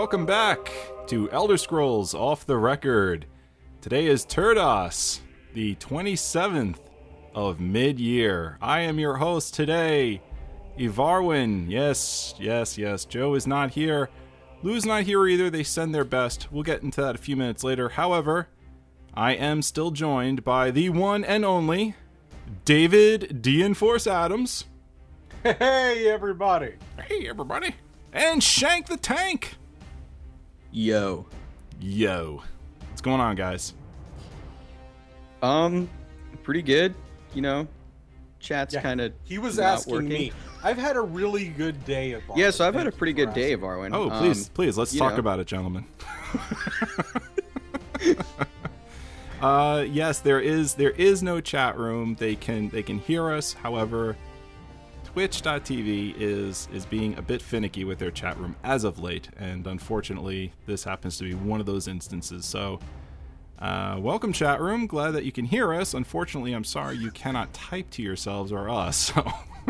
Welcome back to Elder Scrolls Off the Record. Today is Turdas, the 27th of mid year. I am your host today, Ivarwin. Yes, yes, yes. Joe is not here. Lou's not here either. They send their best. We'll get into that a few minutes later. However, I am still joined by the one and only David D. Enforce Adams. Hey everybody! Hey, everybody. And Shank the Tank. Yo. Yo. What's going on, guys? Um, pretty good. You know, chat's Yeah, kind of. He was not asking working. me. I've had a really good day of. Yeah, so I've had a pretty good day of asking. Arwen. Oh, please, Um, please, let's talk know. about it, gentlemen. uh, yes, there is there is no chat room. They can they can hear us. However, Twitch.tv is is being a bit finicky with their chat room as of late, and unfortunately, this happens to be one of those instances. So. Uh, welcome, chat room. Glad that you can hear us. Unfortunately, I'm sorry you cannot type to yourselves or us. So,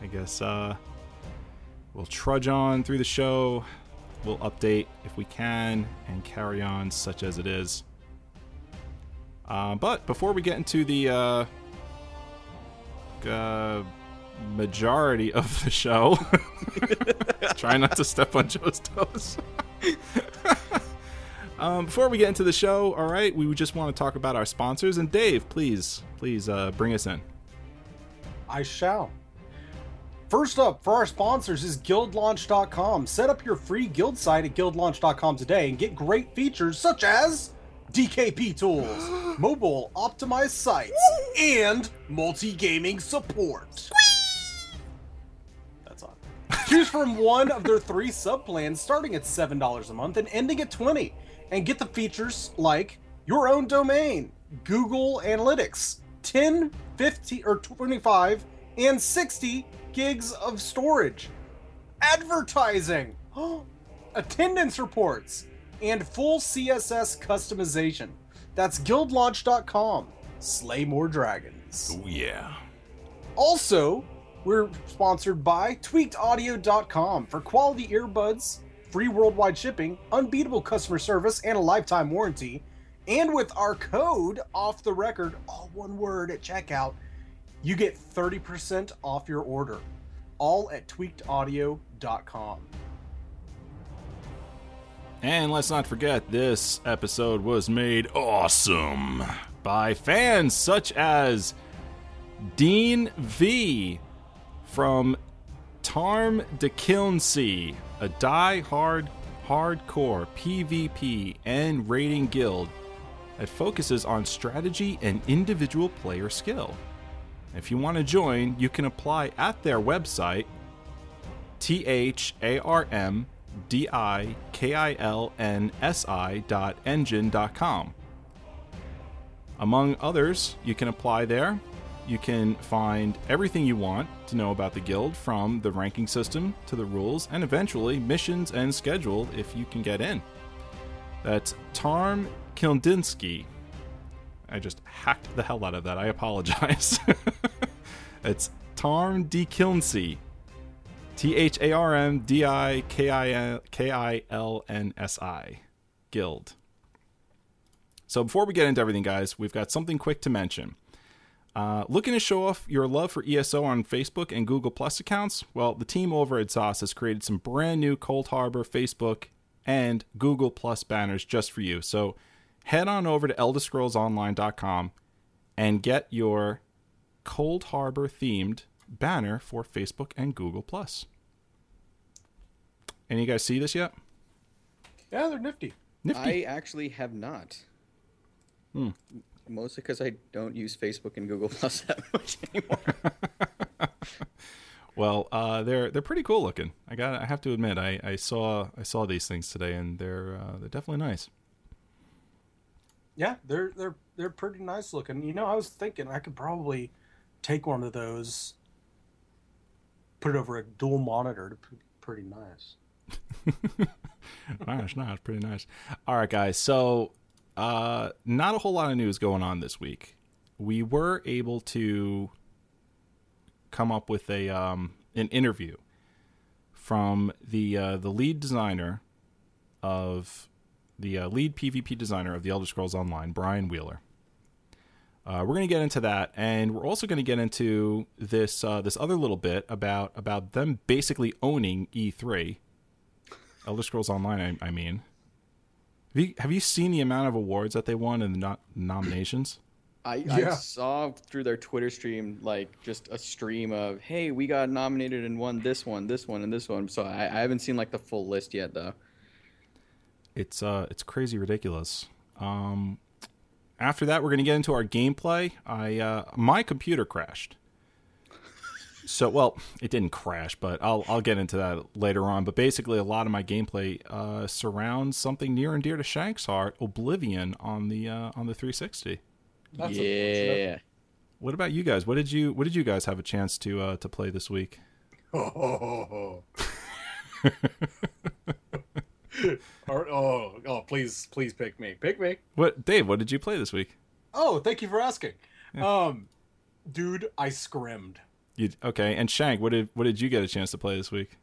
I guess uh, we'll trudge on through the show. We'll update if we can and carry on such as it is. Uh, but before we get into the uh, majority of the show, try not to step on Joe's toes. um, before we get into the show, all right, we just want to talk about our sponsors. And Dave, please, please uh, bring us in. I shall. First up for our sponsors is guildlaunch.com. Set up your free guild site at guildlaunch.com today and get great features such as DKP tools, mobile optimized sites, and multi-gaming support. That's on. Choose from one of their three sub plans starting at $7 a month and ending at 20 and get the features like your own domain, Google Analytics, 10, 50 or 25 and 60 gigs of storage, advertising, attendance reports, and full CSS customization. That's guildlaunch.com. Slay more dragons. Oh, yeah. Also, we're sponsored by tweakedaudio.com for quality earbuds, free worldwide shipping, unbeatable customer service, and a lifetime warranty. And with our code off the record, all one word at checkout, you get 30% off your order. All at tweakedaudio.com. And let's not forget, this episode was made awesome by fans such as Dean V from Tarm de Kilnsea, a die-hard, hardcore PvP and raiding guild that focuses on strategy and individual player skill. If you want to join, you can apply at their website, T H A R M D I K I L N S I dot engine dot com. Among others, you can apply there. You can find everything you want to know about the guild from the ranking system to the rules and eventually missions and schedule if you can get in. That's Tarm Kildinsky. I just hacked the hell out of that. I apologize. it's Tarm D. Kilnsey. T H A R M D I K I K I L N S I. Guild. So before we get into everything, guys, we've got something quick to mention. Uh, looking to show off your love for ESO on Facebook and Google Plus accounts? Well, the team over at ZOS has created some brand new Coldharbour Facebook and Google Plus banners just for you. So head on over to ElderScrollsOnline.com and get your Coldharbour themed banner for Facebook and Google Plus. Any of you guys see this yet? Yeah, they're nifty. Nifty. I actually have not. Hmm. Mostly because I don't use Facebook and Google Plus that much anymore. Well, uh, they're they're pretty cool looking. I got I have to admit I, I saw I saw these things today and they're uh, they're definitely nice. Yeah, they're they're they're pretty nice looking. You know, I was thinking I could probably take one of those, put it over a dual monitor pretty nice. nice, nice, pretty nice. All right, guys. So, uh, not a whole lot of news going on this week. We were able to come up with a um, an interview from the uh, the lead designer of the uh, lead PvP designer of the Elder Scrolls Online, Brian Wheeler. Uh, we're going to get into that, and we're also going to get into this uh, this other little bit about about them basically owning E3, Elder Scrolls Online. I, I mean, have you have you seen the amount of awards that they won and the no- nominations? I, Yeah. I saw through their Twitter stream like just a stream of, hey, we got nominated and won this one, this one, and this one. So I, I haven't seen like the full list yet though. It's uh it's crazy ridiculous. Um after that we're going to get into our gameplay. I uh my computer crashed. So well, it didn't crash, but I'll I'll get into that later on, but basically a lot of my gameplay uh surrounds something near and dear to Shank's heart, Oblivion on the uh on the 360. That's yeah. What about you guys? What did you what did you guys have a chance to uh to play this week? Oh, Or- oh, oh, please, please pick me. Pick me. What Dave, what did you play this week? Oh, thank you for asking. Um, dude, I scrimmed. You okay, and Shank, what did what did you get a chance to play this week?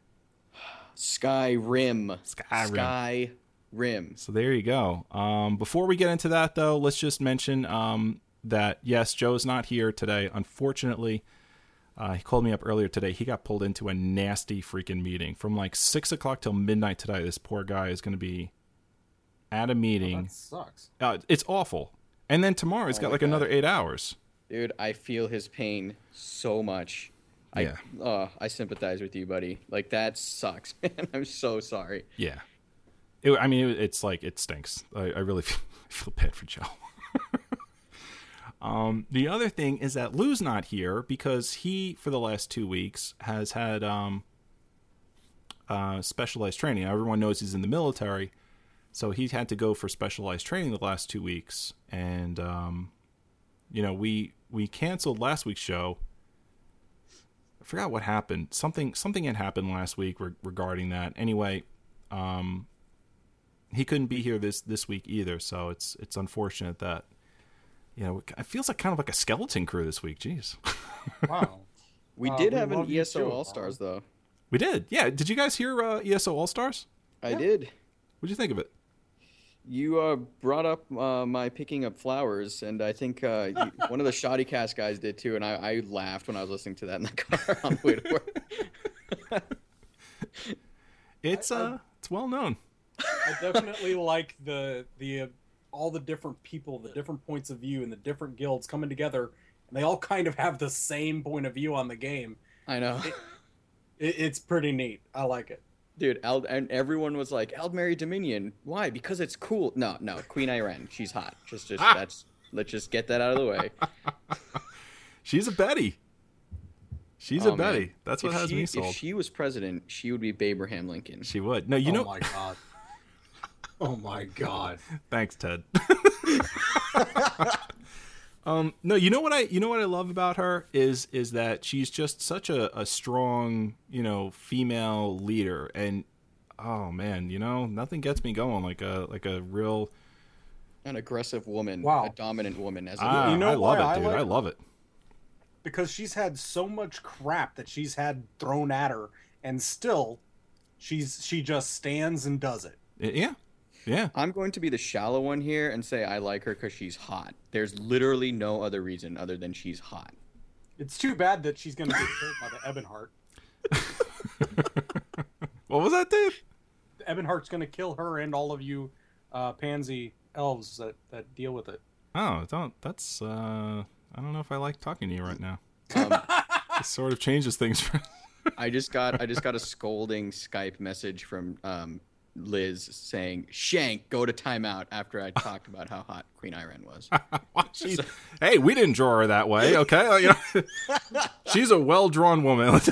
Skyrim. Skyrim. Skyrim. So there you go. Um, before we get into that, though, let's just mention um, that yes, Joe's not here today. Unfortunately, uh, he called me up earlier today. He got pulled into a nasty freaking meeting from like six o'clock till midnight today. This poor guy is going to be at a meeting. That sucks. Uh, it's awful. And then tomorrow he's Oh got like God. another eight hours. Dude, I feel his pain so much. I, Yeah. uh, I sympathize with you, buddy. Like that sucks, man. I'm so sorry. Yeah. It, I mean, it, it's like it stinks. I, I really feel, feel bad for Joe. um, the other thing is that Lou's not here because he, for the last two weeks, has had um, uh, specialized training. Everyone knows he's in the military, so he had to go for specialized training the last two weeks. And um, you know, we we canceled last week's show. I forgot what happened. Something something had happened last week re- regarding that. Anyway, um, he couldn't be here this this week either. So it's it's unfortunate that you know it feels like kind of like a skeleton crew this week. Jeez, Wow. We Uh, did we have an ESO too, All Stars though. we did. Yeah, did you guys hear uh, ESO All Stars? I did. What'd you think of it? You uh, brought up uh, my picking up flowers, and I think uh, you, one of the Shoddy Cast guys did too. And I, I laughed when I was listening to that in the car on the way to work. It's uh, it's well known. I definitely like the the uh, all the different people, the different points of view, and the different guilds coming together, and they all kind of have the same point of view on the game. I know, It, it's pretty neat. I like it. dude. Eld- and everyone was like, "Aldmeri Dominion, why? Because it's cool." No, no, Queen Ayrenn, she's hot. Just, just ah. that's. Let's just get that out of the way. She's a Betty. She's Oh, a man. Betty. That's what If has she, me sold. If she was president, she would be Abraham Lincoln. She would. No, you oh know. my god. Oh my god. Thanks, Ted. um, no, you know what I you know what I love about her is is that she's just such a, a strong you know female leader, and oh man, you know nothing gets me going like a like a real. An aggressive woman, Wow. a dominant woman, as a Ah, you know I love why it, I dude. like I love it. because she's had so much crap that she's had thrown at her and still she's she just stands and does it Yeah, Yeah. I'm going to be the shallow one here and say I like her because she's hot. There's literally no other reason other than she's hot. It's too bad that she's going to get killed by the Ebonheart. What was that, Dave? Ebonheart's going to kill her and all of you uh, pansy elves that, that deal with it. Oh, don't. That's. uh I don't know if I like talking to you right now. Um, It sort of changes things. For... I just got I just got a scolding Skype message from um, Liz saying, "Shank, go to timeout." After I talked about how hot Queen Ayrenn was. She- hey, we didn't draw her that way, okay? You know, she's a well drawn woman.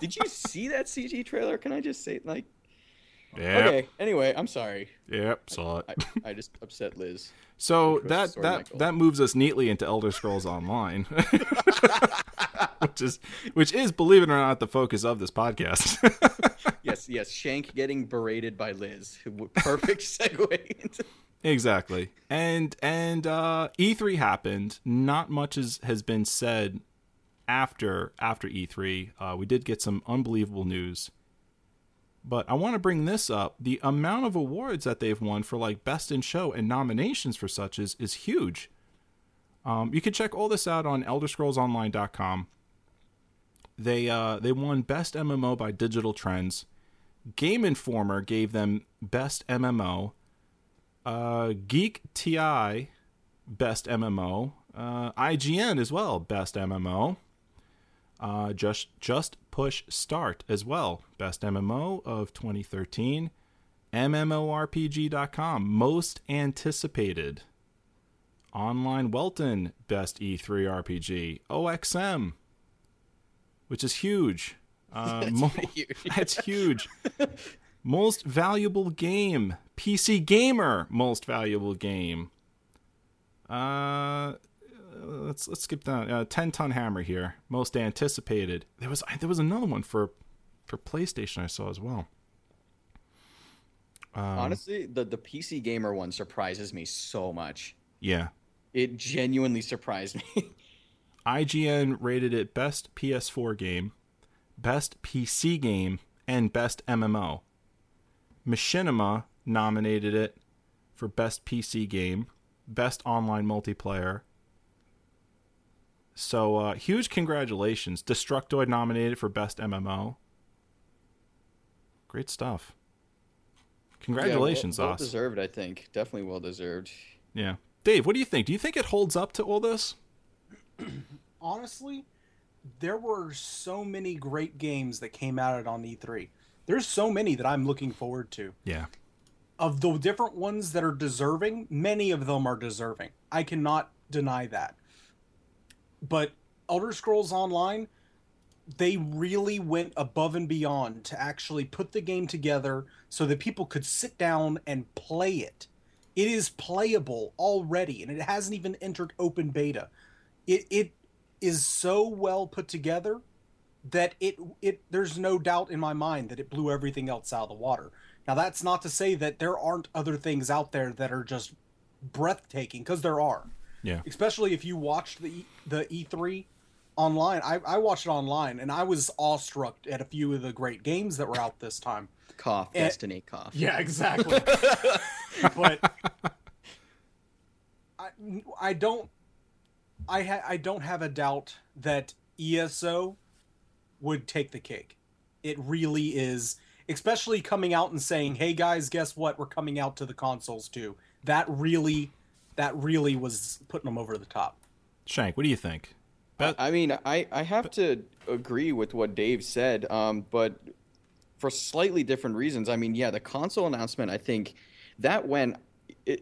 Did you see that CG trailer? Can I just say like? yeah. Okay. Anyway, I'm sorry. Yep. Saw it. I, I just upset Liz. So that that Michael. that moves us neatly into Elder Scrolls Online, which is which is believe it or not the focus of this podcast. Yes, yes. Shank getting berated by Liz. Perfect segue. exactly. And and uh, E3 happened. Not much has has been said after after E3. Uh, we did get some unbelievable news. But I want to bring this up. The amount of awards that they've won for like best in show and nominations for such is is huge. Um, you can check all this out on ElderScrollsOnline.com. They uh, they won best MMO by Digital Trends. Game Informer gave them best MMO. Uh, Geek TI best MMO. Uh, IGN as well best MMO. Uh, just just push start as well best MMO of 2013. MMORPG.com most anticipated. Onlinewelten best E3 RPG. OXM, which is huge. Uh, mo- huge. that's huge. most valuable game. PC Gamer most valuable game. Uh, let's let's skip down. Uh, Ten Ton Hammer here. Most anticipated. There was there was another one for for PlayStation I saw as well. Um, Honestly, the the PC gamer one surprises me so much. yeah. It genuinely surprised me. IGN rated it best PS4 game, best PC game, and best MMO. Machinima nominated it for best PC game, best online multiplayer. So uh, huge congratulations! Destructoid nominated for best MMO. Great stuff. Congratulations, yeah, well, Os. deserved. I think definitely well deserved. Yeah, Dave, what do you think? Do you think it holds up to all this? honestly, there were so many great games that came out on E3. There's so many that I'm looking forward to. Yeah, Of the different ones that are deserving, many of them are deserving. I cannot deny that. But Elder Scrolls Online, they really went above and beyond to actually put the game together so that people could sit down and play it. It is playable already, and it hasn't even entered open beta. It it is so well put together that it it there's no doubt in my mind that it blew everything else out of the water. Now that's not to say that there aren't other things out there that are just breathtaking because there are. yeah, Especially if you watched the E- the E3 online. I, I watched it online and I was awestruck at a few of the great games that were out this time. Cough, Eh, Destiny, cough. Yeah, exactly. but I, I don't I ha- I don't have a doubt that ESO would take the cake. It really is, especially coming out and saying, "Hey guys, guess what? We're coming out to the consoles too." That really that really was putting them over the top. Shank, what do you think? Bet- I mean, I, I have to agree with what Dave said, um, but for slightly different reasons. I mean, yeah, the console announcement, I think that went,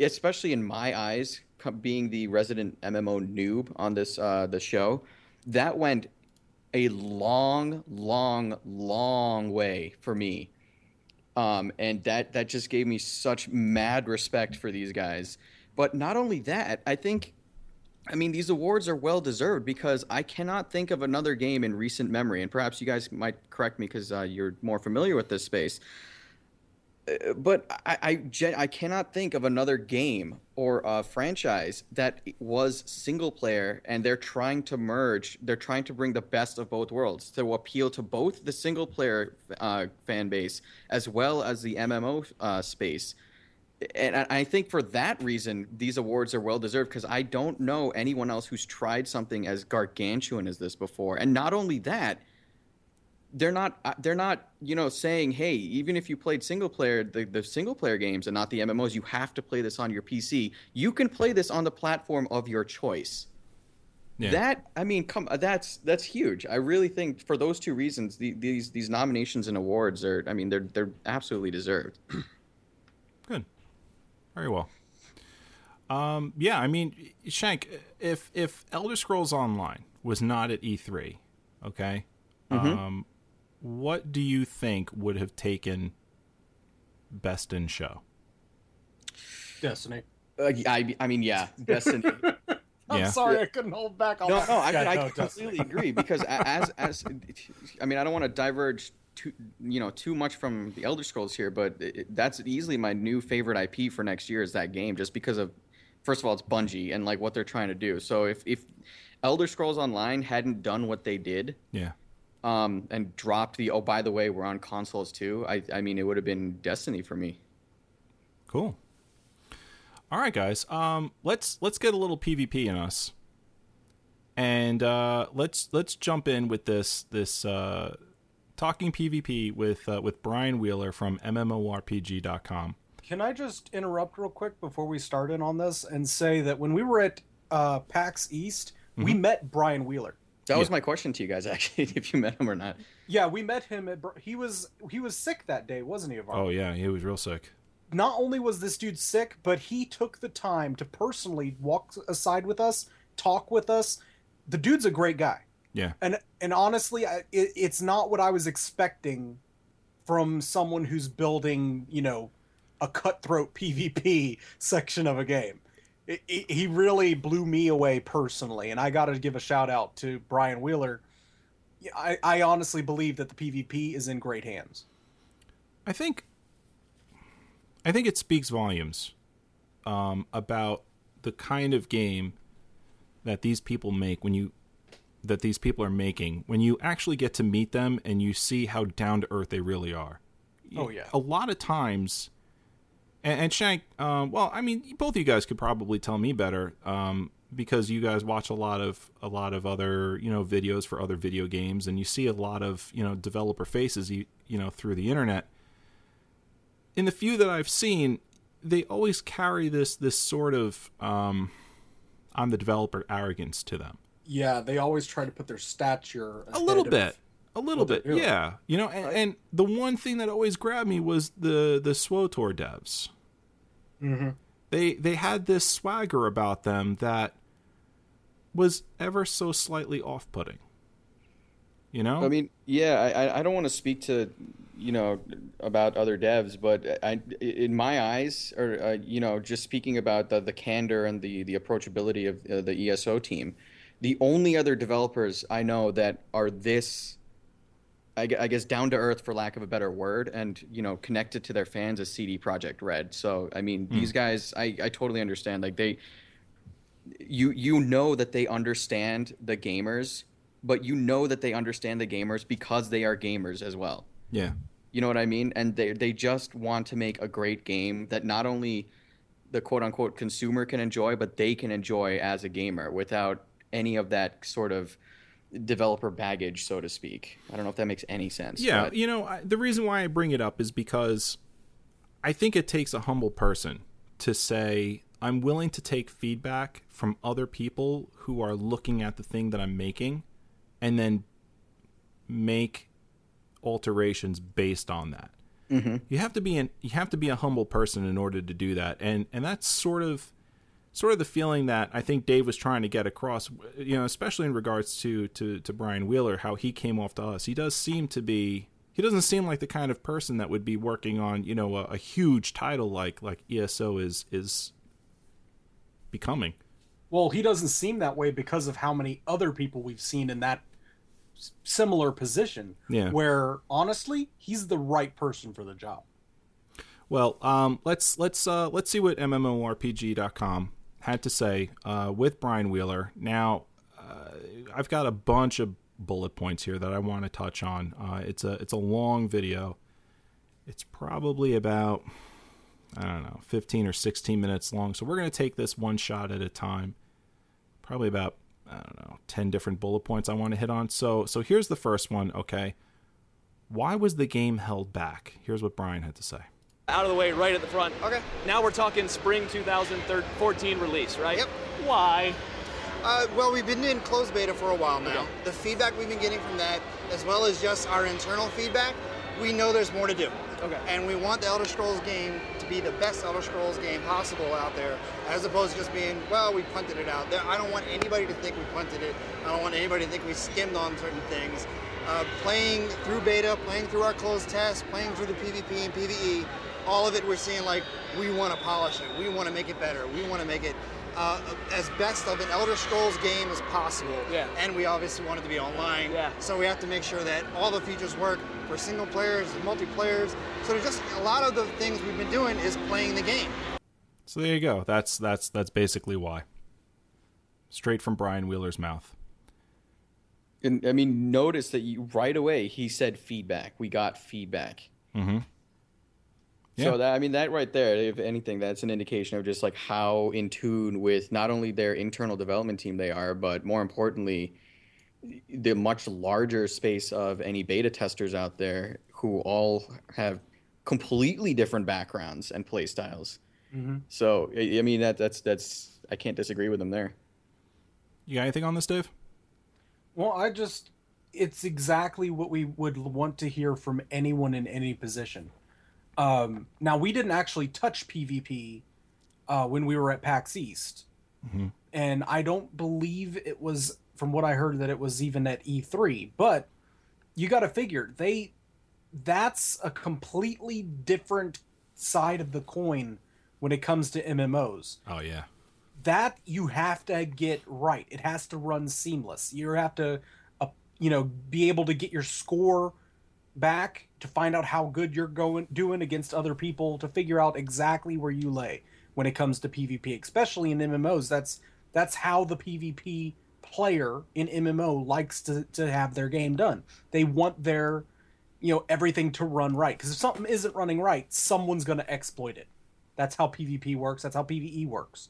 especially in my eyes, co- being the resident MMO noob on this uh, the show, that went a long, long, long way for me. Um, and that that just gave me such mad respect for these guys. But not only that, I think I mean, these awards are well deserved because I cannot think of another game in recent memory, and perhaps you guys might correct me because uh, you're more familiar with this space. Uh, but I, I, I cannot think of another game or a franchise that was single player and they're trying to merge they're trying to bring the best of both worlds to appeal to both the single player uh, fan base as well as the mmo uh, space and I think for that reason, these awards are well deserved because I don't know anyone else who's tried something as gargantuan as this before. And not only that, they're not uh, they're not you know saying hey even if you played single player the, the single player games and not the mmos you have to play this on your pc you can play this on the platform of your choice Yeah. that i mean come uh, that's that's huge i really think for those two reasons the, these these nominations and awards are i mean they're they're absolutely deserved Good. Very well. Um, yeah, I mean, Shank, if if Elder Scrolls Online was not at E3, okay, um, what do you think would have taken Best in Show? Destiny. uh, I, I mean yeah destiny I'm Yeah. sorry, I couldn't hold back on No, that. no, I, Yeah, I no, completely agree because as as I mean, I don't want to diverge too you know too much from the Elder Scrolls here, but it, that's easily my new favorite IP for next year is that game, just because of first of all it's Bungie and like what they're trying to do. So if if Elder Scrolls Online hadn't done what they did, Yeah. Um, and dropped the oh by the way we're on consoles too, I I mean it would have been Destiny for me. Cool. All right, guys. Um, let's let's get a little PvP in us, and uh, let's let's jump in with this this uh, talking PvP with uh, with Brian Wheeler from MMORPG.com. Can I just interrupt real quick before we start in on this and say that when we were at uh, PAX East, we met Brian Wheeler. That was Yeah. my question to you guys actually, if you met him or not. Yeah, we met him at. He was he was sick that day, wasn't he? Ivar? Oh yeah, he was real sick. Not only was this dude sick, but he took the time to personally walk aside with us, talk with us. The dude's a great guy. Yeah. and and honestly I, it, it's not what i was expecting from someone who's building you know a cutthroat pvp section of a game it, it- he really blew me away personally and i gotta give a shout out to brian wheeler I, I honestly believe that the pvp is in great hands I think I think it speaks volumes um, about the kind of game that these people make when you that these people are making when you actually get to meet them and you see how down to earth they really are. Oh, yeah. A lot of times and, and Shank, um, well, I mean, both of you guys could probably tell me better um, because you guys watch a lot of a lot of other you know videos for other video games, and you see a lot of you know developer faces you you know through the internet. In the few that I've seen, they always carry this this sort of um, I'm the developer arrogance to them yeah they always try to put their stature a little bit a little bit bit, yeah. yeah you know and, and the one thing that always grabbed me was the the SWTOR devs Mhm. they they had this swagger about them that was ever so slightly off-putting you know I mean, yeah, I, I- I don't want to speak to, you know, about other devs, but I, in my eyes, or uh, you know, just speaking about the, the candor and the the approachability of uh, the ESO team, the only other developers I know that are this, I, I guess, down to earth, for lack of a better word, and you know, connected to their fans as CD Projekt Red. So I mean, hmm. these guys, I, I totally understand. Like they, you you know that they understand the gamers but you know that they understand the gamers because they are gamers as well yeah you know what i mean and they they just want to make a great game that not only the quote unquote consumer can enjoy but they can enjoy as a gamer without any of that sort of developer baggage so to speak. I don't know if that makes any sense yeah but- you know I, the reason why i bring it up is because i think it takes a humble person to say i'm willing to take feedback from other people who are looking at the thing that i'm making and then make alterations based on that. Mm-hmm. You have to be an you have to be a humble person in order to do that and and that's sort of sort of the feeling that I think Dave was trying to get across you know especially in regards to to to Brian Wheeler how he came off to us he does seem to be he doesn't seem like the kind of person that would be working on you know a, a huge title like like ESO is is becoming Well, he doesn't seem that way because of how many other people we've seen in that similar position. Yeah. Where honestly, he's the right person for the job. Well, um, let's let's uh, let's see what MMORPG.com had to say uh, with Brian Wheeler. Now, uh, I've got a bunch of bullet points here that I want to touch on. Uh, it's a it's a long video. It's probably about I don't know, 15 or 16 minutes long. So we're going to take this one shot at a time. Probably about I don't know, 10 different bullet points I want to hit on. So so here's the first one, okay? Why was the game held back? Here's what Brian had to say. Out of the way, right at the front. Okay. Now we're talking spring 2014 release, right? Yep. Why? Uh, well, we've been in closed beta for a while now. Okay. The feedback we've been getting from that, as well as just our internal feedback, we know there's more to do. Okay. And we want the Elder Scrolls game to be the best Elder Scrolls game possible out there, as opposed to just being, well, we punted it out. There, I don't want anybody to think we punted it. I don't want anybody to think we skimmed on certain things. Uh, playing through beta, playing through our closed test, playing through the PvP and PvE, all of it we're seeing like we want to polish it, we want to make it better, we want to make it uh, as best of an Elder Scrolls game as possible. Yeah. And we obviously want it to be online. Yeah. So we have to make sure that all the features work for single players and multiplayers. So there's just a lot of the things we've been doing is playing the game. So there you go. That's that's that's basically why. Straight from Brian Wheeler's mouth. And I mean, notice that you, right away he said feedback. We got feedback. Mm-hmm. Yeah. So that I mean that right there, if anything, that's an indication of just like how in tune with not only their internal development team they are, but more importantly, the much larger space of any beta testers out there who all have completely different backgrounds and play styles. Mm-hmm. So I I mean that that's that's I can't disagree with them there. You got anything on this, Dave? Well, I just it's exactly what we would want to hear from anyone in any position. Um, now we didn't actually touch PvP uh, when we were at PAX East, and I don't believe it was from what I heard that it was even at E3. But you got to figure they that's a completely different side of the coin when it comes to MMOs Oh yeah. that you have to get right. It has to run seamless. You have to, uh, you know, be able to get your score back to find out how good you're going doing against other people to figure out exactly where you lay when it comes to PvP, especially in MMOs. That's that's how the PvP player in MMO likes to to have their game done. They want their you know everything to run right because if something isn't running right, someone's going to exploit it. That's how PvP works. That's how PvE works.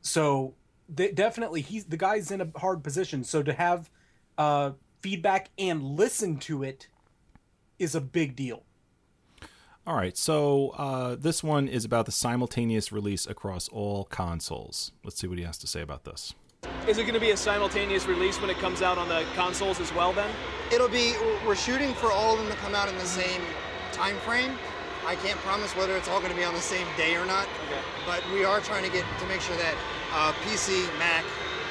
So th- definitely, he's the guy's in a hard position. So to have uh, feedback and listen to it is a big deal. All right. So uh, this one is about the simultaneous release across all consoles. Let's see what he has to say about this. Is it going to be a simultaneous release when it comes out on the consoles as well? Then. It'll be we're shooting for all of them to come out in the same time frame. I can't promise whether it's all going to be on the same day or not, Okay. but we are trying to get to make sure that uh, PC, Mac,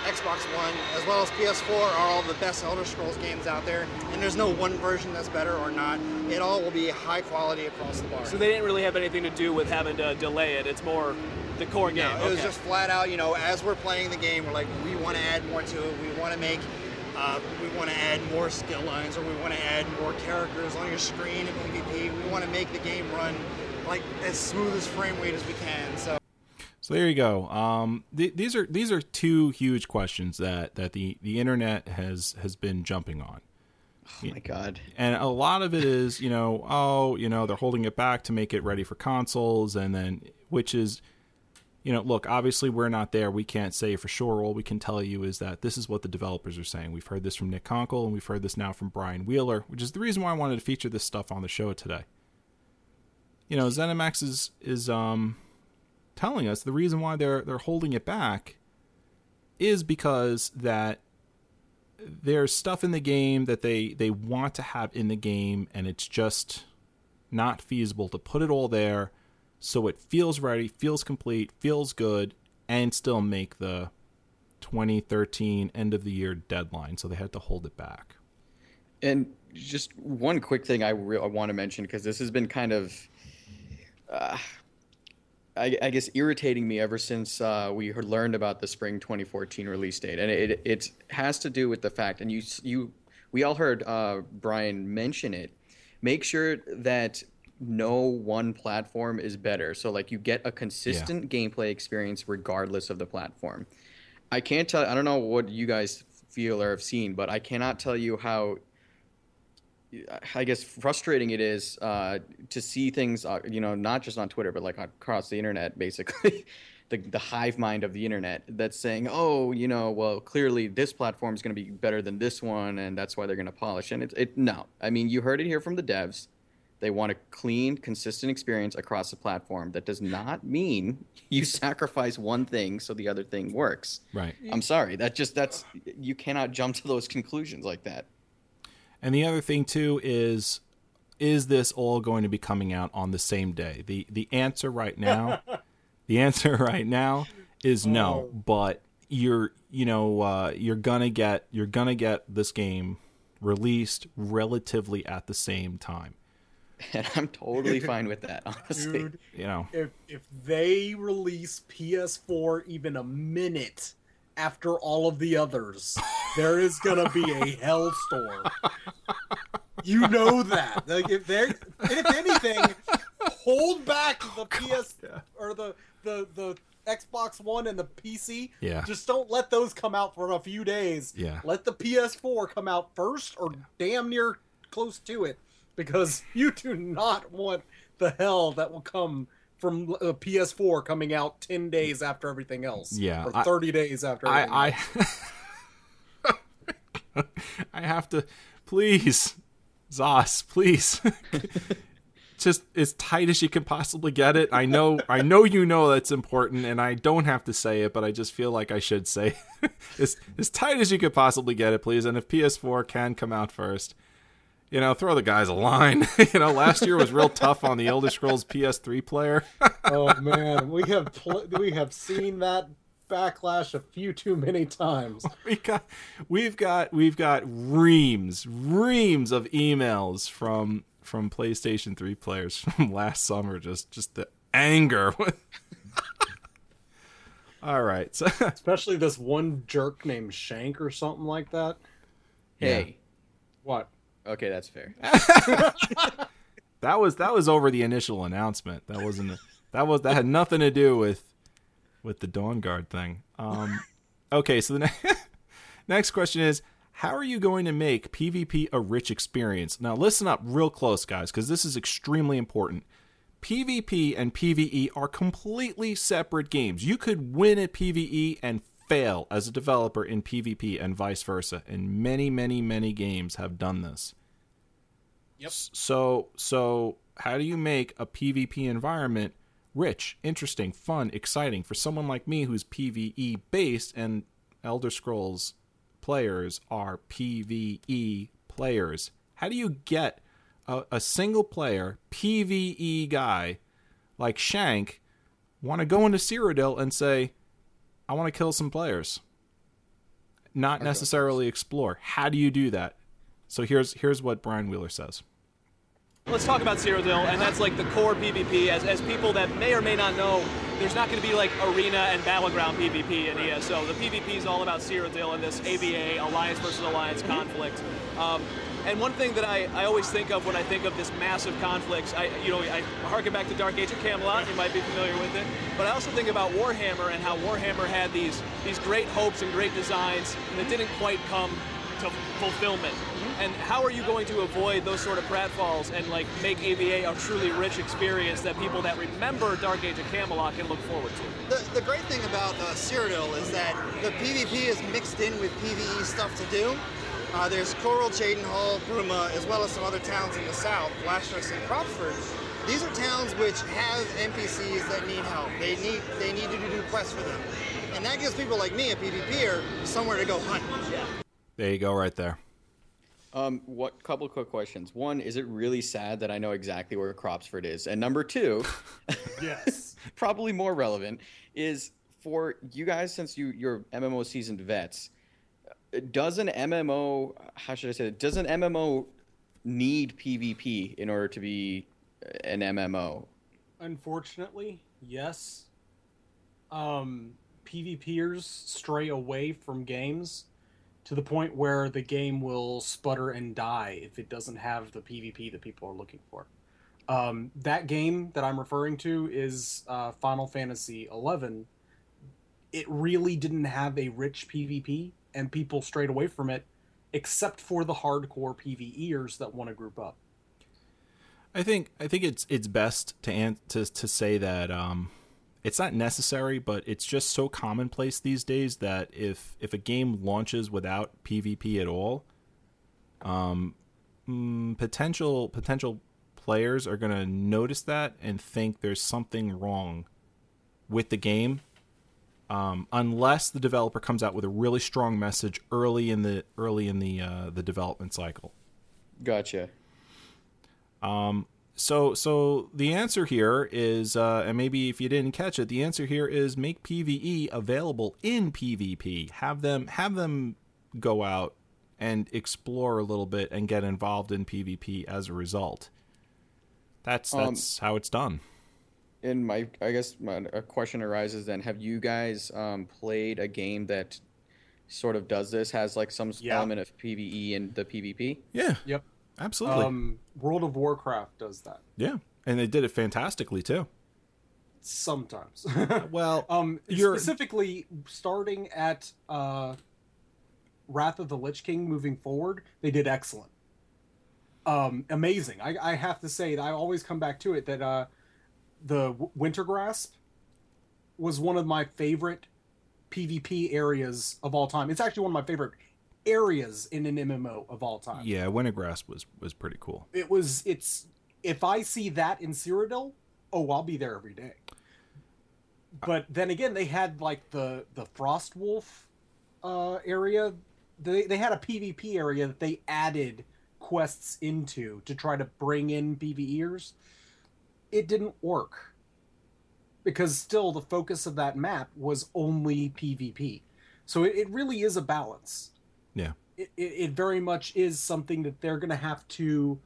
Xbox One, as well as PS4 are all the best Elder Scrolls games out there, and there's no one version that's better or not. It all will be high quality across the board. So they didn't really have anything to do with having to delay it. It's more the core game. No, it was just flat out, you know, as we're playing the game, we're like, we want to add more to it. We want to make, uh, we want to add more skill lines, or we want to add more characters on your screen in PvP. We want to make the game run like as smooth as frame rate as we can. So So there you go. Um, th- these are these are two huge questions that, that the, the internet has has been jumping on. Oh my god. and a lot of it is you know oh you know they're holding it back to make it ready for consoles and then which is you know look obviously we're not there we can't say for sure all we can tell you is that this is what the developers are saying we've heard this from nick konkle and we've heard this now from brian wheeler which is the reason why i wanted to feature this stuff on the show today you know zenimax is is um telling us the reason why they're they're holding it back is because that there's stuff in the game that they they want to have in the game and it's just not feasible to put it all there so it feels ready feels complete feels good and still make the 2013 end of the year deadline so they had to hold it back. And just one quick thing I, re- I want to mention because this has been kind of, uh, I, I guess, irritating me ever since uh, we learned about the spring 2014 release date, and it it has to do with the fact, and you you we all heard uh, Brian mention it. Make sure that no one platform is better. So like you get a consistent gameplay experience regardless of the platform. I can't tell. I don't know what you guys feel or have seen, but I cannot tell you how. I guess frustrating it is uh, to see things, uh, you know, not just on Twitter, but like across the internet, basically, the the hive mind of the internet that's saying, oh, you know, well, clearly this platform is going to be better than this one, and that's why they're going to polish. And it, it, no, I mean, you heard it here from the devs. They want a clean, consistent experience across the platform. That does not mean you sacrifice one thing so the other thing works. Right. I'm sorry. That just that's you cannot jump to those conclusions like that. And the other thing too is is this all going to be coming out on the same day? The the answer right now the answer right now is no, but you're you know uh, you're gonna get you're gonna get this game released relatively at the same time. And I'm totally fine with that, honestly. Dude, You know, if if they release PS4 even a minute after all of the others, there is gonna be a hellstorm. You know that. Like if and if anything, hold back oh, the PS or the the the Xbox One and the PC. Yeah. Just don't let those come out for a few days. Yeah. Let the PS4 come out first or damn near close to it because you do not want the hell that will come from uh, a PS4 coming out 10 days after everything else. Yeah, Or I- 30 days after everything I else. I I have to please Zos, please. Just as tight as you can possibly get it. I know I know you know that's important and I don't have to say it, but I just feel like I should say as as tight as you could possibly get it, please. And if PS4 can come out first, you know, throw the guys a line. you know, last year was real tough on the Elder Scrolls PS3 player. oh man, we have pl- we have seen that backlash a few too many times. we got we've got we've got reams reams of emails from from PlayStation 3 players from last summer just just the anger all right so Especially this one jerk named Shank or something like that. Hey, What? Okay, that's fair. that was that was over the initial announcement. That wasn't that was that had nothing to do with with the Dawnguard thing. Um okay so the next next question is how are you going to make pvp a rich experience? Now listen up real close guys because this is extremely important. Pvp and pve are completely separate games. You could win at pve and fail as a developer in pvp and vice versa and many many many games have done this Yep. so so how do you make a PvP environment rich, interesting, fun, exciting for someone like me who's PvE based and Elder Scrolls players are PvE players? How do you get a, a single player PvE guy like Shank want to go into Cyrodiil and say, I want to kill some players? Not necessarily explore. How do you do that? So here's here's what Brian Wheeler says. Let's talk about Cyrodiil, and that's like the core PvP. As, as people that may or may not know, there's not going to be like arena and battleground PvP in ESO. The PvP is all about Cyrodiil and this AvA, Alliance versus Alliance conflict. Um, and one thing that I, I always think of when I think of this massive conflicts, I you know I harken back to Dark Age of Camelot. You might be familiar with it, but I also think about Warhammer and how Warhammer had these these great hopes and great designs that didn't quite come to fulfillment. And how are you going to avoid those sort of pratfalls and like make AVA a truly rich experience that people that remember Dark Age of Camelot can look forward to? The, the great thing about uh, Cyrodiil is that the PvP is mixed in with PvE stuff to do. Uh, there's Chorrol, Chaden, Hall, Bruma, as well as some other towns in the south, Vlastarus and Cropsford. These are towns which have NPCs that need help. They need they need you to do quests for them, and that gives people like me, a PvPer, somewhere to go hunt. There you go, right there. Um, what couple quick questions? One, is it really sad that I know exactly where Cropsford is? And number two, Yes. probably more relevant, is for you guys since you you're MMO seasoned vets. Does an MMO how should I say it? Does an MMO need PvP in order to be an MMO? Unfortunately, yes. Um, PvPers stray away from games to the point where the game will sputter and die if it doesn't have the PvP that people are looking for. Um, that game that I'm referring to is uh, Final Fantasy XI. It really didn't have a rich PvP, and people strayed away from it, except for the hardcore PvEers that want to group up. I think I think it's it's best to to to say that um, it's not necessary, but it's just so commonplace these days that if if a game launches without PvP at all, um, mm, potential potential players are going to notice that and think there's something wrong with the game. Um, unless the developer comes out with a really strong message early in the early in the uh, the development cycle. Gotcha. So, so the answer here is, uh, and maybe if you didn't catch it, the answer here is make PVE available in PvP. Have them have them go out and explore a little bit and get involved in PvP as a result. That's Um, that's how it's done. And my, I guess my a question arises then: Have you guys um, played a game that sort of does this? Has like some Yeah. element of PVE in the PvP? Yeah, Yep. absolutely. Um, World of Warcraft does that yeah, and they did it fantastically too. sometimes. Well, um, You're- specifically starting at uh, Wrath of the Lich King, moving forward, they did excellent. Um, amazing. I, I have to say, I always come back to it that uh, the Wintergrasp was one of my favorite PvP areas of all time. It's actually one of my favorite areas in an MMO of all time. yeah, Wintergrasp was was pretty cool. It was. It's if I see that in Cyrodiil, oh, I'll be there every day. But then again, they had like the the Frost Wolf uh, area. They they had a PvP area that they added quests into to try to bring in PvEers. It didn't work because still the focus of that map was only PvP. So it, it really is a balance Yeah, it, it, it very much is something that they're going to have to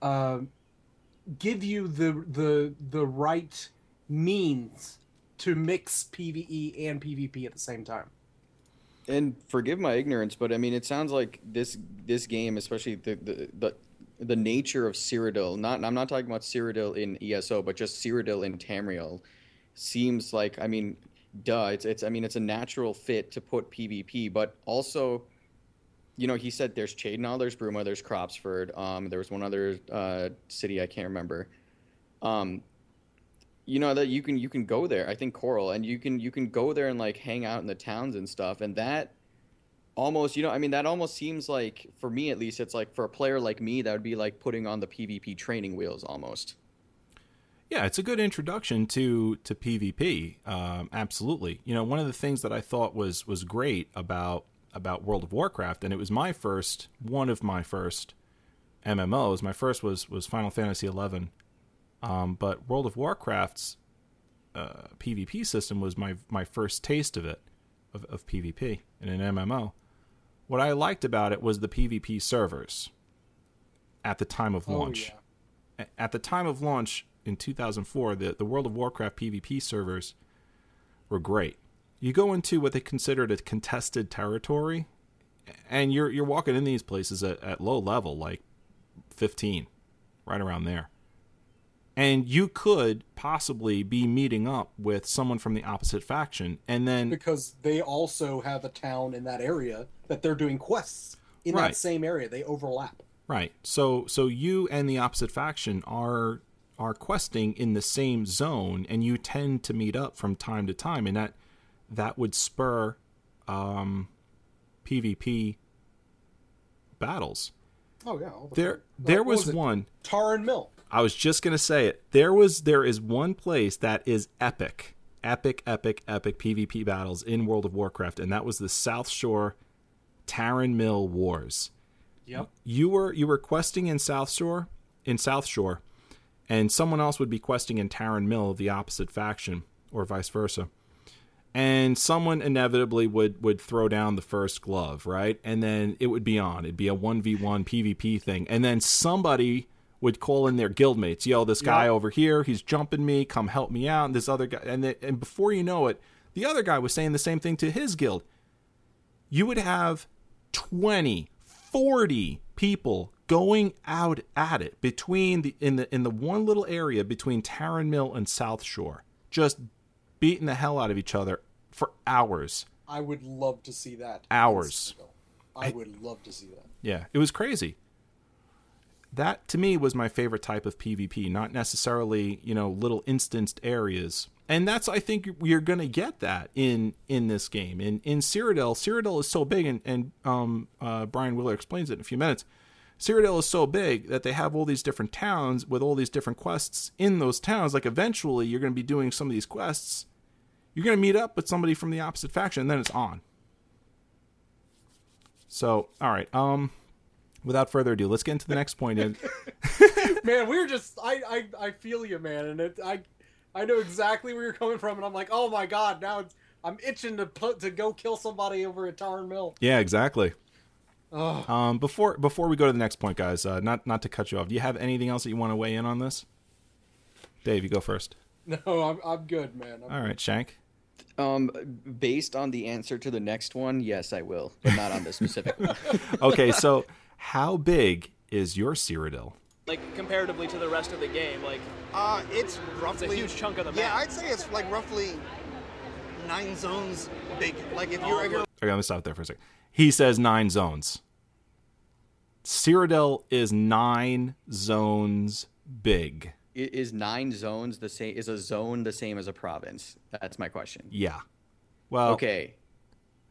uh, give you the the the right means to mix PVE and PvP at the same time. And forgive my ignorance, but I mean, it sounds like this this game, especially the the the, the nature of Cyrodiil. Not I'm not talking about Cyrodiil in ESO, but just Cyrodiil in Tamriel, seems like I mean, duh. It's it's I mean, it's a natural fit to put PvP, but also, you know, he said there's Cheydinhal, there's Bruma, there's Cropsford. Um, there was one other uh, city I can't remember. Um, you know that you can you can go there i think Chorrol and you can you can go there and like hang out in the towns and stuff and that almost you know i mean that almost seems like for me at least it's like for a player like me that would be like putting on the pvp training wheels almost Yeah, it's a good introduction to to PvP. Um, absolutely. You know, one of the things that I thought was was great about about World of Warcraft, and it was my first, one of my first MMOs. My first was was Final Fantasy XI, um, but World of Warcraft's uh, PvP system was my my first taste of it, of, of PvP in an MMO. What I liked about it was the PvP servers at the time of oh, launch yeah. at the time of launch in 2004, the, the World of Warcraft PvP servers were great. You go into what they considered a contested territory, and you're you're walking in these places at, at low level, like 15, right around there. And you could possibly be meeting up with someone from the opposite faction, and then because they also have a town in that area that they're doing quests in Right. that same area. They overlap. Right. So so you and the opposite faction are are questing in the same zone and you tend to meet up from time to time and that that would spur um PvP battles. Oh yeah. There there What was one Tarren Mill. I was just gonna say it. There was there is one place that is epic, epic, epic, epic PvP battles in World of Warcraft, and that was the South Shore Tarren Mill Wars. Yep. You were you were questing in Southshore in Southshore, and someone else would be questing in Tarren Mill, the opposite faction, or vice versa. And someone inevitably would would throw down the first glove, right? And then it would be on. It'd be a one v one PvP thing, and then somebody would call in their guildmates. Yo, this guy over here, he's jumping me. Come help me out. And this other guy, and the, and before you know it, the other guy was saying the same thing to his guild. You would have 20, 40 people going out at it between the in the in the one little area between Tarren Mill and Southshore, just beating the hell out of each other for hours. I would love to see that. Hours. I would love to see that. Yeah, it was crazy. That to me was my favorite type of PvP, not necessarily, you know, little instanced areas. And that's I think you're going to get that in in this game. In in Cyrodiil, Cyrodiil is so big and and um uh, Brian Wheeler explains it in a few minutes. Cyrodiil is so big that they have all these different towns with all these different quests in those towns. Like eventually you're going to be doing some of these quests. You're going to meet up with somebody from the opposite faction and then it's on. So, all right. Um without further ado, let's get into the next point. In man, we were just I, I I feel you, man, and it I I know exactly where you're coming from, and I'm like, oh my god, now it's, I'm itching to put to go kill somebody over at Tarren Mill. yeah, exactly. Um, before before we go to the next point, guys, uh, not not to cut you off. Do you have anything else that you want to weigh in on this? Dave, you go first. No, I'm I'm good, man. I'm All right, Shank. Um, based on the answer to the next one, yes, I will, but not on this specific one. Okay, so how big is your Cyrodiil? Like comparatively to the rest of the game, like Uh, it's roughly huge chunk of the map. Yeah. I'd say it's like roughly nine zones big. Like if you're, if you're Okay, I'm gonna stop there for a second. He says nine zones. Cyrodiil is nine zones big. I- Is nine zones the same? Is a zone the same as a province? That's my question. Yeah. Well, Okay,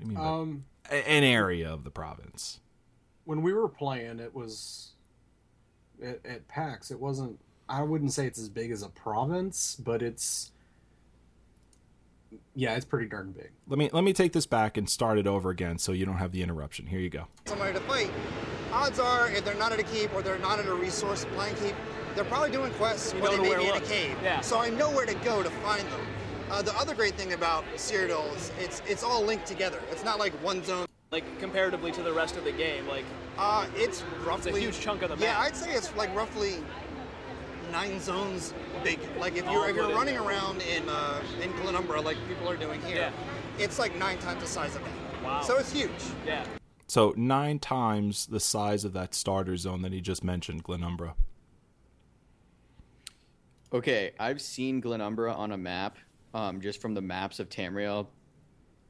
I mean, um an area of the province. When we were playing, it was at, at PAX. It wasn't. I wouldn't say it's as big as a province, but it's yeah, it's pretty darn big. Let me let me take this back and start it over again, so you don't have the interruption. Here you go. somebody to fight, odds are if they're not at a keep or they're not at a resource supplying keep, they're probably doing quests You or know they may be in a cave. Yeah. So I know where to go to find them. Uh, the other great thing about Cyrodiil is it's it's all linked together. It's not like one zone. Like comparatively to the rest of the game, like Uh, it's roughly a huge chunk of the map. Yeah. I'd say it's like roughly nine zones big. Like if you're if you're running there. around in uh, in Glenumbra like people are doing here, Yeah. it's like nine times the size of that. Wow. So it's huge. yeah. So nine times the size of that starter zone that he just mentioned, Glenumbra. okay. I've seen Glenumbra on a map, um, just from the maps of Tamriel.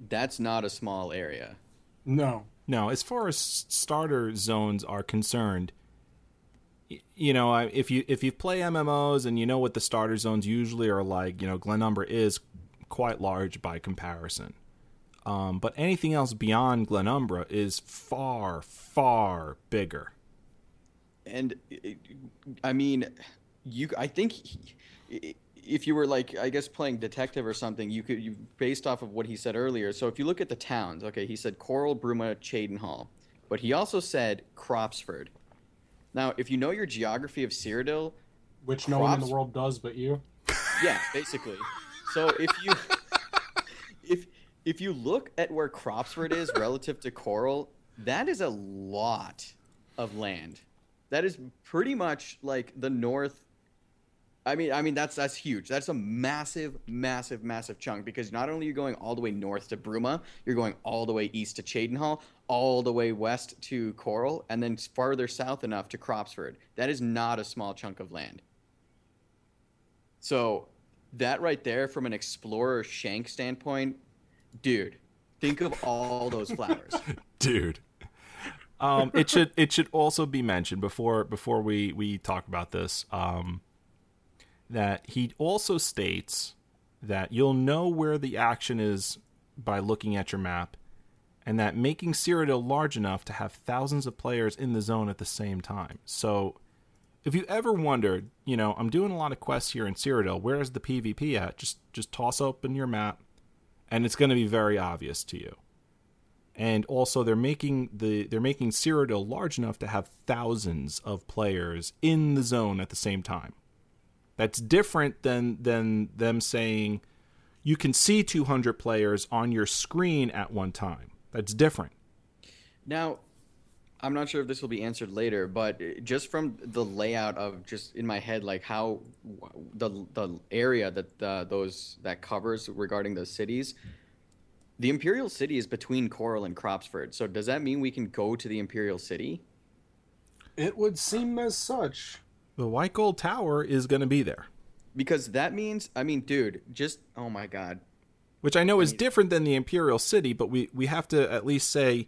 That's not a small area. No, No, as far as starter zones are concerned, you know, if you if you play MMOs and you know what the starter zones usually are like, you know, Glenumbra is quite large by comparison. Um, but anything else beyond Glenumbra is far, far bigger. And I mean, you. I think he- if you were like, I guess playing detective or something, you could you based off of what he said earlier. So if you look at the towns, okay, he said Chorrol, Bruma, Cheydinhal, but he also said Cropsford. Now, if you know your geography of Cyrodiil, which no one in the world does but you. yeah, basically. So if you if if you look at where Cropsford is relative to Chorrol, that is a lot of land. That is pretty much like the north. I mean, I mean that's that's huge. That's a massive, massive, massive chunk because not only you're you going all the way north to Bruma, you're going all the way east to Cheydinhal, all the way west to Chorrol, and then farther south enough to Cropsford. That is not a small chunk of land. So that right there, from an explorer shank standpoint, dude, think of all those flowers. dude. Um, it should it should also be mentioned before before we we talk about this um, that he also states that you'll know where the action is by looking at your map, and that making Cyrodiil large enough to have thousands of players in the zone at the same time. So, if you ever wondered, you know, I'm doing a lot of quests here in Cyrodiil. Where's the PvP at? Just just toss open your map, and it's going to be very obvious to you and also they're making the they're making Cyrodiil large enough to have thousands of players in the zone at the same time. That's different than than them saying you can see 200 players on your screen at one time. That's different. Now, I'm not sure if this will be answered later, but just from the layout of just in my head, like how the the area that uh, those that covers regarding those cities, the Imperial City is between Chorrol and Cropsford. So does that mean we can go to the Imperial City? It would seem as such. The White Gold Tower is going to be there, Because that means, I mean, dude, just oh my god, which I know is different than the Imperial City, but we we have to at least say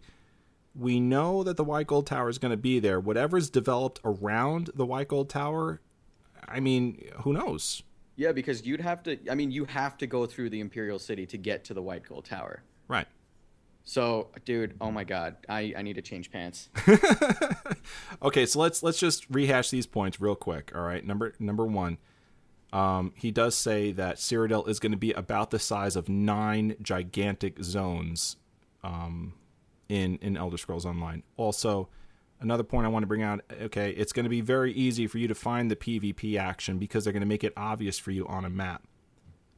we know that the White Gold Tower is going to be there. Whatever's developed around the White Gold Tower, I mean, who knows? yeah, because you'd have to. I mean, you have to go through the Imperial City to get to the White Gold Tower. Right. So, dude, oh my god, I I need to change pants. Okay, so let's let's just rehash these points real quick. All right, number number one, um, he does say that Cyrodiil is going to be about the size of nine gigantic zones, um, in in Elder Scrolls Online. Also, another point I want to bring out. Okay, it's going to be very easy for you to find the PvP action because they're going to make it obvious for you on a map.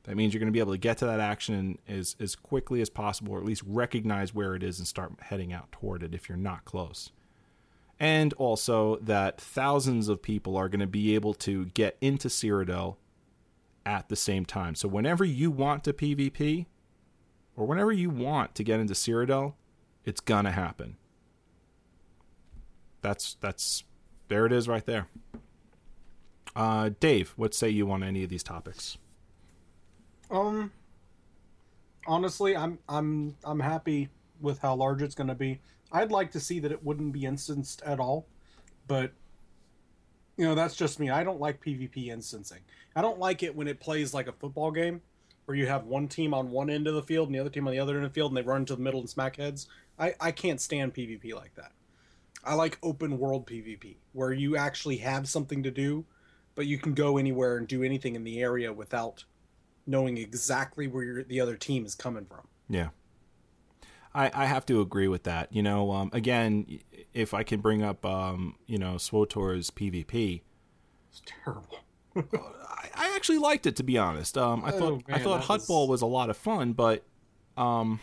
That means you're going to be able to get to that action as as quickly as possible, or at least recognize where it is and start heading out toward it if you're not close and also that thousands of people are going to be able to get into Cyrodiil at the same time. So whenever you want to PvP, or whenever you want to get into Cyrodiil, it's gonna happen. That's that's there it is right there. Uh, Dave, what say you on any of these topics? Um honestly, I'm I'm I'm happy with how large it's going to be. I'd like to see that it wouldn't be instanced at all, but you know, that's just me. I don't like PvP instancing. I don't like it when it plays like a football game where you have one team on one end of the field and the other team on the other end of the field and they run to the middle and smack heads. I I can't stand PvP like that. I like open world PvP where you actually have something to do, but you can go anywhere and do anything in the area without knowing exactly where your, the other team is coming from. Yeah. I, I have to agree with that. You know, um, again, if I can bring up, um, you know, SWTOR's PvP, It's terrible. I, I actually liked it to be honest. Um, I Oh, thought I thought that Hut was- Ball was a lot of fun, but um,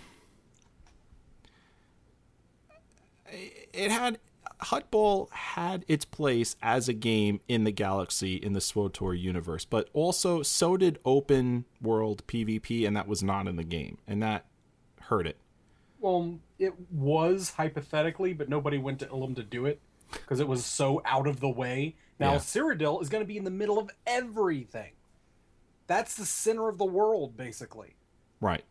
it had Huttball had its place as a game in the galaxy in the SWTOR universe, but also so did open world PvP, and that was not in the game, and that hurt it. Well, it was hypothetically, but nobody went to Ilum to do it because it was so out of the way. Now, Yeah. Cyrodiil is going to be in the middle of everything. That's the center of the world, basically. Right.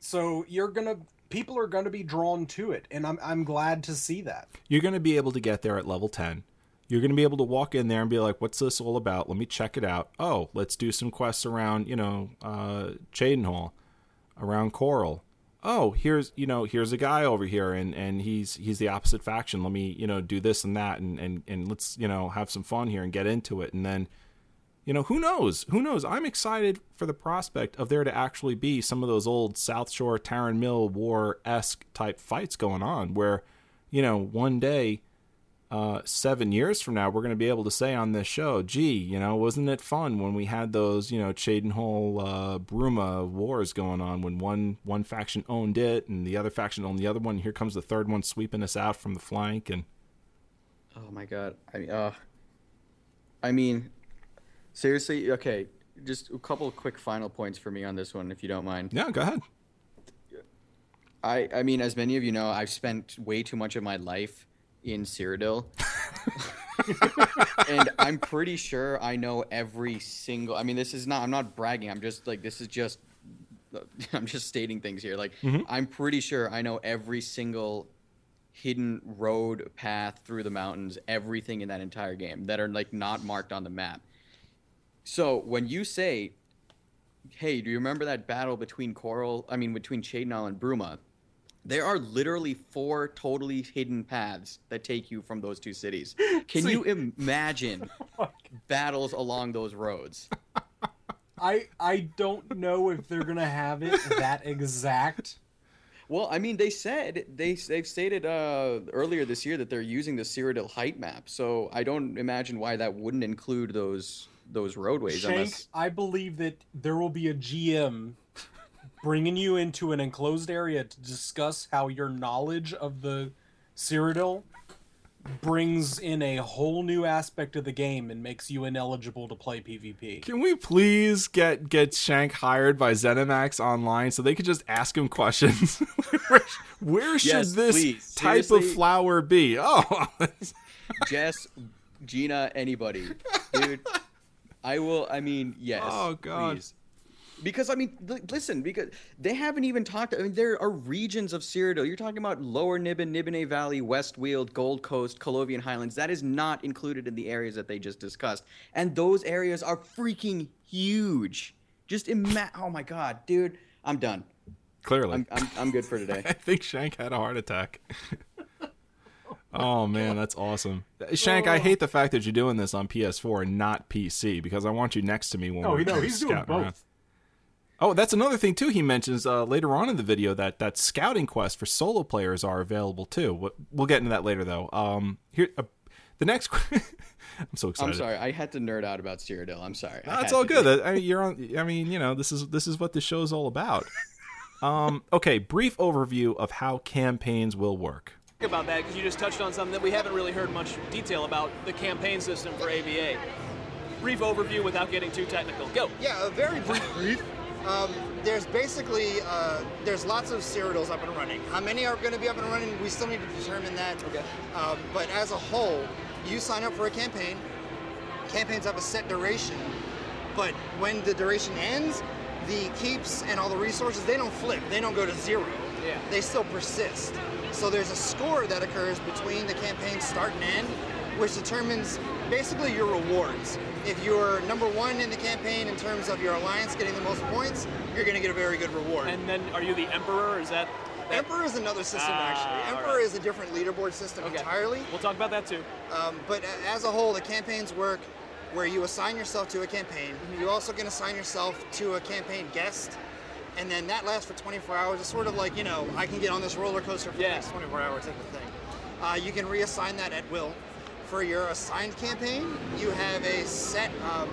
So you're gonna, people are going to be drawn to it, and I'm I'm glad to see that. You're going to be able to get there at level 10. You're going to be able to walk in there and be like, what's this all about? Let me check it out. Oh, let's do some quests around, you know, uh, Cheydinhal, around Chorrol. Oh, here's, you know, here's a guy over here and, and he's, he's the opposite faction. Let me, you know, do this and that and, and, and let's, you know, have some fun here and get into it. And then, you know, who knows? Who knows? I'm excited for the prospect of there to actually be some of those old South Shore Tarren Mill War esque type fights going on where, you know, one day, uh, seven years from now, we're going to be able to say on this show, gee, you know, wasn't it fun when we had those, you know, Cheydinhal, uh, Bruma wars going on when one, one faction owned it and the other faction owned the other one. Here comes the third one sweeping us out from the flank. And Oh my god. I mean, uh, I mean, seriously. Okay, just a couple of quick final points for me on this one, if you don't mind. yeah, go ahead. I, I mean, as many of you know, I've spent way too much of my life in Cyrodiil. and I'm pretty sure I know every single. I mean, this is not. I'm not bragging. I'm just like this is just. I'm just stating things here. Like mm-hmm. I'm pretty sure I know every single hidden road path through the mountains, everything in that entire game that are like not marked on the map. So when you say, "Hey, do you remember that battle between Chorrol? I mean, between Cheydinhal and Bruma?" There are literally four totally hidden paths that take you from those two cities. Can you imagine battles along those roads? I I don't know if they're gonna have it that exact. Well, I mean, they said they they've stated uh, earlier this year that they're using the Cyrodiil height map, so I don't imagine why that wouldn't include those those roadways. Shank, Unless I believe that there will be a GM bringing you into an enclosed area to discuss how your knowledge of the Cyrodiil brings in a whole new aspect of the game and makes you ineligible to play PvP. Can we please get get Shank hired by ZeniMax Online so they could just ask him questions? where, where should Yes, this please. type of flower be? Oh, Jess, Gina, anybody, dude. I will. I mean, yes. Oh, God. please. Because I mean, li- listen, because they haven't even talked. I mean, there are regions of Cyrodiil. You're talking about Lower Nibenay, Nibenay Valley, West Weald, Gold Coast, Colovian Highlands. That is not included in the areas that they just discussed, and those areas are freaking huge. Just imagine. Oh my god, dude, I'm done. clearly. I'm I'm, I'm good for today. I think Shank had a heart attack. oh man, that's awesome. Shank, I hate the fact that you're doing this on PS4 and not PC because I want you next to me when Oh, we're no, he's doing both. around. Oh, that's another thing too. He mentions uh, later on in the video that that scouting quests for solo players are available too. We'll- We'll get into that later though. Um, here, uh, the next. I'm so excited. I'm sorry, I had to nerd out about Cyrodiil. I'm sorry. I That's had all good. I, you're on. I mean, you know, this is this is what the show's all about. Um, okay, brief overview of how campaigns will work. About that because you just touched on something that we haven't really heard much detail about the campaign system for AvA. Brief overview without getting too technical. Go. Yeah, a very brief brief. Um, there's basically uh, there's lots of Cyrodiils up and running. How many are going to be up and running? We still need to determine that. Okay. Um, but as a whole, you sign up for a campaign. Campaigns have a set duration, but when the duration ends, the keeps and all the resources they don't flip. They don't go to zero. Yeah. They still persist. So there's a score that occurs between the campaign start and end, which determines basically your rewards. If you're number one in the campaign in terms of your alliance getting the most points, you're going to get a very good reward. And then, are you the emperor? Is that? Emperor is another system Ah, actually. Emperor right. is a different leaderboard system okay. entirely. We'll talk about that too. Um, but as a whole, the campaigns work where you assign yourself to a campaign. You also can assign yourself to a campaign guest, and then that lasts for 24 hours. It's sort of like you know, I can get on this roller coaster for Yeah. the next 24 hours type of thing. Uh, you can reassign that at will. For your assigned campaign, you have a set. Um,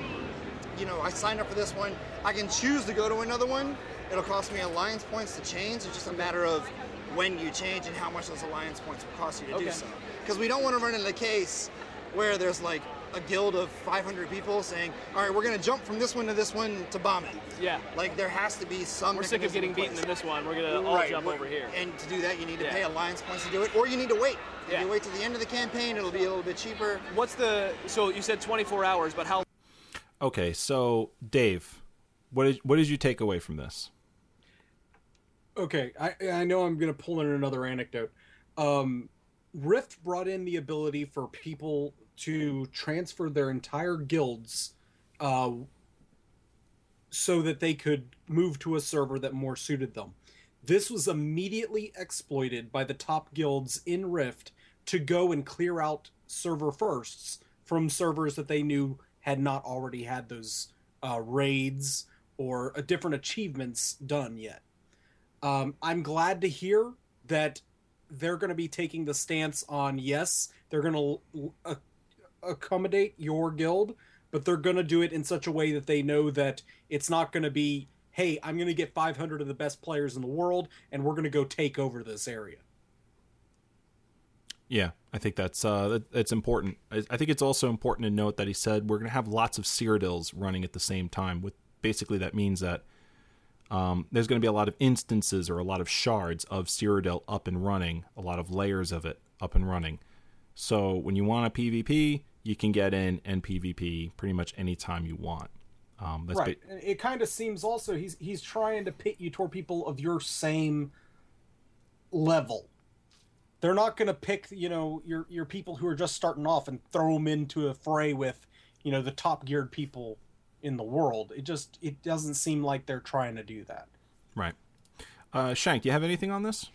you know, I signed up for this one. I can choose to go to another one. It'll cost me alliance points to change. It's just a matter of when you change and how much those alliance points will cost you to Okay. do so. Because we don't want to run into the case where there's like a guild of 500 people saying, "All right, we're going to jump from this one to this one to bombing." Yeah. Like there has to be some. We're sick of getting in beaten in this one. We're gonna all Right, jump but- over here. And to do that, you need to Yeah. pay alliance points to do it, or you need to wait. If Yeah. you wait till the end of the campaign, it'll be a little bit cheaper. What's the? So you said 24 hours, but how? Okay, so Dave, what did what did you take away from this? Okay, I I know I'm gonna pull in another anecdote. Um, Rift brought in the ability for people to transfer their entire guilds, uh, so that they could move to a server that more suited them. This was immediately exploited by the top guilds in Rift to go and clear out server firsts from servers that they knew had not already had those uh, raids or uh, different achievements done yet. Um, I'm glad to hear that they're going to be taking the stance on yes, they're going to uh, accommodate your guild, but they're going to do it in such a way that they know that it's not going to be, hey, I'm going to get 500 of the best players in the world and we're going to go take over this area. Yeah, I think that's uh, that, that's important. I, I think it's also important to note that he said we're going to have lots of Cyrodiils running at the same time. With basically that means that um, there's going to be a lot of instances or a lot of shards of Cyrodiil up and running, a lot of layers of it up and running. So when you want a PvP, you can get in and PvP pretty much anytime you want. Um, that's right. ba- it kind of seems also he's he's trying to pit you toward people of your same level. They're not going to pick, you know, your your people who are just starting off and throw them into a fray with, you know, the top geared people in the world. It just it doesn't seem like they're trying to do that. right. Uh, Shank, do you have anything on this?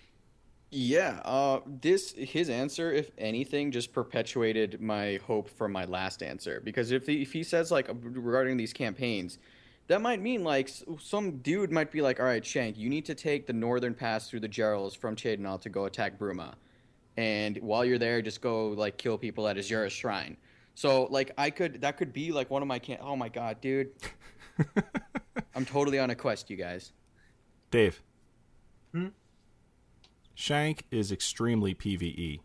Yeah, uh, this his answer, if anything, just perpetuated my hope for my last answer. Because if he, if he says like regarding these campaigns, that might mean like some dude might be like, "All right, Shank, you need to take the northern pass through the Jeralls from Cheydinhal to go attack Bruma, and while you're there, just go like kill people at Azura's shrine." So like I could that could be like one of my can. Oh my god, dude! I'm totally on a quest, you guys. Dave. Shank is extremely PVE.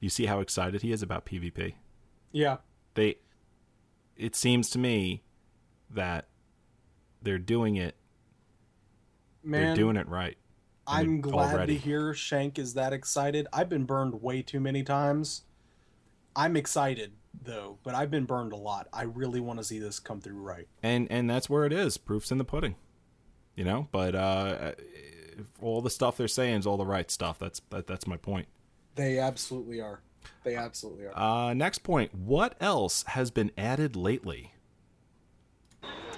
You see how excited he is about PvP. Yeah. They, it seems to me, that they're doing it. Man, they're doing it right. I'm glad already. to hear Shank is that excited. I've been burned way too many times. I'm excited though, but I've been burned a lot. I really want to see this come through right. and and that's where it is. Proof's in the pudding, you know. But uh, all the stuff they're saying is all the right stuff. That's that, that's my point. They absolutely are. They absolutely are. Uh, next point. What else has been added lately?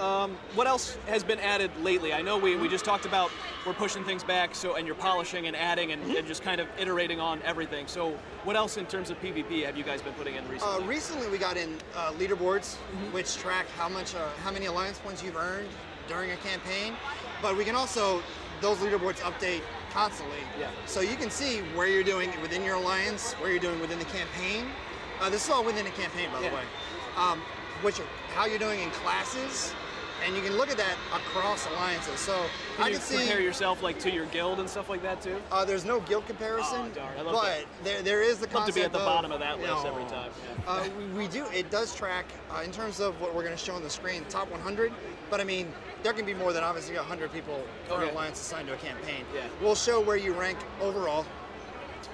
Um, what else has been added lately? I know we, we just talked about we're pushing things back, so and you're polishing and adding and, and just kind of iterating on everything. So what else in terms of PvP have you guys been putting in Uh, recently? recently, we got in uh, leaderboards, which track how much, uh, how many alliance points you've earned during a campaign. But we can also those leaderboards update constantly. Yeah. So you can see where you're doing within your alliance, where you're doing within the campaign. Uh, this is all within the campaign, by Yeah. the way. Um, which how you're doing in classes, and you can look at that across alliances. So Can I you can see. compare yourself like to your guild and stuff like that too? Uh, there's no guild comparison, Oh, darn, I love but that. there there is the Love concept to be at the of, bottom of that list every time. Yeah. uh, we, we do. It does track uh, in terms of what we're going to show on the screen, top 100. But I mean, there can be more than obviously 100 people per Okay. alliance assigned to a campaign. Yeah. We'll show where you rank overall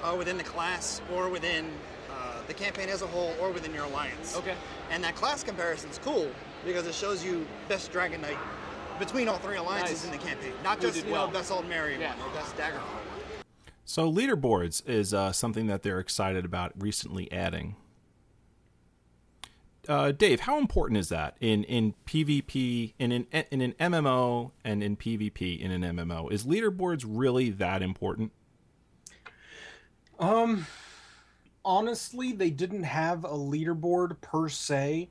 uh, within the class or within uh, the campaign as a whole or within your alliance. Okay. And that class comparison is cool because it shows you best Dragon Knight between all three alliances Nice. in the campaign, not just did you well. know best Aldmeri Yeah. one or best Daggerfall one. So leaderboards is uh, something that they're excited about recently adding. Uh, Dave, how important is that in, in PvP, in an, in an MMO, and in PvP in an MMO? Is leaderboards really that important? Um, honestly, they didn't have a leaderboard per se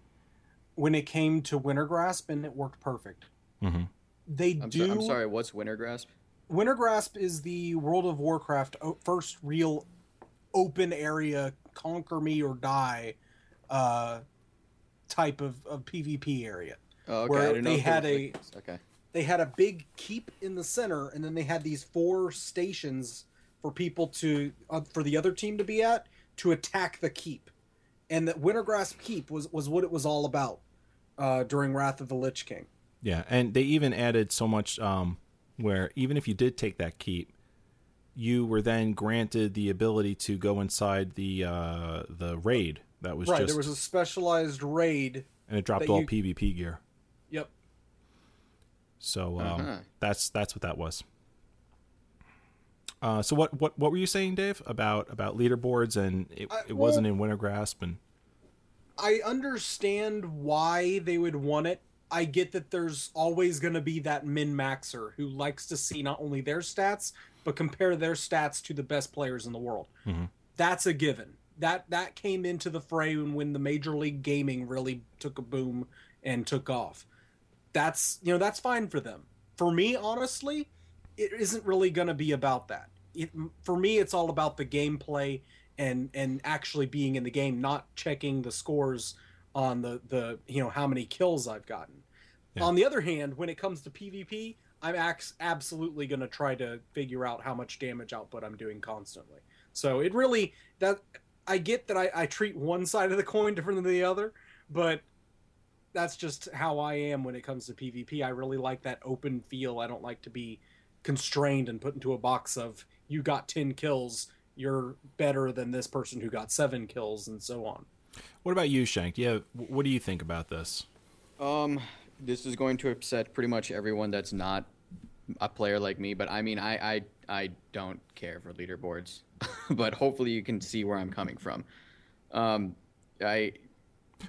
when it came to Wintergrasp, and it worked perfect. Mm-hmm. They I'm, do. so, I'm sorry. What's Wintergrasp? Winter Grasp is the World of Warcraft first real open area, conquer me or die, uh, type of, of PvP area. Oh, okay. Where I didn't they if had a- like- okay. they had a big keep in the center and then they had these four stations for people to uh, for the other team to be at to attack the keep and that wintergrasp keep was was what it was all about uh, during wrath of the lich king Yeah, and they even added so much um, where even if you did take that keep, you were then granted the ability to go inside the uh, the raid that was right just there was a specialized raid and it dropped all you- PvP gear. yep So um, Uh-huh. that's that's what that was. Uh, so what, what what were you saying, Dave, about about leaderboards and it, Uh, it wasn't in Wintergrasp and i understand why they would want it i get that there's always going to be that min maxer who likes to see not only their stats but compare their stats to the best players in the world Mhm. that's a given that that came into the fray when, when the major league gaming really took a boom and took off. That's you know that's fine for them. For me honestly it isn't really going to be about that. It, for me it's all about the gameplay and and actually being in the game not checking the scores on the the you know how many kills i've gotten. Yeah. on the other hand when it comes to pvp i'm ax- absolutely going to try to figure out how much damage output i'm doing constantly. So it really that i get that i, I treat one side of the coin different than the other but that's just how I am when it comes to PvP. I really like that open feel. I don't like to be constrained and put into a box of you got 10 kills, you're better than this person who got 7 kills and so on. what about you, Shank? Yeah, what do you think about this? Um, this is going to upset pretty much everyone that's not a player like me, but I mean, I I, I don't care for leaderboards, but hopefully you can see where I'm coming from. Um, I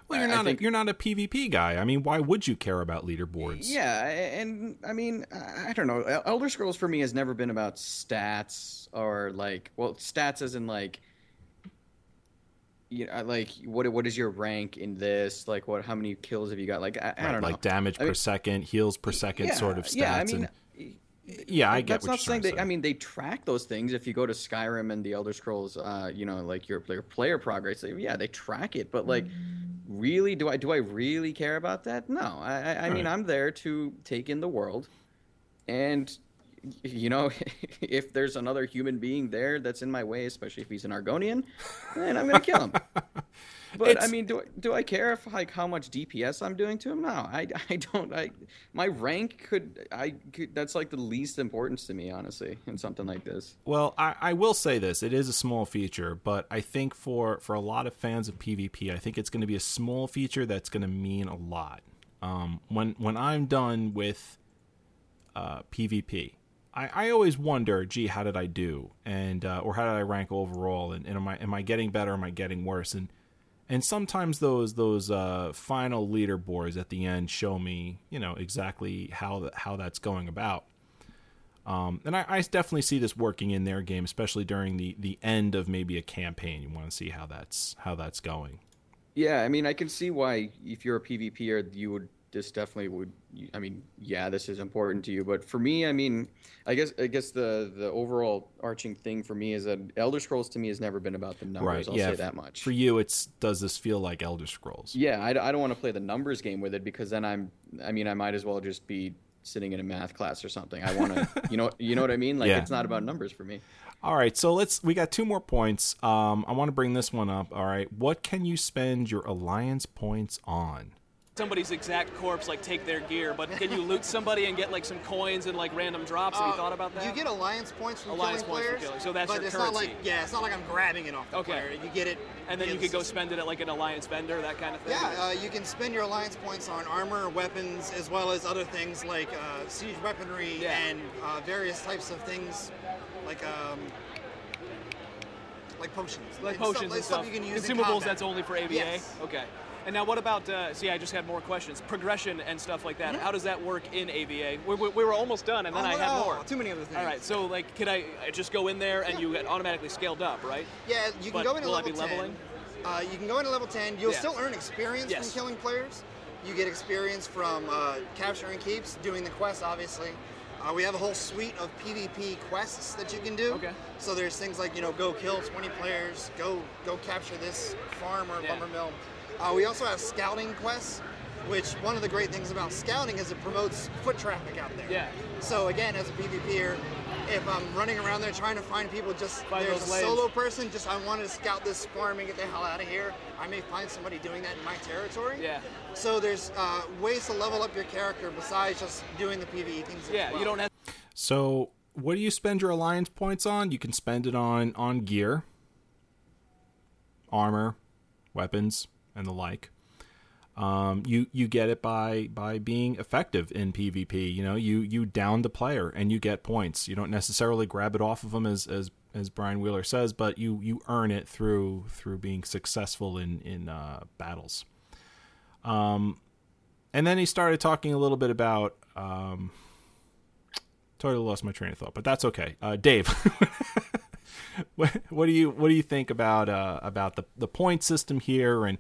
Well, you're not think- a, you're not a PvP guy. I mean, why would you care about leaderboards? Yeah, and I mean, I don't know. Elder Scrolls for me has never been about stats or like, well, stats as in like, you know, like what what is your rank in this? Like, what how many kills have you got? Like, I, I don't know. like damage I per mean- second, heals per second, yeah, sort of stats. Yeah, I mean, and, yeah, I get that's what not saying they. I mean, they track those things. If you go to Skyrim and the Elder Scrolls, uh, you know, like your, your player progress, they- yeah, they track it. But like, really, do I do I really care about that? No. I, I, I mean, Right. I'm there to take in the world, and you know, if there's another human being there that's in my way, especially if he's an Argonian, then I'm gonna kill him. But I mean, do do I care if like how much DPS I'm doing to him? No, I, I don't. I my rank could I could, that's like the least importance to me, honestly, in something like this. Well, I, I will say this: it is a small feature, but I think for for a lot of fans of PvP, I think it's going to be a small feature that's going to mean a lot. Um, when when I'm done with uh, PvP, I, I always wonder, gee, how did I do, and uh, or how did I rank overall, and, and am I am I getting better, am I getting worse, and and sometimes those those uh, final leaderboards at the end show me, you know, exactly how how that's going about. Um, and I, I definitely see this working in their game, especially during the, the end of maybe a campaign. You want to see how that's how that's going. Yeah, I mean, I can see why if you're a PvPer, you would this definitely would. I mean, yeah, this is important to you. But for me, I mean, I guess I guess the the overall arching thing for me is that Elder Scrolls to me has never been about the numbers. I'll yeah. say that much. For you, it's does this feel like Elder Scrolls? Yeah, I, I don't want to play the numbers game with it because then I'm. I mean, I might as well just be sitting in a math class or something. I want to, you know, you know what I mean. Like Yeah. it's not about numbers for me. All right, so let's. We got two more points. Um, I want to bring this one up. All right, what can you spend your alliance points on? Somebody's exact corpse, like take their gear, but can you loot somebody and get like some coins and like random drops? Have you Uh, thought about that? You get alliance points from Alliance killing points players. killing, so that's but your it's not like currency. yeah, it's not like I'm grabbing it off the Okay. player. You get it, and then you could go spend it at like an alliance vendor, that kind of thing. Yeah, uh, you can spend your alliance points on armor, weapons, as well as other things like uh, siege weaponry Yeah. and uh, various types of things, like um, like potions, like stuff- potions like and stuff. you can use Consumables that's only for AVA. Yes. Okay. And now what about? Uh, see, I just had more questions. Progression and stuff like that. How does that work in AVA? We, we, we were almost done, and then Oh, I had oh, more. Too many other things. All right. So like, could I I just go in there and you get automatically scaled up, right? Yeah, you can But go into will I level be 10. leveling? Uh, you can go into level 10. You'll Yeah. still earn experience Yes. from killing players. You get experience from uh, capturing keeps, doing the quests, obviously. Uh, we have a whole suite of PvP quests that you can do. Okay. So there's things like you know, go kill 20 players, go go capture this farm or Yeah. lumber mill. Uh, we also have scouting quests, which one of the great things about scouting is it promotes foot traffic out there. Yeah. So again, as a PvPer, if I'm running around there trying to find people, just Find there's a lanes. solo person, just I wanted to scout this farm and get the hell out of here. I may find somebody doing that in my territory. Yeah. So there's uh, ways to level up your character besides just doing the PvE things. as Yeah. well. You don't have. So, what do you spend your alliance points on? You can spend it on on gear, armor, weapons, and the like. Um, you you get it by by being effective in PvP. You know, you you down the player and you get points. You don't necessarily grab it off of them as as as Brian Wheeler says, but you you earn it through through being successful in in uh, battles. Um, and then he started talking a little bit about um, totally lost my train of thought, but that's okay. Uh, Dave, what, what do you what do you think about uh, about the the point system here? And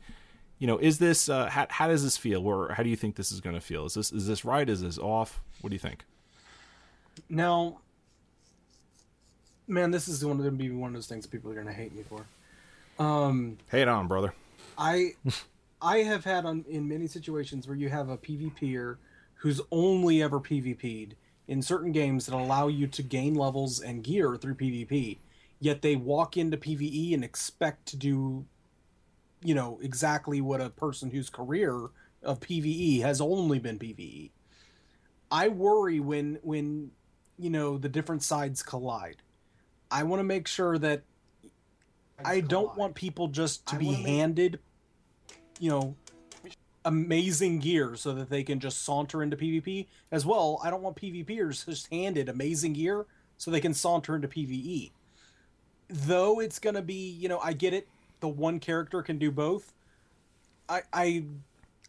you know, is this uh, how, how does this feel? Or how do you think this is going to feel? Is this is this right? Is this off? What do you think? Now, man, this is going to be one of those things people are going to hate me for. Um, Hate on, brother. I I have had on in many situations where you have a PvPer who's only ever PvP'd in certain games that allow you to gain levels and gear through PvP, yet they walk into PvE and expect to do you know exactly what a person whose career of PvE has only been PvE. I worry when when you know the different sides collide. I want to make sure that I don't want people just to I be wanna make- handed, you know, amazing gear so that they can just saunter into PvP. As well, I don't want PvPers just handed amazing gear so they can saunter into PvE. Though it's gonna be, you know, I get it. The one character can do both. I I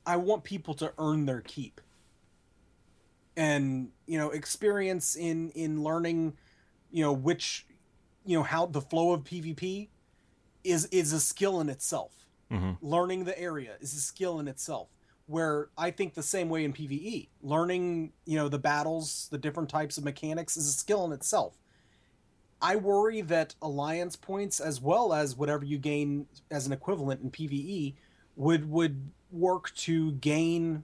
I want people to earn their keep. And you know, experience in in learning, you know, which, you know, how the flow of PvP is is a skill in itself. Mm-hmm. Learning the area is a skill in itself. Where I think the same way in PvE, learning you know the battles, the different types of mechanics is a skill in itself. I worry that alliance points, as well as whatever you gain as an equivalent in PvE, would would work to gain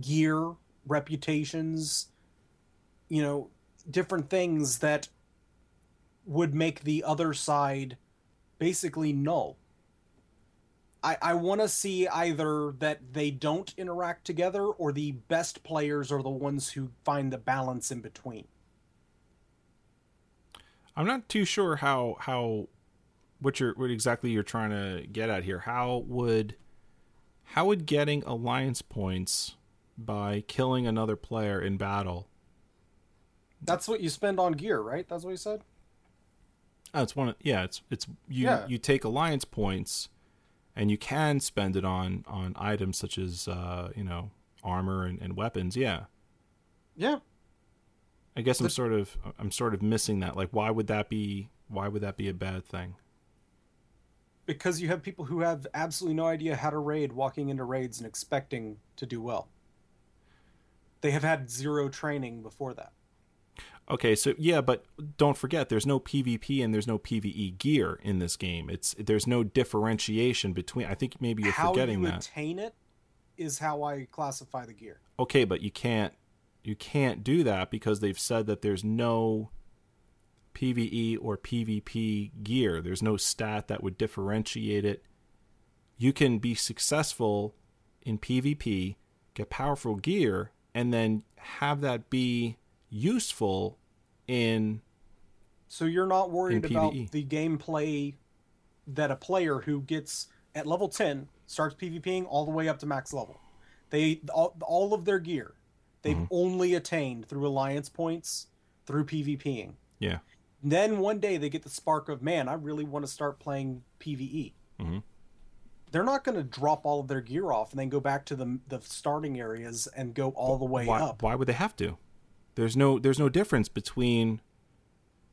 gear, reputations, you know, different things that would make the other side basically null. I, I want to see either that they don't interact together or the best players are the ones who find the balance in between. I'm not too sure how how what you're what exactly you're trying to get at here. How would how would getting alliance points by killing another player in battle? That's what you spend on gear, right? That's what you said. Oh, it's one. Of, yeah, it's it's you Yeah. you take alliance points, and you can spend it on on items such as uh, you know armor and, and weapons. Yeah, Yeah. I guess I'm sort of I'm sort of missing that. Like, why would that be? Why would that be a bad thing? Because you have people who have absolutely no idea how to raid walking into raids and expecting to do well. They have had zero training before that. Okay, so yeah, but don't forget, there's no PvP and there's no PvE gear in this game. It's there's no differentiation between. I think maybe you're how forgetting you that. attain it is how I classify the gear. okay, but you can't you can't do that because they've said that there's no PvE or PvP gear. There's no stat that would differentiate it. You can be successful in PvP, get powerful gear, and then have that be useful in So you're not worried about the gameplay that a player who gets at level 10 starts PvPing all the way up to max level. They all, all of their gear they've Mm-hmm. only attained through alliance points through PvPing. yeah. Then one day they get the spark of, man, I really want to start playing PvE. Mhm. They're not going to drop all of their gear off and then go back to the the starting areas and go all the way why, up. why would they have to? There's no there's no difference between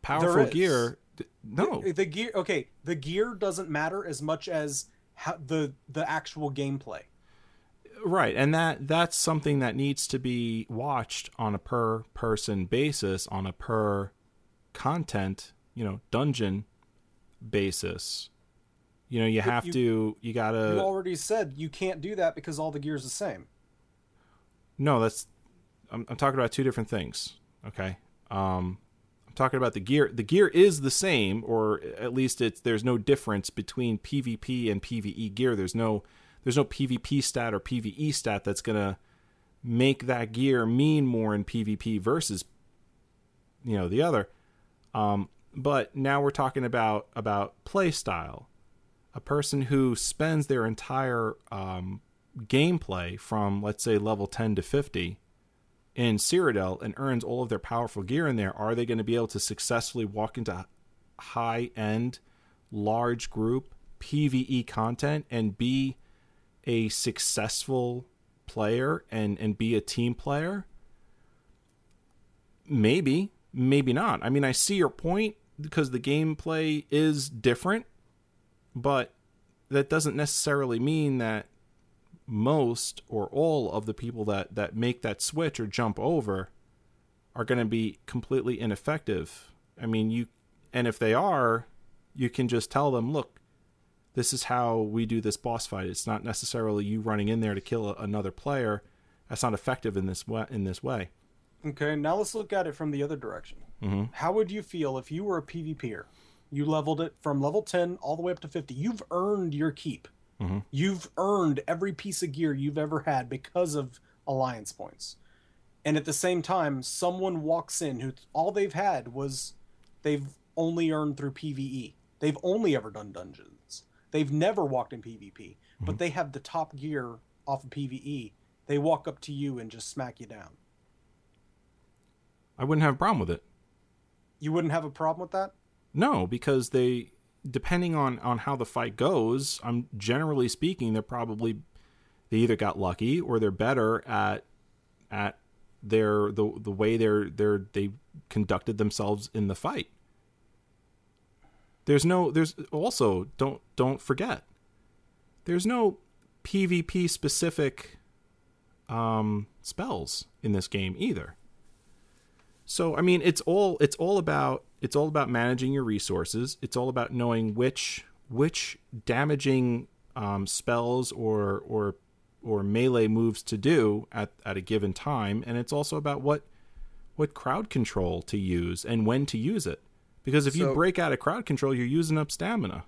powerful gear. No, the, the gear. Okay, the gear doesn't matter as much as how, the the actual gameplay. Right, and that that's something that needs to be watched on a per person basis, on a per content, you know, dungeon basis. You know, you have you- to you gotta you already said you can't do that because all the gear's the same. No, that's I'm, I'm talking about two different things. Okay, um, I'm talking about the gear. The gear is the same, or at least it's there's no difference between PvP and PvE gear. There's no there's no PvP stat or PvE stat that's gonna make that gear mean more in PvP versus you know the other. Um, but now we're talking about about play style. A person who spends their entire um, gameplay from let's say level 10 to 50 in Cyrodiil and earns all of their powerful gear in there, are they going to be able to successfully walk into high end, large group PvE content and be a successful player and, and be a team player? Maybe, maybe not. I mean, I see your point because the gameplay is different, but that doesn't necessarily mean that most or all of the people that that make that switch or jump over are going to be completely ineffective. I mean, you and if they are, you can just tell them, "Look, this is how we do this boss fight. It's not necessarily you running in there to kill a, another player. That's not effective in this way in this way." Okay, now let's look at it from the other direction. Mm-hmm. How would you feel if you were a PvPer? You leveled it from level 10 all the way up to 50. You've earned your keep. Mm-hmm. You've earned every piece of gear you've ever had because of alliance points. And at the same time, someone walks in who all they've had was they've only earned through PvE. They've only ever done dungeons. They've never walked in PvP, but mm-hmm. they have the top gear off of PvE. They walk up to you and just smack you down. I wouldn't have a problem with it. You wouldn't have a problem with that? No, because they depending on on how the fight goes, I'm generally speaking they're probably they either got lucky or they're better at at their the the way they're they're they conducted themselves in the fight. There's no there's also don't don't forget. There's no PvP specific um spells in this game either. So I mean, it's all it's all about it's all about managing your resources. It's all about knowing which which damaging um, spells or or or melee moves to do at, at a given time, and it's also about what what crowd control to use and when to use it. Because if you break out of crowd control, you're using up stamina.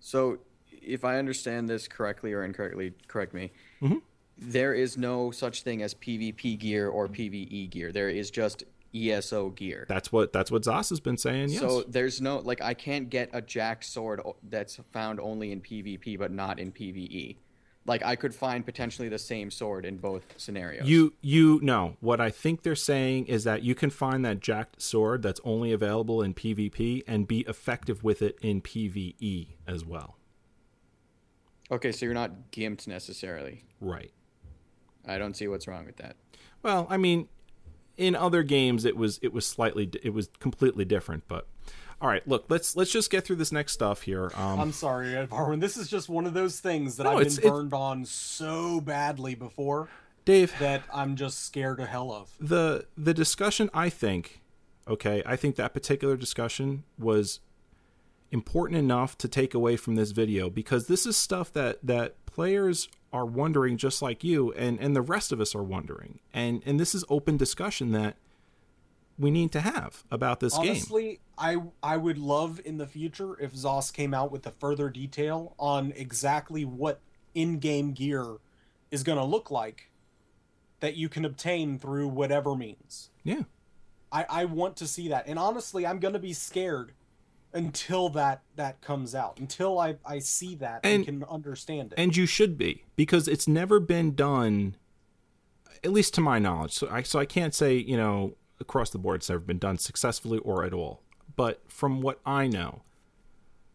So, if I understand this correctly or incorrectly, correct me. Mhm. There is no such thing as PvP gear or PvE gear. There is just ESO gear. That's what that's what Zos has been saying. Yes. So there's no like I can't get a jack sword that's found only in PvP but not in PvE. Like I could find potentially the same sword in both scenarios. You you no. What I think they're saying is that you can find that jacked sword that's only available in PvP and be effective with it in PvE as well. Okay, so you're not gimped necessarily. Right. I don't see what's wrong with that. Well, I mean, in other games it was it was slightly it was completely different, but all right, look, let's let's just get through this next stuff here. Um, I'm sorry, Barwin. This is just one of those things that No, I've been burned on so badly before Dave, that I'm just scared to hell of. the the discussion I think okay, I think that particular discussion was important enough to take away from this video because this is stuff that that players are wondering just like you and and the rest of us are wondering. And and this is open discussion that we need to have about this game. Honestly, I I would love in the future if Zos came out with a further detail on exactly what in-game gear is going to look like that you can obtain through whatever means. Yeah. I I want to see that. And honestly, I'm going to be scared until that that comes out. Until I I see that and, And- can understand it. And you should be because it's never been done, at least to my knowledge. So I so I can't say you know across the board it's never been done successfully or at all. But from what I know,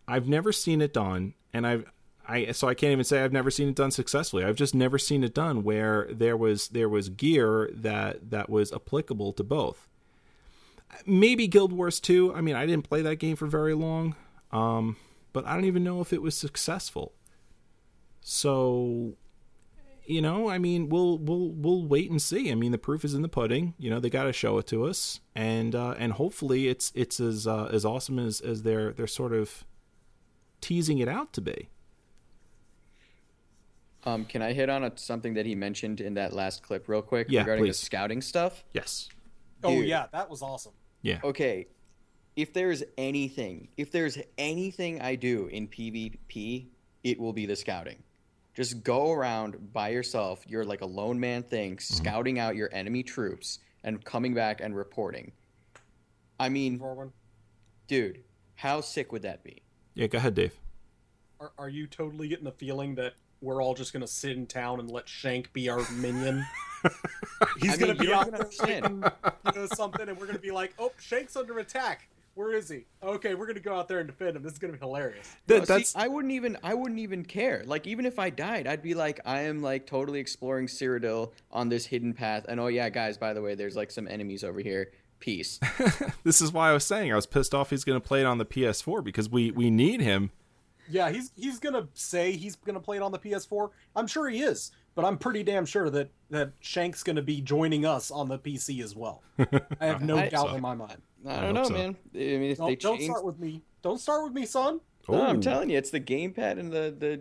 I've never seen it done, and I've I so I can't even say I've never seen it done successfully. I've just never seen it done where there was there was gear that that was applicable to both. Maybe Guild Wars 2. I mean, I didn't play that game for very long. Um, but I don't even know if it was successful. So, you know, I mean, we'll we'll we'll wait and see. I mean, the proof is in the pudding. You know, they got to show it to us, and uh, and hopefully, it's it's as uh, as awesome as as they're they're sort of teasing it out to be. Um, can I hit on a, something that he mentioned in that last clip real quick Yeah, regarding please. the scouting stuff? Yes. oh yeah, that was awesome. Yeah. Okay, if there's anything, if there's anything I do in PvP, it will be the scouting. Just go around by yourself. You're like a lone man thing, mm-hmm. scouting out your enemy troops and coming back and reporting. I mean, dude, how sick would that be? Yeah. Go ahead, Dave. Are, are you totally getting the feeling that we're all just gonna sit in town and let Shank be our minion? He's I gonna mean, be you're out gonna there you know, something, and we're gonna be like, "Oh, Shank's under attack. Where is he? Okay, we're gonna go out there and defend him. This is gonna be hilarious." That, No, see, I wouldn't even I wouldn't even care. Like even if I died, I'd be like I am like totally exploring Cyrodiil on this hidden path. And oh yeah, guys, by the way, there's like some enemies over here. Peace. this is why I was saying I was pissed off. He's going to play it on the PS4 because we we need him. Yeah, he's he's gonna say he's gonna play it on the PS4. I'm sure he is, but I'm pretty damn sure that that Shank's gonna be joining us on the PC as well. I have no I- doubt so. in my mind. I I don't hope know, so. man. I mean, if they Don't, don't start with me. Don't start with me, son. no, I'm telling you, it's the gamepad and the the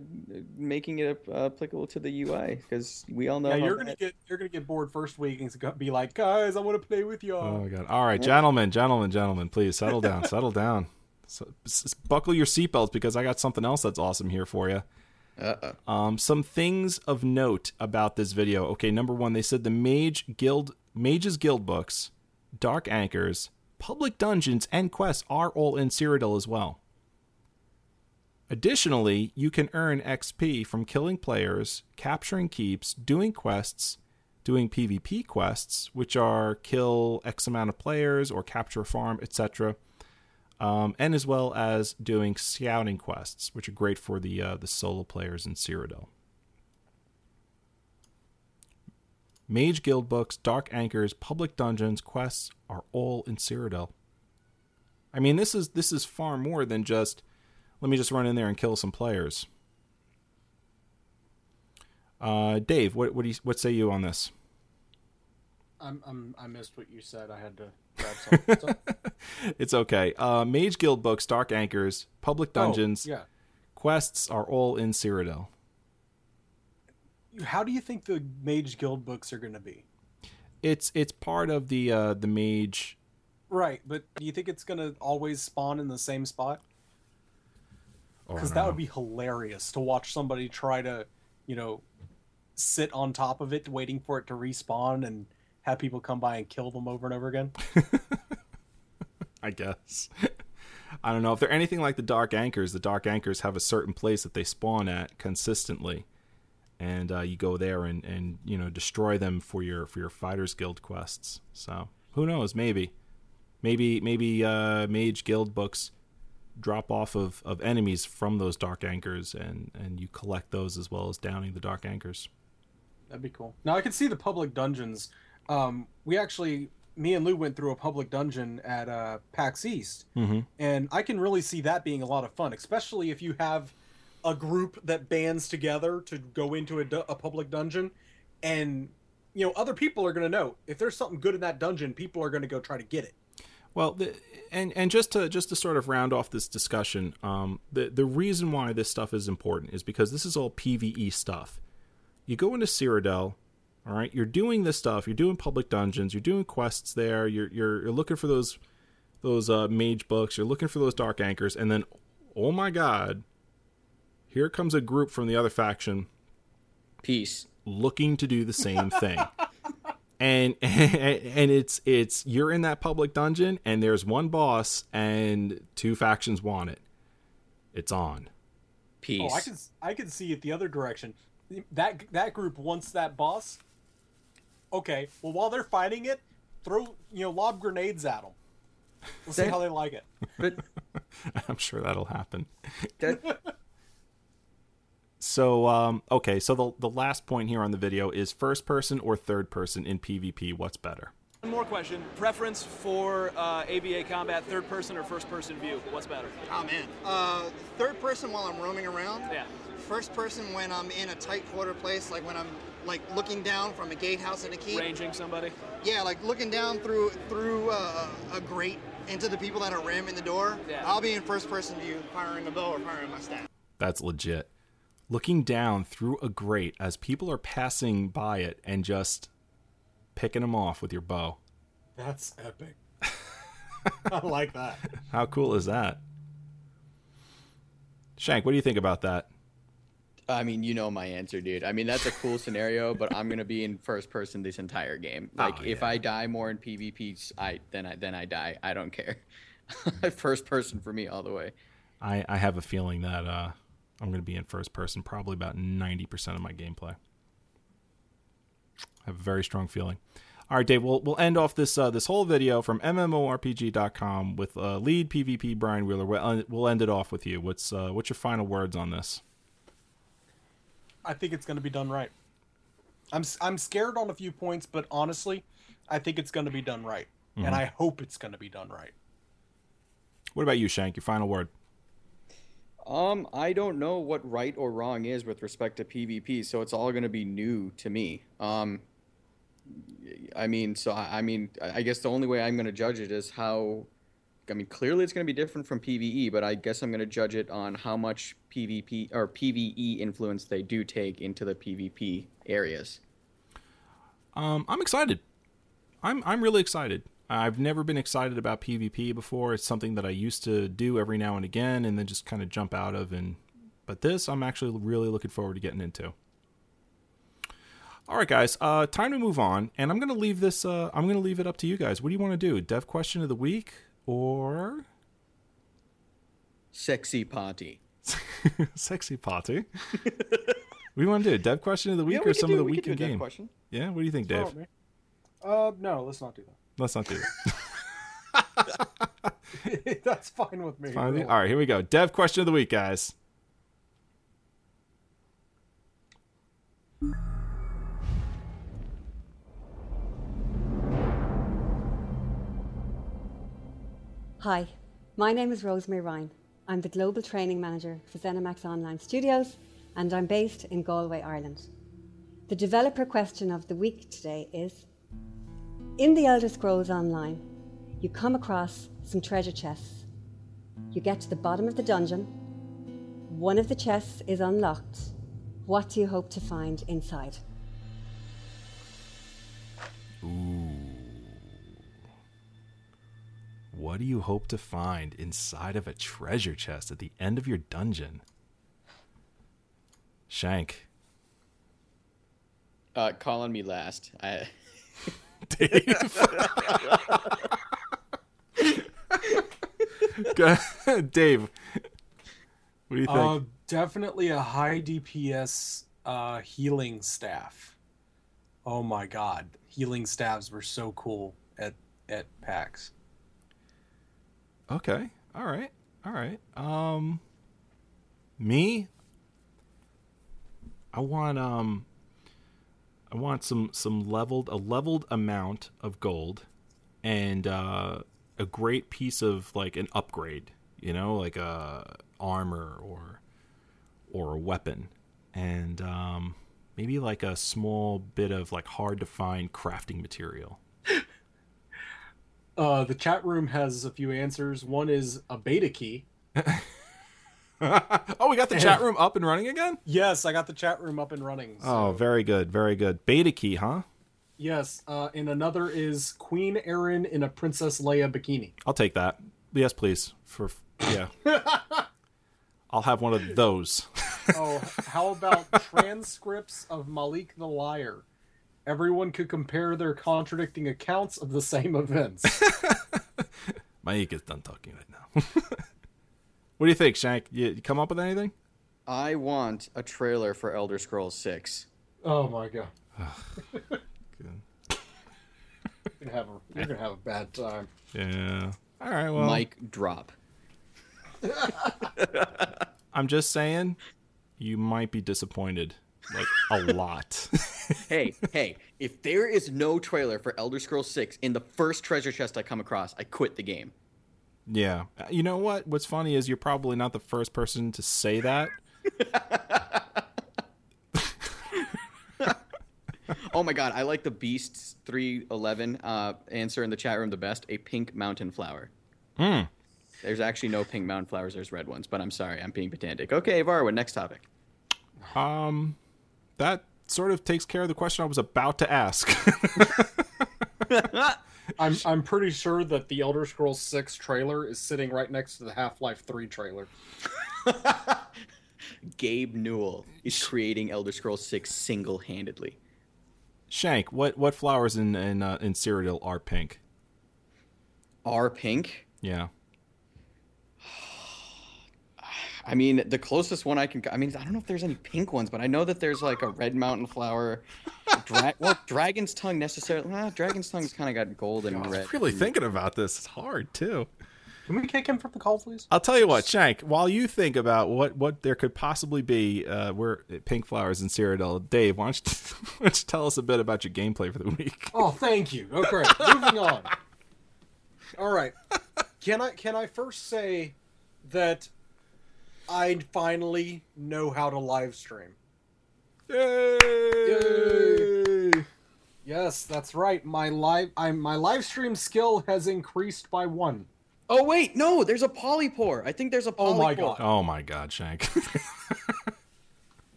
making it uh, applicable to the UI because we all know. Yeah, you're gonna bad- get you're gonna get bored first week and it's gonna be like, guys, I want to play with Oh y'all. Oh my god! All right, gentlemen, gentlemen, gentlemen, please settle down, settle down. So, s- s- buckle your seatbelts because I got something else that's awesome here for you. Uh-uh. Um, some things of note about this video. Okay, number one, they said the Mage Guild, Mages Guild books, Dark Anchors, Public Dungeons, and quests are all in Cyrodiil as well. Additionally, you can earn XP from killing players, capturing keeps, doing quests, doing PvP quests, which are kill X amount of players or capture a farm, etc. Um, and as well as doing scouting quests, which are great for the uh, the solo players in Cyrodiil. Mage Guild books, Dark Anchors, Public Dungeons, quests are all in Cyrodiil. I mean, this is this is far more than just let me just run in there and kill some players. Uh, Dave, what what you, what say you on this? I'm, I'm I missed what you said. I had to grab something. So- It's okay. Uh, Mage Guild books, Dark Anchors, Public Dungeons, Oh, yeah. quests are all in Cyrodiil. How do you think the Mage Guild books are gonna be? it's it's part of the uh, the mage. Right, but do you think it's gonna always spawn in the same spot? Oh, Because that would be hilarious to watch somebody try to, you know, sit on top of it, waiting for it to respawn, and have people come by and kill them over and over again. I guess. I don't know if they're anything like the Dark Anchors. The Dark Anchors have a certain place that they spawn at consistently, and uh, you go there and, and you know destroy them for your for your Fighters Guild quests. So who knows? Maybe, maybe maybe uh, Mage Guild books drop off of, of enemies from those Dark Anchors, and and you collect those as well as downing the Dark Anchors. That'd be cool. Now I can see the public dungeons. Um, we actually, me and Lou went through a public dungeon at uh, PAX East, Mm-hmm. and I can really see that being a lot of fun, especially if you have a group that bands together to go into a, du- a public dungeon, and you know other people are going to know if there's something good in that dungeon, people are going to go try to get it. Well, the, and and just to just to sort of round off this discussion, um, the the reason why this stuff is important is because this is all PVE stuff. You go into Cyrodiil, all right. You're doing this stuff. You're doing public dungeons. You're doing quests there. You're you're, you're looking for those those uh, mage books. You're looking for those dark anchors, and then, oh my God, here comes a group from the other faction Peace. looking to do the same thing. and and it's it's you're in that public dungeon and there's one boss and two factions want it. It's on. Peace. Oh, I can I can see it the other direction. That that group wants that boss. Okay, well while they're fighting it, throw you know lob grenades at them. We'll see how they like it. But I'm sure that'll happen. that So um okay, so the the last point here on the video is first person or third person in PvP, what's better? One more question. Preference for uh, AvA combat, third person or first person view? What's better? Oh man. Uh, third person while I'm roaming around. Yeah. First person when I'm in a tight quarter place, like when I'm like looking down from a gatehouse in a keep. Ranging somebody? Yeah, like looking down through through uh, a grate into the people that are ramming the door. Yeah. I'll be in first person view, firing a bow or firing my staff. That's legit. Looking down through a grate as people are passing by it and just picking them off with your bow. That's epic. I like that. How cool is that? Shank, what do you think about that? I mean, you know my answer, dude. I mean, that's a cool scenario, but I'm gonna be in first person this entire game. Like, Oh, if. I die more in PvP, I then I then I die. I don't care. first person for me all the way. I, I have a feeling that uh, I'm going to be in first person probably about 90% of my gameplay. I have a very strong feeling. All right, Dave, we'll, we'll end off this uh, this whole video from MMORPG.com with uh, lead PvP Brian Wheeler. We'll, we'll end it off with you. What's uh, what's your final words on this? I think it's going to be done right. I'm s- I'm scared on a few points, but honestly, I think it's going to be done right, and I hope it's going to be done right. What about you, Shank? Your final word? Um, I don't know what right or wrong is with respect to PvP, so it's all going to be new to me. Um, I mean, so I, I mean, I I guess the only way I'm going to judge it is how. I mean, clearly it's going to be different from PVE, but I guess I'm going to judge it on how much PvP or PVE influence they do take into the PvP areas. Um, I'm excited. I'm I'm really excited. I've never been excited about PvP before. It's something that I used to do every now and again, and then just kind of jump out of. And but this, I'm actually really looking forward to getting into. All right, guys. Uh, time to move on, and I'm gonna leave this. Uh, I'm gonna leave it up to you guys. What do you want to do? Dev question of the week or Sexy party. sexy party? we want to do? a Dev question of the week Yeah, or we could some do- of the we week in game? question. Yeah. What do you think, Dave? Uh, no, let's not do that. Let's not do that. that. That's fine with me. Fine with? All right, here we go. Dev question of the week, guys. Hi, my name is Rosemary Ryan. I'm the Global Training Manager for ZeniMax Online Studios, and I'm based in Galway, Ireland. The developer question of the week today is In the Elder Scrolls Online, you come across some treasure chests. You get to the bottom of the dungeon. One of the chests is unlocked. What do you hope to find inside? Ooh. What do you hope to find inside of a treasure chest at the end of your dungeon? Shank. Uh, calling me last. I, Dave. Dave. What do you think? Uh, definitely a high DPS uh, healing staff. Oh my god, healing staffs were so cool at at PAX. Okay. All right. All right. Um me I want um I want some some leveled a leveled amount of gold and uh a great piece of like an upgrade, you know, like a armor or or a weapon. And um maybe like a small bit of like hard to find crafting material. Uh, the chat room has a few answers. One is a beta key. oh, we got the chat room up and running again? Yes, I got the chat room up and running. so- Oh, very good, very good. Beta key, huh? yes. Uh, and another is Queen Ayrenn in a Princess Leia bikini. I'll take that. Yes, please. For yeah, I'll have one of those. Oh, how about transcripts of Malik the Liar? Everyone could compare their contradicting accounts of the same events. My Mike is done talking right now. what do you think, Shank? You, you come up with anything? I want a trailer for Elder Scrolls 6. oh my god. You're gonna have a, you're gonna have a bad time. Yeah. All right. Well, Mic drop. I'm just saying, you might be disappointed, like a lot. hey, hey, if there is no trailer for Elder Scrolls 6 in the first treasure chest I come across, I quit the game. yeah. You know what? What's funny is you're probably not the first person to say that. Oh my god, I like the Beasts 311 uh, answer in the chat room the best a pink mountain flower. Hmm. There's actually no pink mountain flowers, there's red ones, but I'm sorry, I'm being pedantic. Okay, Varwa, next topic. Um, that sort of takes care of the question I was about to ask. I'm I'm pretty sure that the Elder Scrolls 6 trailer is sitting right next to the Half-Life 3 trailer. Gabe Newell is creating Elder Scrolls 6 single handedly. Shank, what what flowers in in uh, in Cyrodiil are pink? Are pink? Yeah. I mean, the closest one I can. I mean, I don't know if there's any pink ones, but I know that there's like a red mountain flower. Dra- well, dragon's tongue necessarily. Nah, dragon's tongue's kind of got gold and red. Really thinking about this. It's hard too. Can we kick him from the call, please? I'll tell you what, Shank. While you think about what, what there could possibly be, uh, where pink flowers in Cyrodiil, Dave, why don't, you, why don't you tell us a bit about your gameplay for the week? Oh, thank you. Okay, moving on. All right. Can I can I first say that I finally know how to live stream? Yay! Yay! Yes, that's right. My live I my live stream skill has increased by one. Oh wait, no, there's a polypore. I think there's a polypore. Oh my God. Oh my God, Shank.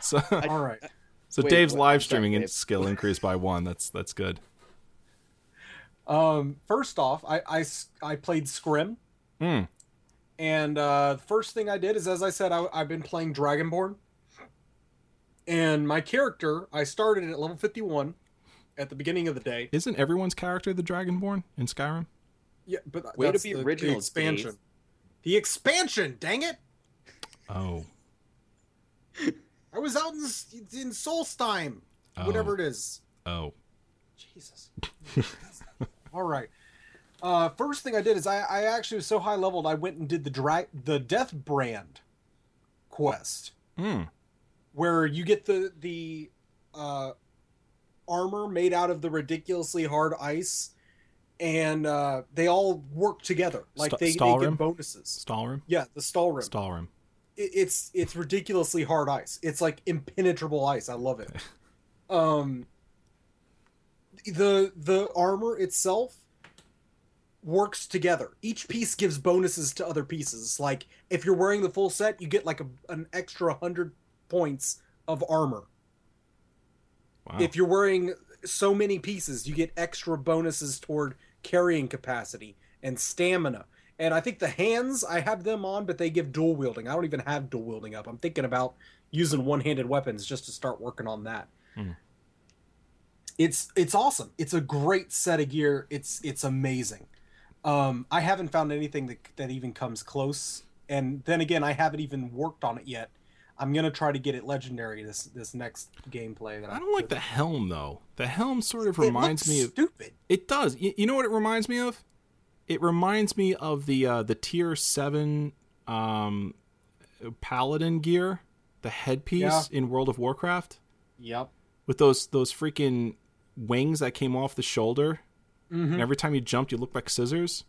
so, All right. so Wait, Dave's what- live streaming Dave. skill increased by one. That's that's good. Um, first off, I, I s- I played Skyrim, Hmm. And uh, the first thing I did is, as I said, I, I've been playing Dragonborn, and my character I started at level fifty one at the beginning of the day. Isn't everyone's character the Dragonborn in Skyrim? Yeah, but Way to that's be the, original, the expansion. Dave. The expansion, dang it! Oh, I was out in S- in Solstheim, whatever it is. oh. Jesus. All right. Uh, first thing I did is I, I actually was so high leveled I went and did the dra- the Deathbrand quest, Hmm. where you get the the uh, armor made out of the ridiculously hard ice, and uh, they all work together like Sta- they, they get bonuses. Stalrim. Yeah, the Stalrim. Stalrim. it, it's it's ridiculously hard ice. It's like impenetrable ice. I love it. Um, the the armor itself works together. Each piece gives bonuses to other pieces. Like if you're wearing the full set, you get like a, an extra hundred points of armor. Wow. If you're wearing so many pieces, you get extra bonuses toward carrying capacity and stamina. And I think the hands I have them on, but they give dual wielding. I don't even have dual wielding up. I'm thinking about using one handed weapons just to start working on that. Hmm. It's it's awesome. It's a great set of gear. It's it's amazing. Um, I haven't found anything that that even comes close. And then again, I haven't even worked on it yet. I'm gonna try to get it legendary this this next gameplay. That I don't like the helm though. The helm sort of reminds me of stupid. It does. You, you know what it reminds me of? It reminds me of the uh, the tier seven um, paladin gear, the headpiece Yeah. in World of Warcraft Yep. with those those freaking wings that came off the shoulder. Mm-hmm. And every time you jumped, you looked like scissors.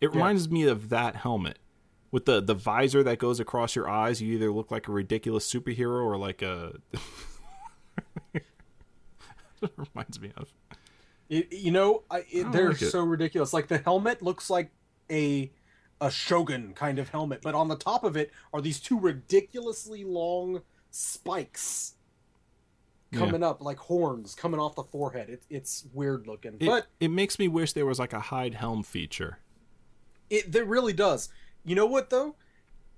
It reminds me of that helmet with the the visor that goes across your eyes. You either look like a ridiculous superhero or like a. it reminds me of. It, you know, I, it, don't they're like so ridiculous. Like the helmet looks like a a shogun kind of helmet, but on the top of it are these two ridiculously long spikes coming up like horns coming off the forehead. It, it's weird looking, It, but it makes me wish there was like a hide helm feature. it, it really does. You know what though?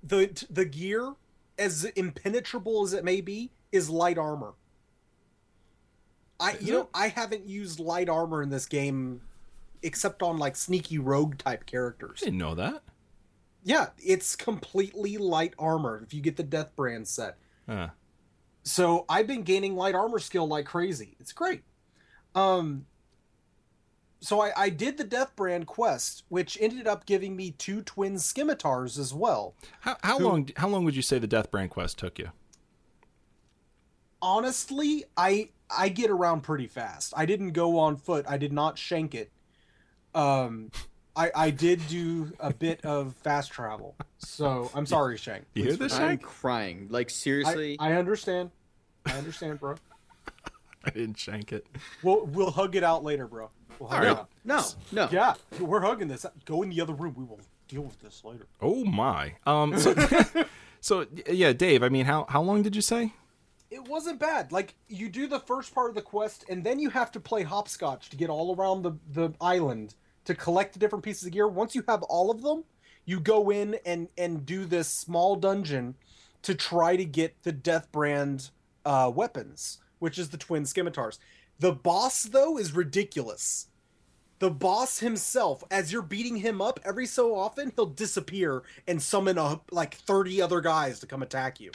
The the gear, as impenetrable as it may be, is light armor. I Is you know? I haven't used light armor in this game, except on like sneaky rogue type characters. I didn't know that. Yeah, it's completely light armor if you get the Deathbrand set. Uh, So I've been gaining light armor skill like crazy. It's great. Um so I, I did the Deathbrand quest, which ended up giving me two twin scimitars as well. how how Who- long how long would you say the Deathbrand quest took you? Honestly, I I get around pretty fast. I didn't go on foot. I did not shank it. Um I, I did do a bit of fast travel. So I'm sorry, Shank. You hear Please this, I'm Shank? crying. Like seriously. I, I understand. I understand, bro. I didn't shank it. We'll we'll hug it out later, bro. We'll hug All it right. out. no, no. Yeah, we're hugging this. Go in the other room. We will deal with this later. Oh my. Um. So, so yeah, Dave. I mean, how how long did you say? It wasn't bad. Like you do the first part of the quest, and then you have to play hopscotch to get all around the the island to collect the different pieces of gear. Once you have all of them, you go in and and do this small dungeon to try to get the Deathbrand uh, weapons, which is the twin scimitars. The boss though is ridiculous. The boss himself, as you're beating him up, every so often he'll disappear and summon a, like 30 other guys to come attack you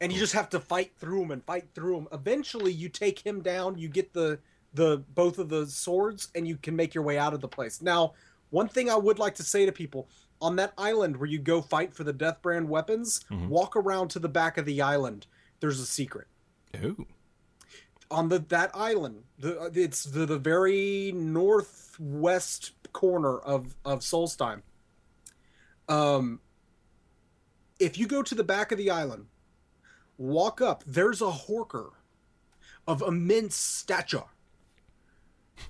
and you just have to fight through them and fight through them. Eventually, you take him down. You get the the both of the swords, and you can make your way out of the place. Now, one thing I would like to say to people on that island where you go fight for the Deathbrand weapons, walk around to the back of the island. There's a secret Oh. on the that island. The it's the, the very northwest corner of of Solstheim. Um, if you go to the back of the island, walk up. There's a horker of immense stature,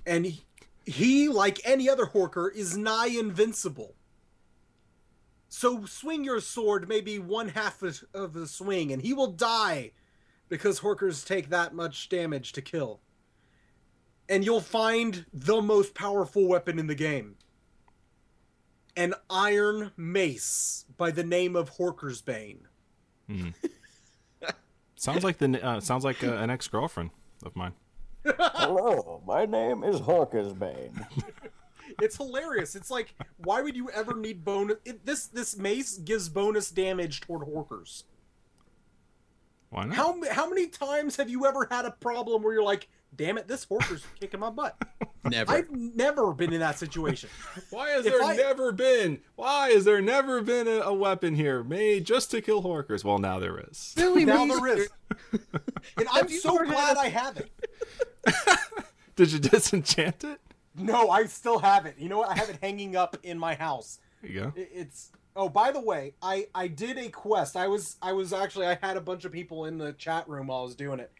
and he, he, like any other horker, is nigh invincible. So swing your sword maybe one half of, of the swing, and he will die because horkers take that much damage to kill. And you'll find the most powerful weapon in the game an iron mace by the name of Horker's Bane. Sounds like the uh, sounds like uh, an ex girlfriend of mine. Hello, my name is Horkersbane. It's hilarious. It's like, why would you ever need bonus? It, this this mace gives bonus damage toward Horkers. Why not? How how many times have you ever had a problem where you're like, damn it, this Horker's kicking my butt? Never. I've never been in that situation. Why has If there I- never been? Why has there never been a, a weapon here made just to kill horkers? Well, now there is. now there is, and I'm so glad I have it. Did you disenchant it? No, I still have it. You know what? I have it hanging up in my house. There you go. It's oh, by the way, I I did a quest. I was I was actually I had a bunch of people in the chat room while I was doing it.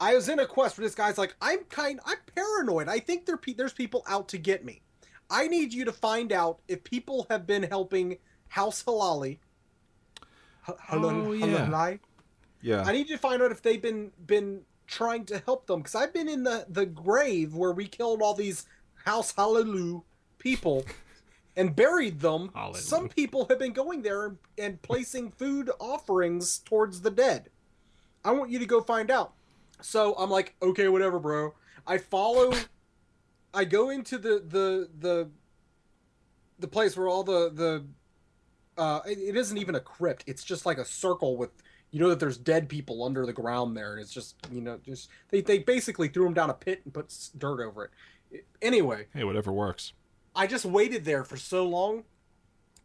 I was in a quest where this guy's like, I'm kind, I'm paranoid. I think there pe- there's people out to get me. I need you to find out if people have been helping House Halali. H- Halal- Oh, yeah. Halalai? Yeah. I need you to find out if they've been been trying to help them because I've been in the the grave where we killed all these House Hallelujah people and buried them. Hallelujah. Some people have been going there and placing food offerings towards the dead. I want you to go find out. So I'm like, okay, whatever, bro. I follow. I go into the the the the place where all the the uh it, it isn't even a crypt. It's just like a circle with you know that there's dead people under the ground there, and it's just you know just they they basically threw them down a pit and put dirt over it. Anyway, Hey, whatever works. I just waited there for so long.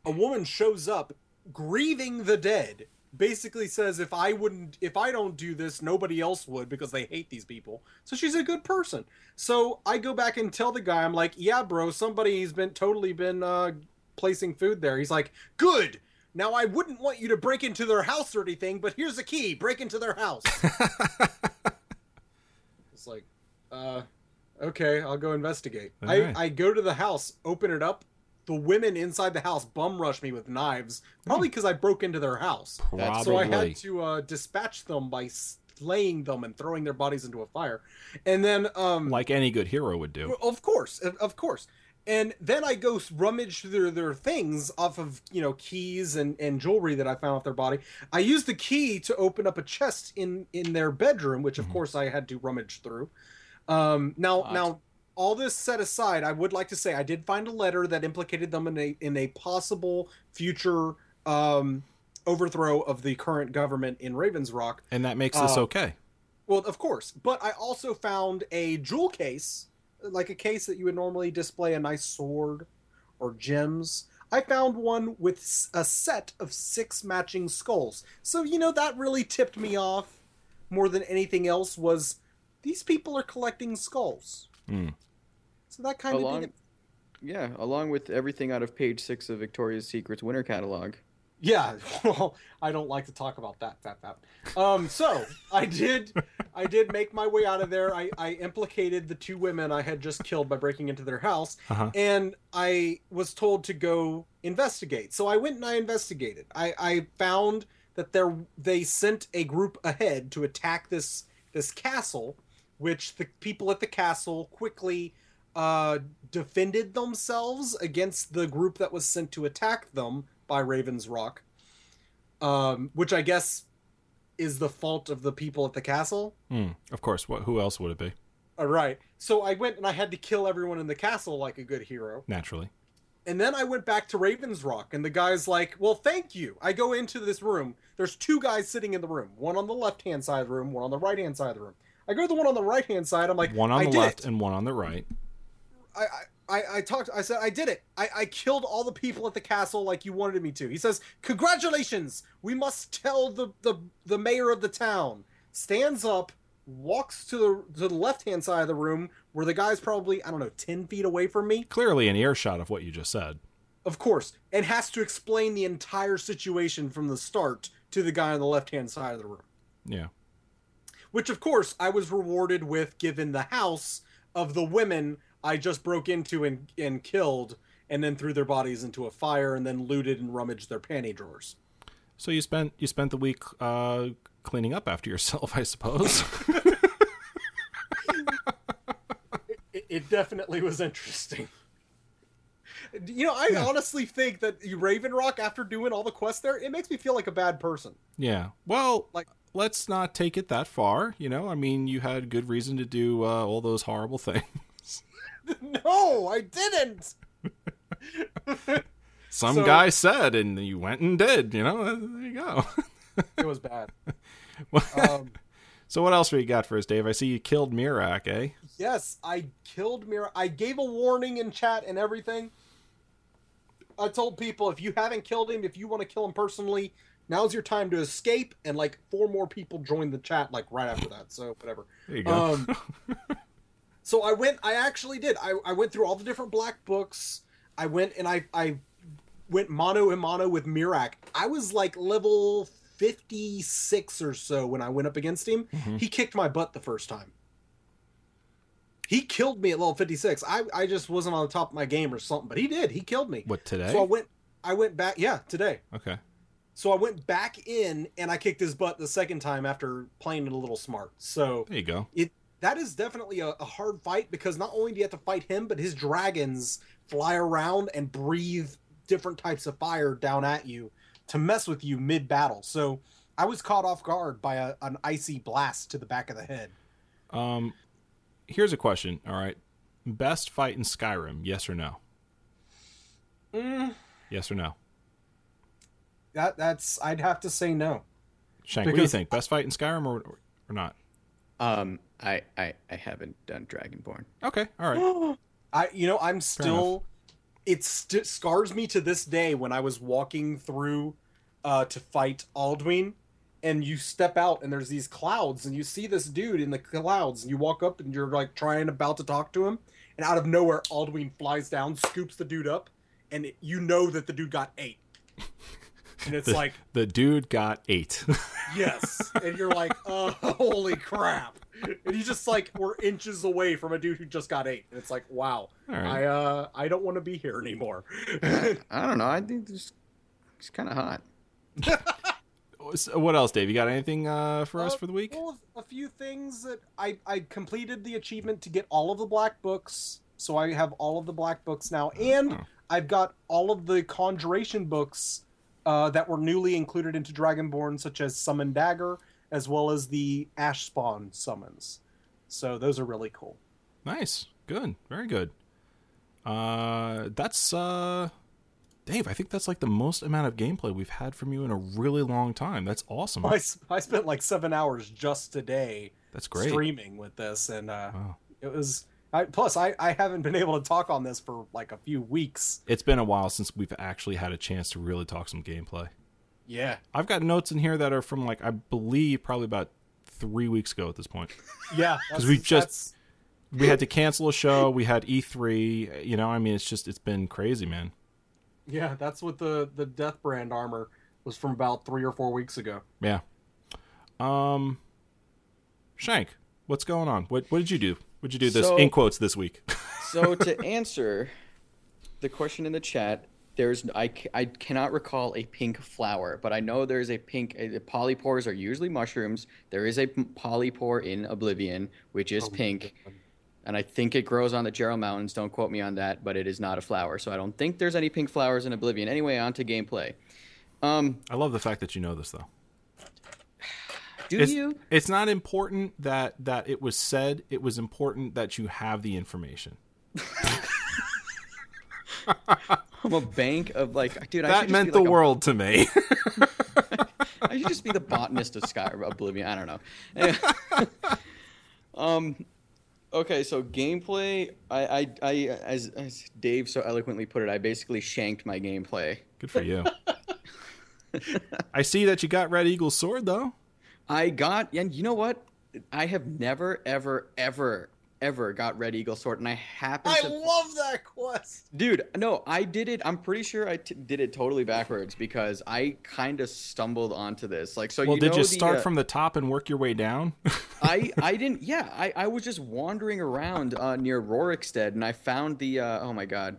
A woman shows up grieving the dead. Basically says if I wouldn't if I don't do this, nobody else would because they hate these people. So she's a good person. So I go back and tell the guy, I'm like, "Yeah, bro, somebody's been totally been uh placing food there." He's like, "Good. Now I wouldn't want you to break into their house or anything, but here's a key. Break into their house." it's like, uh okay, I'll go investigate. I, I go to the house, open it up. The women inside the house bum rush me with knives, probably because I broke into their house. Probably. So I had to uh, dispatch them by slaying them and throwing their bodies into a fire. And then, um, like any good hero would do. of course, of- course. And then I go rummage through their, things off of, you know, keys and, and jewelry that I found off their body. I use the key to open up a chest in, in their bedroom, which of course I had to rummage through. Um, now, now, all this set aside, I would like to say I did find a letter that implicated them in a in a possible future um, overthrow of the current government in Ravens Rock. And that makes this Uh, okay. Well, of course, but I also found a jewel case, like a case that you would normally display a nice sword or gems. I found one with a set of six matching skulls. So, you know, that really tipped me off more than anything else was these people are collecting skulls. Hmm. So that kind of Along, did it. yeah, along with everything out of page six of Victoria's Secret's winter catalog. Yeah, well, I don't like to talk about that. That that. Um, so I did, I did make my way out of there. I, I implicated the two women I had just killed by breaking into their house, Uh-huh. and I was told to go investigate. So I went and I investigated. I, I found that there they sent a group ahead to attack this this castle, which the people at the castle quickly uh, defended themselves against the group that was sent to attack them by Raven's Rock, um, which I guess is the fault of the people at the castle. Hmm. Of course. What? Who else would it be? All right. So I went and I had to kill everyone in the castle like a good hero. Naturally. And then I went back to Raven's Rock, and the guy's like, Well, thank you. I go into this room. There's two guys sitting in the room, one on the left hand side of the room, one on the right hand side of the room. I go to the one on the right hand side. I'm like, One on the left it. and one on the right. I, I, I, I talked. I said I did it. I, I killed all the people at the castle like you wanted me to. He says, "Congratulations! We must tell the the, the mayor of the town." Stands up, walks to the to the left hand side of the room where the guy's probably I don't know ten feet away from me, Clearly an earshot of what you just said. of course, and has to explain the entire situation from the start to the guy on the left hand side of the room. Yeah. Which, of course, I was rewarded with given the house of the women I just broke into and, and killed, and then threw their bodies into a fire, and then looted and rummaged their panty drawers. So you spent you spent the week uh, cleaning up after yourself, I suppose. It, it definitely was interesting. You know, I honestly think that Raven Rock, after doing all the quests there, it makes me feel like a bad person. yeah. Well, Like- let's not take it that far. You know, I mean, you had good reason to do uh, all those horrible things. no, I didn't. Some So- guy said, and you went and did. You know, there you go. It was bad. Well, Um, so what else we got for us, Dave? I see you killed Miraak, eh? Yes, I killed Mira. I gave a warning in chat and everything. I told people if you haven't killed him, if you want to kill him personally, now's your time to escape. And like four more people joined the chat like right after that. So whatever. There you go. Um, so I went. I actually did. I, I went through all the different black books. I went and I I went mono and mono with Miraak. I was like level fifty six or so when I went up against him. Mm-hmm. He kicked my butt the first time. He killed me at level fifty six. I I just wasn't on the top of my game or something, but he did. He killed me. what today? So I went. I went back. Yeah, today. okay. So I went back in and I kicked his butt the second time after playing it a little smart. So There you go. it that is definitely a, a hard fight because not only do you have to fight him, but his dragons fly around and breathe different types of fire down at you to mess with you mid battle. So I was caught off guard by a, an icy blast to the back of the head. Um, here's a question. All right, best fight in Skyrim? Yes or no? Mm, Yes or no? That that's I'd have to say no. Shank, what do you think? Best fight in Skyrim or or not? Um, I, I, I haven't done Dragonborn. Okay, all right. I you know I'm still it st- scars me to this day when I was walking through uh to fight Alduin and you step out and there's these clouds and you see this dude in the clouds and you walk up and you're like trying about to talk to him and out of nowhere Alduin flies down scoops the dude up and it, you know that the dude got eight and it's The, like the dude got eight. yes and you're like oh holy crap and you just like we're inches away from a dude who just got eight and it's like wow All right. i uh i don't want to be here anymore I don't know. I think it's, it's kind of hot. So what else, Dave? You got anything uh, for us Uh, for the week? well, a few things that i i completed the achievement to get all of the black books so i have all of the black books now and Oh. i've got all of the conjuration books uh, that were newly included into dragonborn such as summon dagger as well as the ash spawn summons so those are really cool Nice, good, very good. Uh, that's uh, Dave. I think that's like the most amount of gameplay we've had from you in a really long time. That's awesome. I spent like seven hours just today That's great. streaming with this, and uh, Wow. it was. I, plus, I, I haven't been able to talk on this for like a few weeks. It's been a while since we've actually had a chance to really talk some gameplay. Yeah, I've got notes in here that are from like I believe probably about three weeks ago at this point. Yeah. Because we just- that's- We had to cancel a show. We had E3. You know, I mean, it's just it's been crazy, man. yeah, that's what the the Deathbrand armor was from about three or four weeks ago. Yeah. Um, Shank, what's going on? What what did you do? What did you do this So- in quotes this week? So to answer the question in the chat, there's I, I cannot recall a pink flower, but I know there's a pink. Uh, polypores are usually mushrooms. There is a polypore in Oblivion, which is pink, and I think it grows on the Jerall Mountains. Don't quote me on that, but it is not a flower. So I don't think there's any pink flowers in Oblivion. Anyway, on to gameplay. Um, I love the fact that you know this though. Do It's, you? it's not important that that it was said. It was important that you have the information. I'm a bank of like, dude. I That just meant the a- world to me. I should just be the botanist of Sky Oblivion. I don't know. Anyway. um, okay, so gameplay. I, I, I, as, as Dave so eloquently put it, I basically shanked my gameplay. Good for you. I see that you got Red Eagle's sword though. I got, and you know what? I have never, ever, ever, ever got Red Eagle Sword, and I happen I to. love that quest. Dude, no, I did it. I'm pretty sure I t- did it totally backwards because I kind of stumbled onto this. Like, so Well, you did know you the, start uh, from the top and work your way down? I I didn't. Yeah, I, I was just wandering around uh, near Rorikstead, and I found the. Uh, oh my god,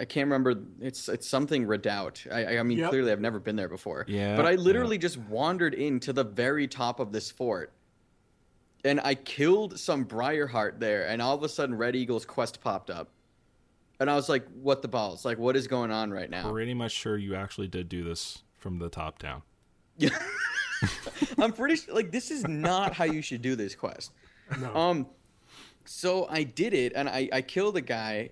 I can't remember. It's it's something Redoubt. I I mean, Yep. clearly I've never been there before. Yeah, But I yeah. literally just wandered into the very top of this fort, and I killed some Briarheart there, and all of a sudden Red Eagle's quest popped up, and I was like, "What the balls? Like, what is going on right now?" Pretty much sure you actually did do this from the top down. Yeah. I'm pretty sure like this is not how you should do this quest. No. Um, so I did it, and I I killed a guy,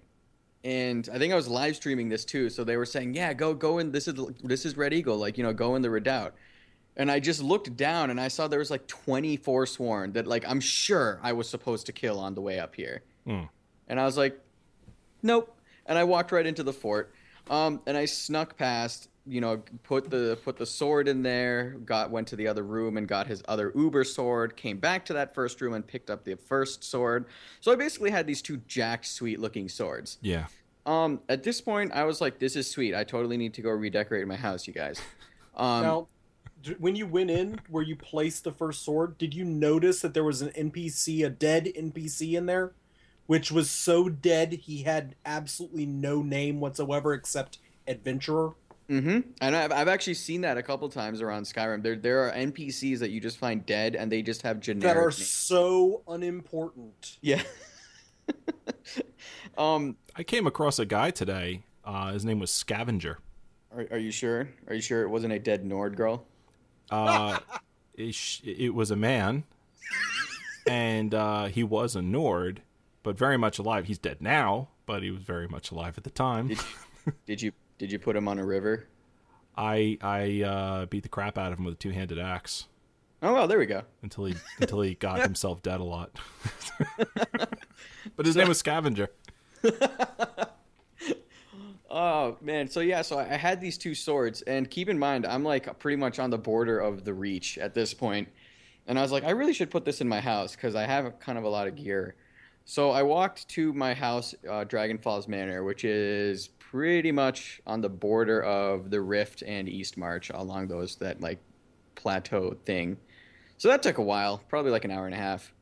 and I think I was live streaming this too. So they were saying, yeah, go go in. This is this is Red Eagle, like you know, go in the redoubt. And I just looked down, and I saw there was like 24 sworn that like I'm sure I was supposed to kill on the way up here. Hmm. And I was like, nope. And I walked right into the fort. Um, and I snuck past, you know, put the put the sword in there, got went to the other room and got his other Uber sword, came back to that first room and picked up the first sword. So I basically had these two jacked sweet looking swords. Yeah. Um, at this point I was like, this is sweet. I totally need to go redecorate my house, you guys. Um, now, d- when you went in where you placed the first sword, did you notice that there was an NPC, a dead NPC in there, which was so dead he had absolutely no name whatsoever except adventurer? Mm-hmm. And I've, I've actually seen that a couple times around Skyrim. There there are NPCs that you just find dead, and they just have generic. That are names. so unimportant. Yeah. um. I came across a guy today. Uh, his name was Scavenger. Are, are you sure? Are you sure it wasn't a dead Nord girl? Uh, it, sh- it was a man, and uh, he was a Nord, but very much alive. He's dead now, but he was very much alive at the time. Did you, did you did you put him on a river? I I uh, beat the crap out of him with a two handed axe Oh well, there we go. until he until he got himself dead a lot. but his name was Scavenger. Oh man, so yeah, so I had these two swords, and keep in mind, I'm like pretty much on the border of the reach at this point, and I was like, I really should put this in my house because I have kind of a lot of gear. So I walked to my house, uh, Dragon Falls Manor, which is pretty much on the border of the Rift and East March, along those that like plateau thing. So that took a while, probably like an hour and a half.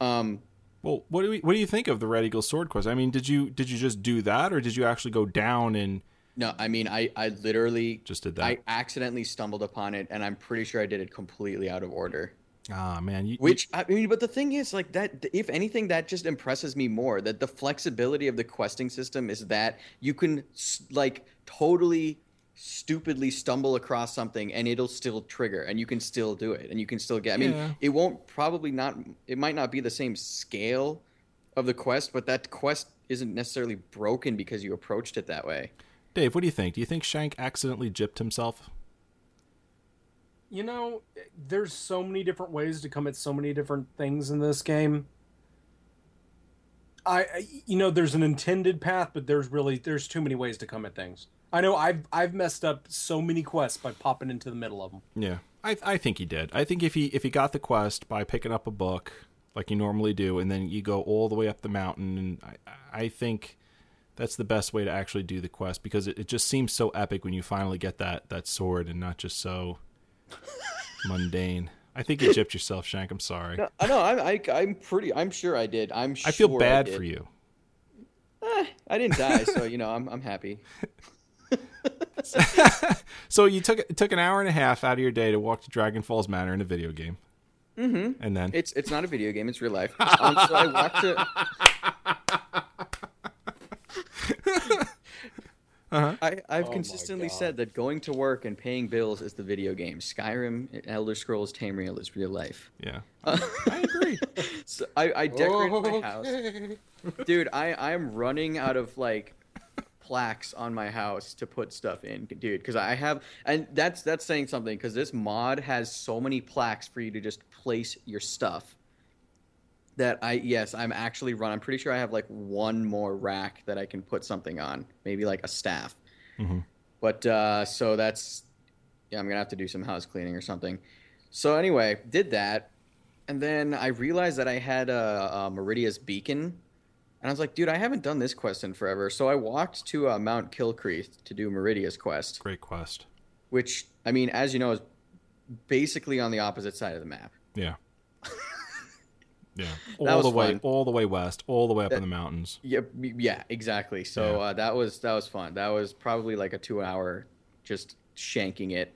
Um, Well, what do we, what do you think of the Red Eagle Sword Quest? I mean, did you did you just do that, or did you actually go down and no, I mean, I I literally just did that? I accidentally stumbled upon it, and I'm pretty sure I did it completely out of order. Ah, man, you, Which I mean, but the thing is, like that. If anything, that just impresses me more. That the flexibility of the questing system is that you can like totally stupidly stumble across something and it'll still trigger and you can still do it and you can still get i mean Yeah. it won't probably not it might not be the same scale of the quest but that quest isn't necessarily broken because you approached it that way Dave, what do you think? Do you think Shank accidentally gypped himself? You know, there's so many different ways to come at so many different things in this game. I, I- you know, there's an intended path, but there's really there's too many ways to come at things. I know I've I've messed up so many quests by popping into the middle of them. Yeah, I I think he did. I think if he if he got the quest by picking up a book like you normally do, and then you go all the way up the mountain, and I I think that's the best way to actually do the quest because it, it just seems so epic when you finally get that that sword and not just so mundane. I think you gypped yourself, Shank. I'm sorry. i know I'm, I, I'm pretty i'm sure i did i'm sure I feel bad did. for you. Eh, i didn't die so you know i'm, I'm happy So you took it took an hour and a half out of your day to walk to Dragon Falls Manor in a video game. Mm-hmm. And then It's it's not a video game. It's real life. Um, so I walked to. Uh-huh. I, I've oh consistently said that going to work and paying bills is the video game. Skyrim, Elder Scrolls, Tamriel is real life. yeah, I agree. So I, I decorated my house, dude. I I am running out of like plaques on my house to put stuff in, dude. Because I have, and that's that's saying something. Because this mod has so many plaques for you to just place your stuff. That I yes, I'm actually run. I'm pretty sure I have like one more rack that I can put something on, maybe like a staff. But uh, so that's yeah, I'm gonna have to do some house cleaning or something. So anyway, did that, and then I realized that I had a, a Meridia's beacon, and I was like, dude, I haven't done this quest in forever. So I walked to uh, Mount Kilkreath to do Meridia's quest, Great quest. which I mean, as you know, is basically on the opposite side of the map. Yeah. Yeah. All the way fun. all the way west, all the way up in the mountains. Yeah, yeah, exactly. So Yeah. Uh, that was that was fun. That was probably like a two-hour just shanking it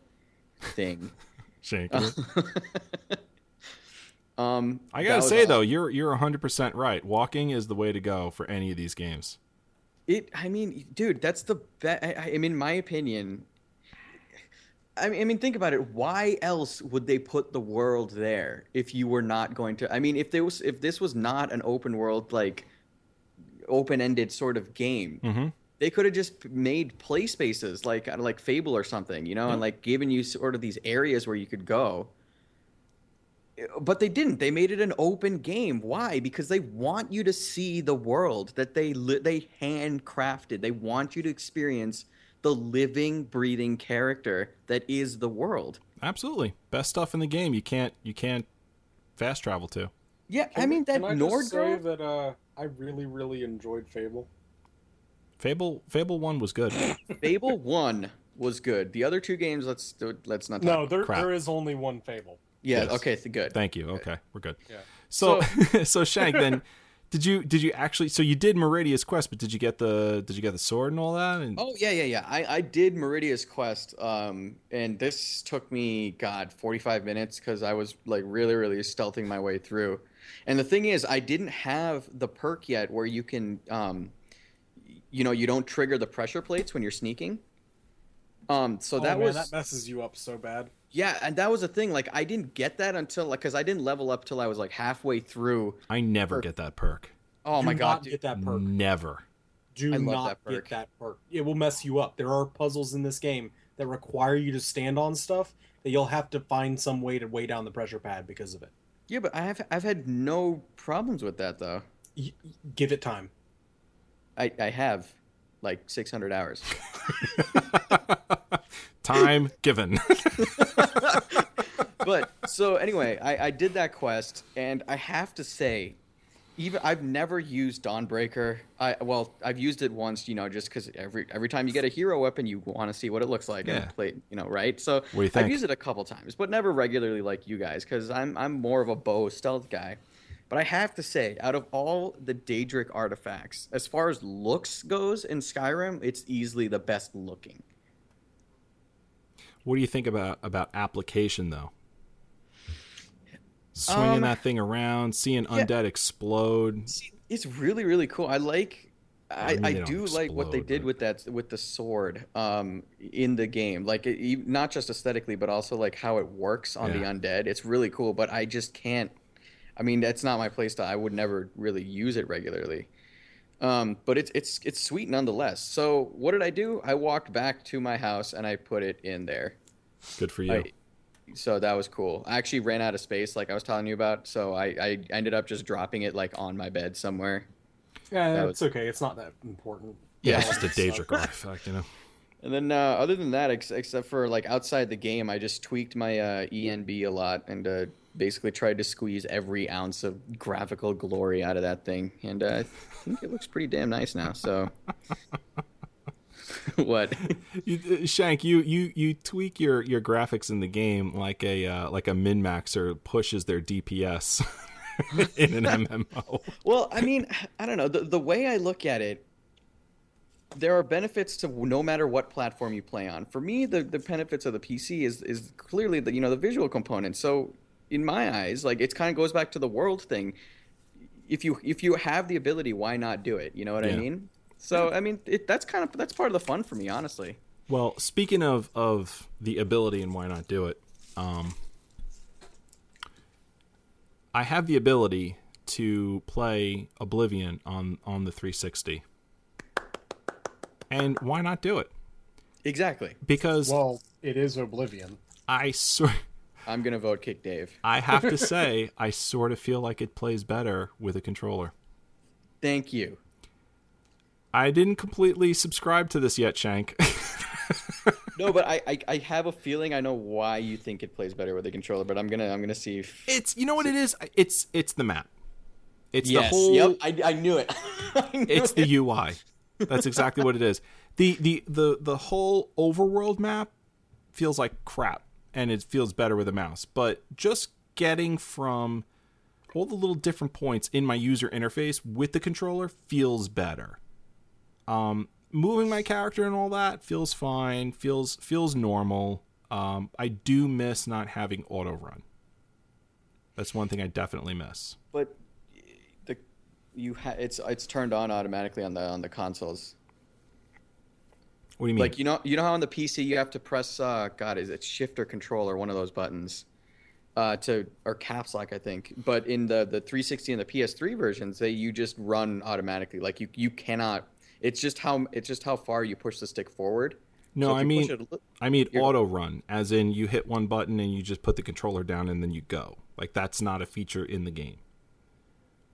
thing. Shank. Um, I gotta say awesome. though, you're you're 100 percent right. Walking is the way to go for any of these games. It. I mean, dude, that's the best. I, I mean, in my opinion. I mean, I mean, think about it. Why else would they put the world there if you were not going to? I mean, if there was, if this was not an open world, like open-ended sort of game, Mhm. they could have just made play spaces like like Fable or something, you know, and like given you sort of these areas where you could go. But they didn't. They made it an open game. Why? Because they want you to see the world that they li- they handcrafted. They want you to experience the living, breathing character that is the world. Absolutely, best stuff in the game. You can't you can't fast travel to. Yeah, I mean that Can I Nord just say girl. that uh, I really, really enjoyed Fable. Fable Fable One was good. Fable One was good. The other two games, let's let's not. Talk. No, there Crap. there is only one Fable. Yeah. Yes. Okay. Good. Thank you. Okay, we're good. Yeah. So so Shank, then Did you did you actually? So you did Meridia's quest, but did you get the did you get the sword and all that? And Oh yeah, yeah, yeah. I, I did Meridia's quest, um, and this took me God forty five minutes because I was like really, really stealthing my way through. And the thing is, I didn't have the perk yet where you can, um, you know, you don't trigger the pressure plates when you're sneaking. Um, so Oh, that man, was that messes you up so bad. Yeah, and that was the thing. Like I didn't get that until like because I didn't level up till I was like halfway through. I never get that perk. Oh Do my god, dude. get that perk. Never. Do I not that get that perk. It will mess you up. There are puzzles in this game that require you to stand on stuff that you'll have to find some way to weigh down the pressure pad because of it. Yeah, but I have I've had no problems with that though. Y- give it time. I I have like 600 hours. Time given. but so anyway, I, I did that quest, and I have to say, even I've never used Dawnbreaker. I well, I've used it once, you know, just because every every time you get a hero weapon, you want to see what it looks like Yeah. and play, you know, right? So What do you think? I've used it a couple times, but never regularly like you guys, because I'm I'm more of a bow stealth guy. But I have to say, out of all the Daedric artifacts, as far as looks goes in Skyrim, it's easily the best looking. What do you think about about application though? Swinging Um, that thing around, seeing yeah. undead explode. See, it's really really cool. I like. I, mean, I do like what they did but- with that with the sword um, in the game. Like it, not just aesthetically, but also like how it works on the undead. It's really cool. But I just can't. I mean, that's not my playstyle. I would never really use it regularly. Um, but it's it's it's sweet nonetheless. So what did I do? I walked back to my house and I put it in there. Good for you. I, so that was cool. I actually ran out of space, like I was telling you about. So I, I ended up just dropping it like on my bed somewhere. Yeah, That it's okay. It's not that important. yeah, yeah. it's just a Daedric artifact, you know. And then uh, other than that, ex- except for like outside the game, I just tweaked my uh, ENB a lot and uh, basically tried to squeeze every ounce of graphical glory out of that thing. And uh, I think it looks pretty damn nice now. So what? You, uh, Shank, you, you you tweak your, your graphics in the game like a uh, like a min maxer pushes their DPS in an MMO. Well, I mean, I don't know. The, the way I look at it, there are benefits to no matter what platform you play on. For me, the, the benefits of the PC is is clearly the you know the visual component. So in my eyes, like it kind of goes back to the world thing. If you if you have the ability, why not do it? You know what I mean? So I mean, it, that's kind of that's part of the fun for me, honestly. Well, speaking of of the ability and why not do it, um, I have the ability to play Oblivion on on the 360, and why not do it? Exactly. Because Well, it is Oblivion. I sort I'm gonna vote kick Dave. I have to say I sort of feel like it plays better with a controller. Thank you. I didn't completely subscribe to this yet, Shank. No, but I, I I have a feeling I know why you think it plays better with a controller. But I'm gonna I'm gonna see if it's you know what it is. It's it's the map. It's yes. the whole. Yep. I, I knew it. I knew it's it. the UI. That's exactly what it is. The, the the the whole overworld map feels like crap and it feels better with a mouse. But just getting from all the little different points in my user interface with the controller feels better. Um moving my character and all that feels fine, feels feels normal. Um I do miss not having auto run. That's one thing I definitely miss. But you ha- it's it's turned on automatically on the on the consoles. What do you mean? Like you know you know how on the PC you have to press uh God is it Shift or Control or one of those buttons uh to or caps lock I think. But in the the 360 and the PS3 versions, they you just run automatically. Like you you cannot. It's just how it's just how far you push the stick forward. No, So I mean I mean auto run, as in you hit one button and you just put the controller down and then you go. Like that's not a feature in the game.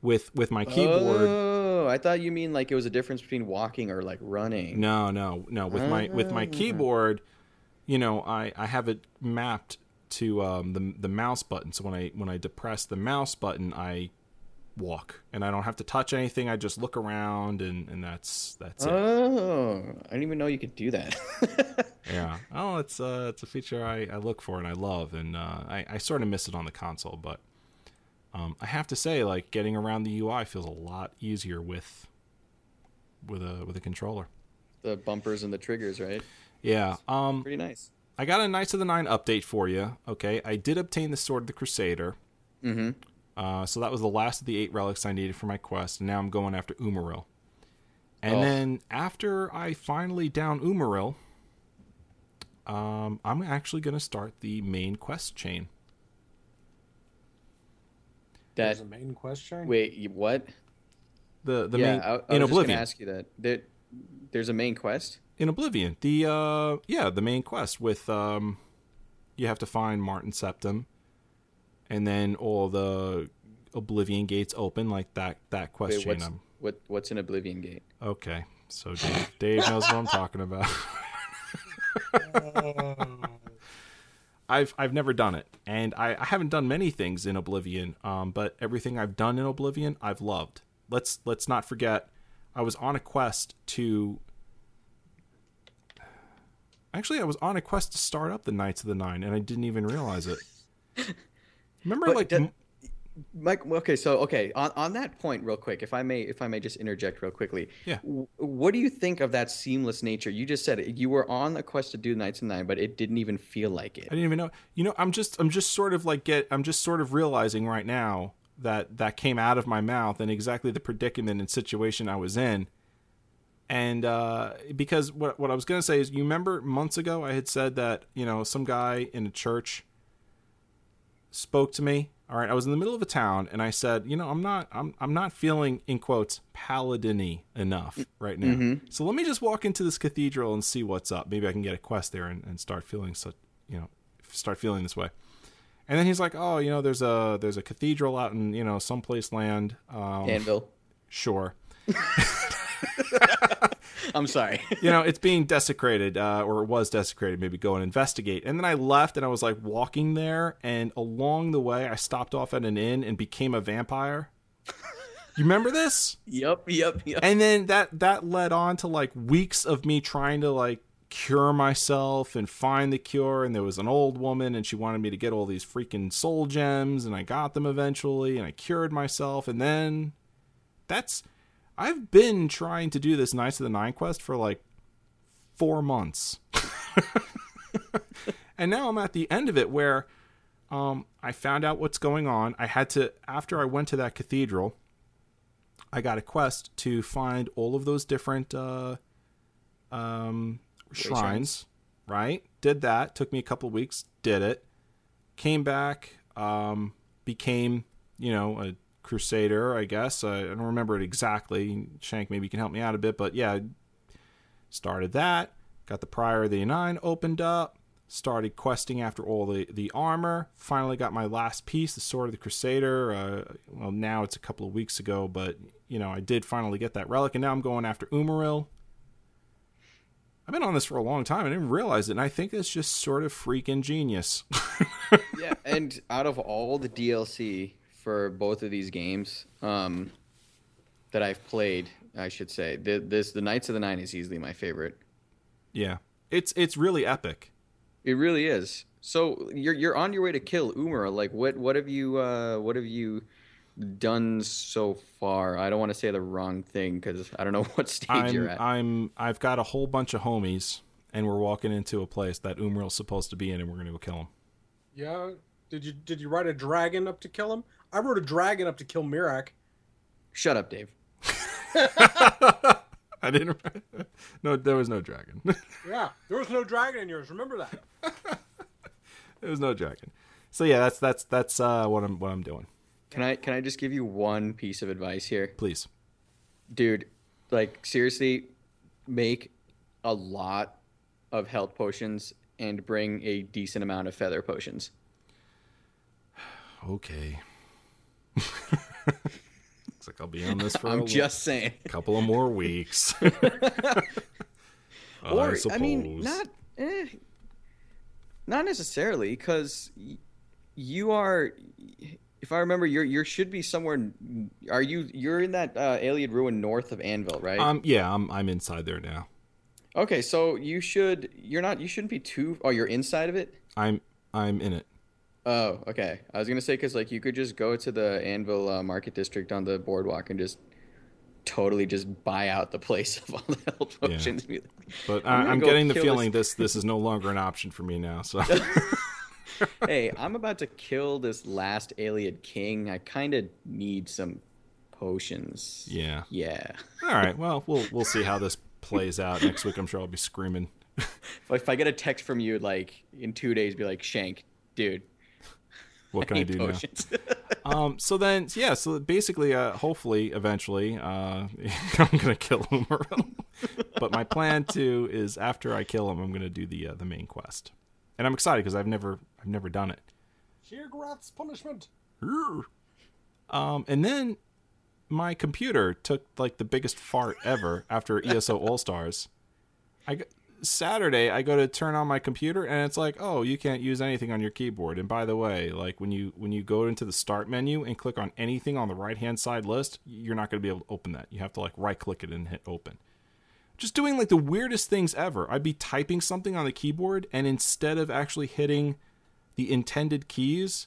With with my keyboard, Oh, I thought you mean like it was a difference between walking or like running. no, no, no. With my with my keyboard, you know, I I have it mapped to um, the the mouse button. So when I when I depress the mouse button, I walk and I don't have to touch anything. I just look around and and that's that's it. Oh, I didn't even know you could do that. Yeah. Oh, it's uh, it's a feature I, I look for and I love, and uh, I I sort of miss it on the console, but Um, I have to say, like getting around the UI feels a lot easier with with a with a controller. The bumpers and the triggers, right? Yeah. Um, Pretty nice. I got a Knights of the Nine update for you. Okay, I did obtain the Sword of the Crusader. Mm-hmm. Uh, so that was the last of the eight relics I needed for my quest, and now I'm going after Umaril. And Oh. then after I finally down Umaril, um, I'm actually going to start the main quest chain. That There's a main question. wait, what? The the yeah, main I, I in was just gonna Oblivion. ask you that. There, there's a main quest. In Oblivion, the uh, yeah, the main quest with um, you have to find Martin Septim, and then all the Oblivion gates open like that. That question. Wait, what's what? What's an Oblivion Gate? Okay, so Dave, Dave knows what I'm talking about. I've I've never done it, and I, I haven't done many things in Oblivion. Um, but everything I've done in Oblivion, I've loved. Let's let's not forget, I was on a quest to. Actually, I was on a quest to start up the Knights of the Nine, and I didn't even realize it. Remember, But like, m- Mike, okay, so okay, on, on that point, real quick, if I may, if I may just interject real quickly, Yeah. w- what do you think of that seamless nature? You just said it. You were on the quest to do Knights of Nine, but it didn't even feel like it. I didn't even know. You know, I'm just I'm just sort of like get I'm just sort of realizing right now that that came out of my mouth and exactly the predicament and situation I was in. And uh, because what what I was gonna say is, you remember months ago I had said that you know some guy in a church spoke to me. All right, I was in the middle of a town and I said, you know, I'm not I'm I'm not feeling in quotes paladin-y enough right now. So let me just walk into this cathedral and see what's up. Maybe I can get a quest there and, and start feeling so you know start feeling this way. And then he's like, "Oh, you know, there's a there's a cathedral out in you know someplace land. Um, Anvil. sure, I'm sorry. you know, it's being desecrated, uh, or it was desecrated. Maybe go and investigate." And then I left, and I was like walking there, and along the way, I stopped off at an inn and became a vampire. You remember this? yep, yep, yep. and then that that led on to like weeks of me trying to like cure myself and find the cure and there was an old woman and she wanted me to get all these freaking soul gems and I got them eventually and I cured myself and then that's I've been trying to do this Knights of the Nine quest for like 4 months. and now I'm at the end of it where um I found out what's going on. I had to after I went to that cathedral I got a quest to find all of those different uh, um, shrines, right? Did that. Took me a couple weeks. Did it. Came back. Um, became, you know, a crusader, I guess. I don't remember it exactly. Shank, maybe you can help me out a bit. But yeah, started that. Got the Prior of the Nine opened up. Started questing after all the, the armor. Finally got my last piece, the Sword of the Crusader. Uh, well, now it's a couple of weeks ago, but you know I did finally get that relic, and now I'm going after Umaril. I've been on this for a long time. I didn't realize it, and I think it's just sort of freaking genius. yeah, and out of all the DLC for both of these games um, that I've played, I should say, the, this the Knights of the Nine is easily my favorite. yeah, it's it's really epic. It really is. So you're you're on your way to kill Umar. Like what what have you uh, what have you done so far? I don't want to say the wrong thing because I don't know what stage you're I'm at. I'm I've got a whole bunch of homies, and we're walking into a place that Umaril's supposed to be in, and we're gonna go kill him. Yeah. Did you did you ride a dragon up to kill him? I rode a dragon up to kill Miraak. Shut up, Dave. I didn't. No, there was no dragon. Yeah, there was no dragon in yours. Remember that. there was no dragon. So yeah, that's that's that's uh, what I'm what I'm doing. Can I can I just give you one piece of advice here? Please. dude like seriously make a lot of health potions and bring a decent amount of feather potions Okay. Looks like I'll be on this for I'm lo- just saying a couple of more weeks. or suppose. I, mean not eh, not necessarily because you are if i remember you're you should be somewhere are you you're in that uh, alien ruin north of anvil right Um, yeah, I'm I'm inside there now. okay so you should you're not you shouldn't be too oh you're inside of it I'm I'm in it. Oh, okay. I was gonna say because like you could just go to the Anvil uh, Market District on the boardwalk and just totally just buy out the place of all the health Yeah. potions. Like, But I'm I'm getting the feeling this- this is no longer an option for me now. So hey, I'm about to kill this last Ayleid king. I kind of need some potions. yeah. Yeah. All right. Well, we'll we'll see how this plays out next week. I'm sure I'll be screaming. If, if I get a text from you like in two days, be like, Shank, dude, What can I need do now? Um. So then, yeah. So basically, uh, hopefully, eventually, uh, I'm gonna kill Umaro. but my plan too is after I kill him, I'm gonna do the uh, the main quest, and I'm excited because I've never I've never done it. Sheogorath's punishment. Um, and then my computer took like the biggest fart ever after ESO All Stars. I g- Saturday I go to turn on my computer and it's like, oh, you can't use anything on your keyboard. And by the way, like when you when you go into the start menu and click on anything on the right hand side list, you're not going to be able to open that. You have to like right click it and hit open. Just doing like the weirdest things ever. I'd be typing something on the keyboard and instead of actually hitting the intended keys,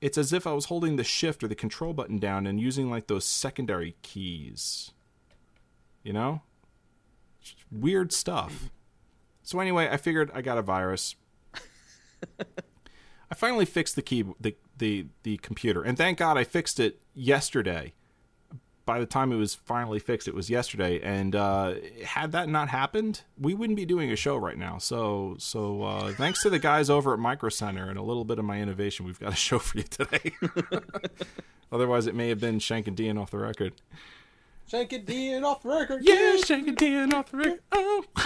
it's as if I was holding the shift or the control button down and using like those secondary keys. You know? Weird stuff. So anyway, I figured I got a virus. I finally fixed the key the, the the computer. And thank God I fixed it yesterday. By the time it was finally fixed, it was yesterday. And uh, had that not happened, we wouldn't be doing a show right now. So, so uh, thanks to the guys over at Micro Center and a little bit of my innovation, we've got a show for you today. Otherwise, it may have been Shank and Dean off the record. Shank it Dean off the record. Yeah, Shank and Dean off the record. Oh.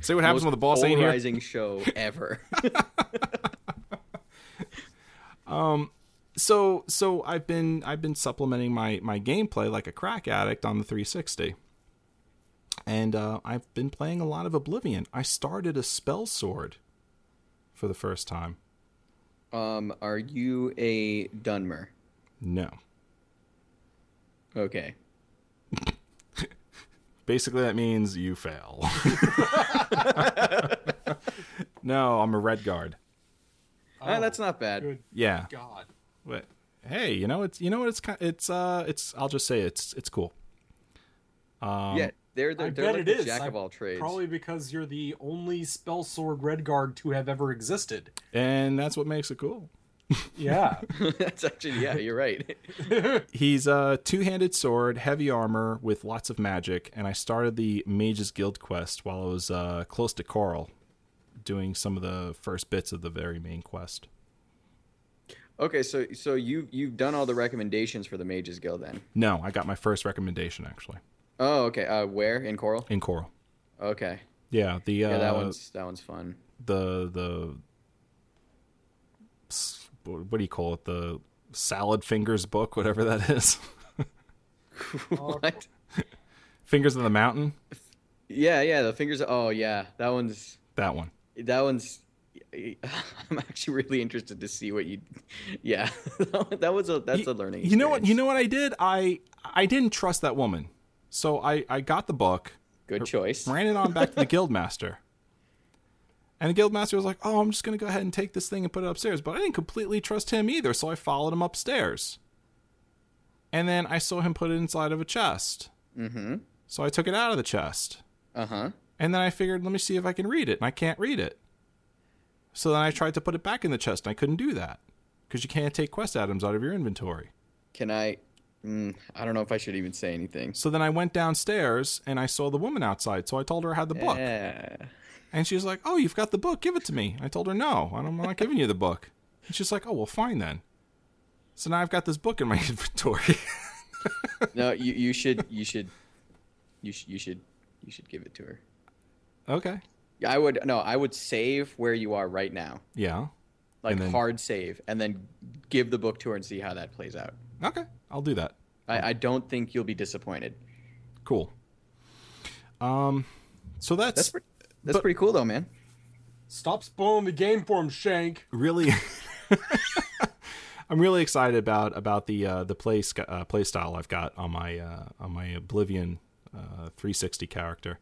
See what happens Most when the boss ain't here. polarizing show ever. um, so so I've been I've been supplementing my my gameplay like a crack addict on the 360. And uh, I've been playing a lot of Oblivion. I started a spell sword for the first time. um, are you a Dunmer? No. Okay. Basically that means you fail. no, I'm a Redguard. Ah, that's not bad. Good Yeah. God. But hey, you know it's you know what it's ki- it's uh it's I'll just say it's it's cool. yeah, they're I they're, they're bet like it the is. jack I- of all trades. Probably because you're the only spell sword Redguard to have ever existed. And that's what makes it cool. Yeah. That's actually yeah, you're right. He's a two-handed sword, heavy armor with lots of magic, and I started the Mages Guild quest while I was uh, close to Chorrol, doing some of the first bits of the very main quest. okay, so so you you've done all the recommendations for the Mages Guild then. No, I got my first recommendation actually Oh, okay. Uh, where in Chorrol? in Chorrol. Okay. Yeah, the uh, Yeah, that one's that one's fun. the the what do you call it? The salad fingers book, whatever that is. what? fingers of the mountain. Yeah, yeah. The fingers. Oh, yeah. That one's That one. that one's. I'm actually really interested to see what you. Yeah, that was a that's a learning. You know what? You know what I did? I I didn't trust that woman, so I I got the book, Good choice. ran it on back to the guildmaster, and the guildmaster was like, "Oh, I'm just gonna go ahead and take this thing and put it upstairs." But I didn't completely trust him either, so I followed him upstairs, and then I saw him put it inside of a chest. Mm-hmm. So I took it out of the chest, Uh huh. and then I figured, let me see if I can read it, and I can't read it. So then I tried to put it back in the chest, and I couldn't do that because you can't take quest items out of your inventory. Can I? Mm, I don't know if I should even say anything. So then I went downstairs and I saw the woman outside. So I told her I had the book. Yeah. And she's like, Oh, you've got the book. Give it to me. I told her, No, I'm not giving you the book. And she's like, Oh, well, fine then. So now I've got this book in my inventory. No, you you should you should you should you should you should give it to her. okay. Yeah, I would no, I would save where you are right now, Yeah. like then- hard save, and then give the book to her and see how that plays out. Okay. I'll do that. I, I don't think you'll be disappointed. Cool. Um, so that's, That's pretty, that's But- pretty cool though, man. Stop spoiling the game for him, Shank. really. I'm really excited about about the uh, the play uh, play style I've got on my uh, on my Oblivion uh, 360 character.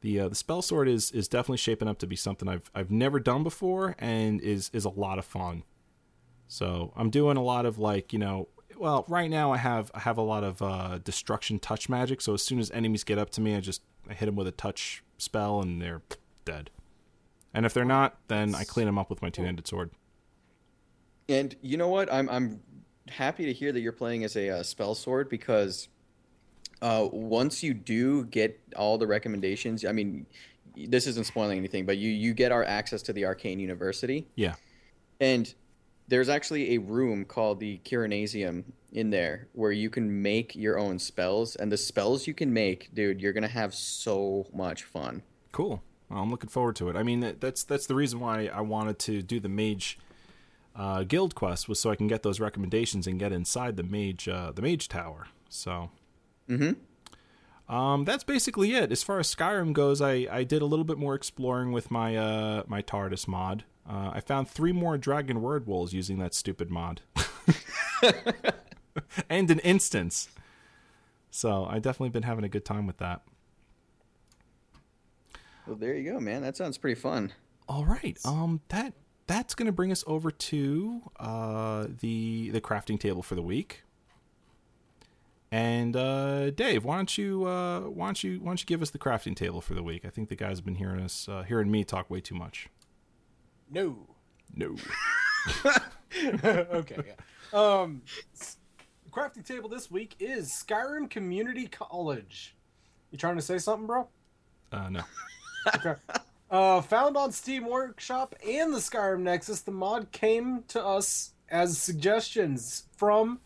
the uh, the spell sword is is definitely shaping up to be something I've I've never done before and is is a lot of fun. So I'm doing a lot of like you know well right now I have I have a lot of uh, destruction touch magic. So as soon as enemies get up to me, I just I hit them with a touch spell and they're dead. And if they're not, then I clean them up with my two handed sword. And you know what? I'm I'm happy to hear that you're playing as a uh, spell sword because uh, once you do get all the recommendations, I mean, this isn't spoiling anything, but you you get our access to the Arcane University, Yeah. and there's actually a room called the Chironasium in there where you can make your own spells, and the spells you can make, dude, you're gonna have so much fun. Cool. Well, I'm looking forward to it. I mean, that's that's the reason why I wanted to do the mage uh, guild quest was so I can get those recommendations and get inside the mage uh, the mage tower. So, um, that's basically it. As far as Skyrim goes, I, I did a little bit more exploring with my uh, my TARDIS mod. Uh, I found three more dragon word wolves using that stupid mod, and an instance. So I definitely been having a good time with that. Well, there you go, man. That sounds pretty fun. All right. Um that that's going to bring us over to uh the the crafting table for the week. And uh Dave, why don't you uh why don't you why don't you give us the crafting table for the week? I think the guys have been hearing us uh, hearing me talk way too much. No. No. okay, yeah. Um, crafting table this week is Skyrim Community College. You trying to say something, bro? Uh no. Okay. Uh, found on Steam Workshop and the Skyrim Nexus, the mod came to us as suggestions from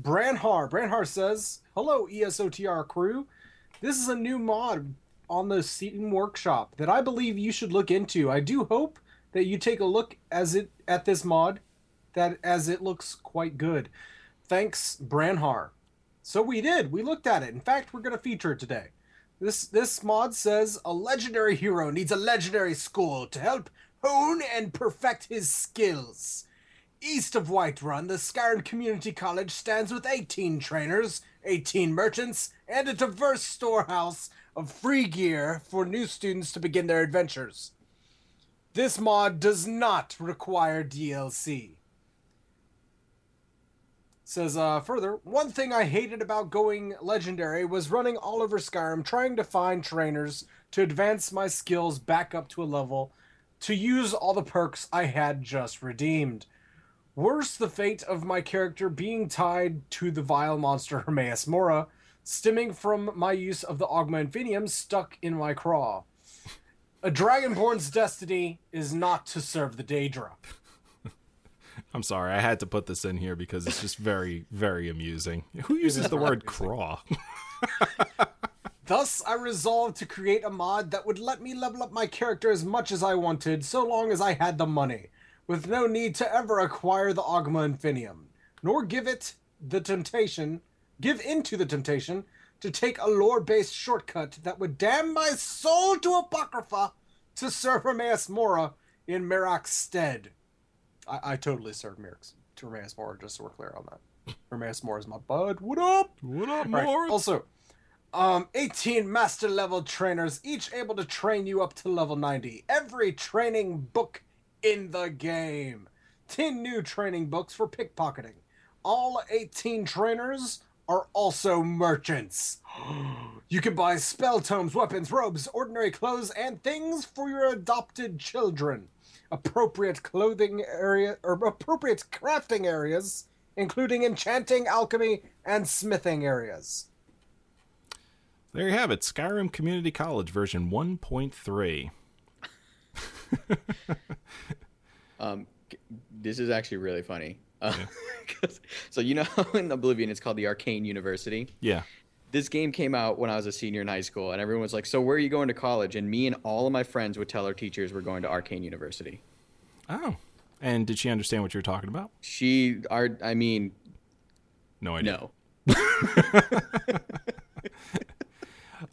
Branhar. Branhar says, "Hello, ESOTR crew. This is a new mod on the Steam Workshop that I believe you should look into. I do hope that you take a look as it at this mod, that as it looks quite good. Thanks, Branhar." So we did. We looked at it. In fact, we're going to feature it today. This this mod says a legendary hero needs a legendary school to help hone and perfect his skills. East of Whiterun, the Skyrim Community College stands with 18 trainers, 18 merchants, and a diverse storehouse of free gear for new students to begin their adventures. This mod does not require DLC. Says uh, further, one thing I hated about going legendary was running all over Skyrim trying to find trainers to advance my skills back up to a level to use all the perks I had just redeemed. Worse, the fate of my character being tied to the vile monster Hermaeus Mora, stemming from my use of the Ogma Infinium stuck in my craw. A Dragonborn's destiny is not to serve the Daedra. I'm sorry. I had to put this in here because it's just very very amusing. Who uses the word craw? Thus, I resolved to create a mod that would let me level up my character as much as I wanted, so long as I had the money, with no need to ever acquire the Ogma Infinium, nor give it the temptation, give into the temptation to take a lore-based shortcut that would damn my soul to Apocrypha to serve Hermaeus Mora in Miraak's stead. I, I totally served Miraak's to Hermaeus Mora, just so we're clear on that. Hermaeus Mora is my bud. What up? what up, right, Morris? Also, um, 18 master level trainers, each able to train you up to level 90. Every training book in the game. 10 new training books for pickpocketing. All 18 trainers are also merchants. You can buy spell tomes, weapons, robes, ordinary clothes, and things for your adopted children. Appropriate clothing area or appropriate crafting areas, including enchanting, alchemy, and smithing areas. There you have it. Skyrim Community College version 1.3. Um, this is actually really funny. Uh, 'cause- so you know in Oblivion it's called the Arcane University. Yeah. This game came out when I was a senior in high school, and everyone was like, "So where are you going to college?" And me and all of my friends would tell our teachers we're going to Arcane University. Oh. And did she understand what you were talking about? She, our, I mean, No idea. no.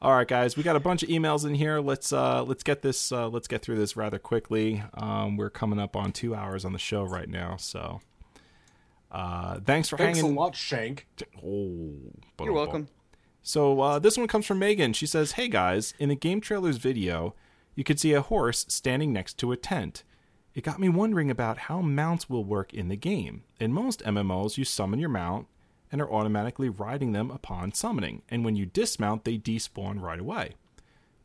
All right, guys, we got a bunch of emails in here. Let's uh, let's get this uh, let's get through this rather quickly. Um, we're coming up on two hours on the show right now, so uh, thanks for Thanks hanging. a lot, Shank. Oh, You're welcome. So uh, this one comes from Megan. She says, "Hey guys, in the game trailers video, you could see a horse standing next to a tent. It got me wondering about how mounts will work in the game. In most MMOs, you summon your mount and are automatically riding them upon summoning, and when you dismount, they despawn right away.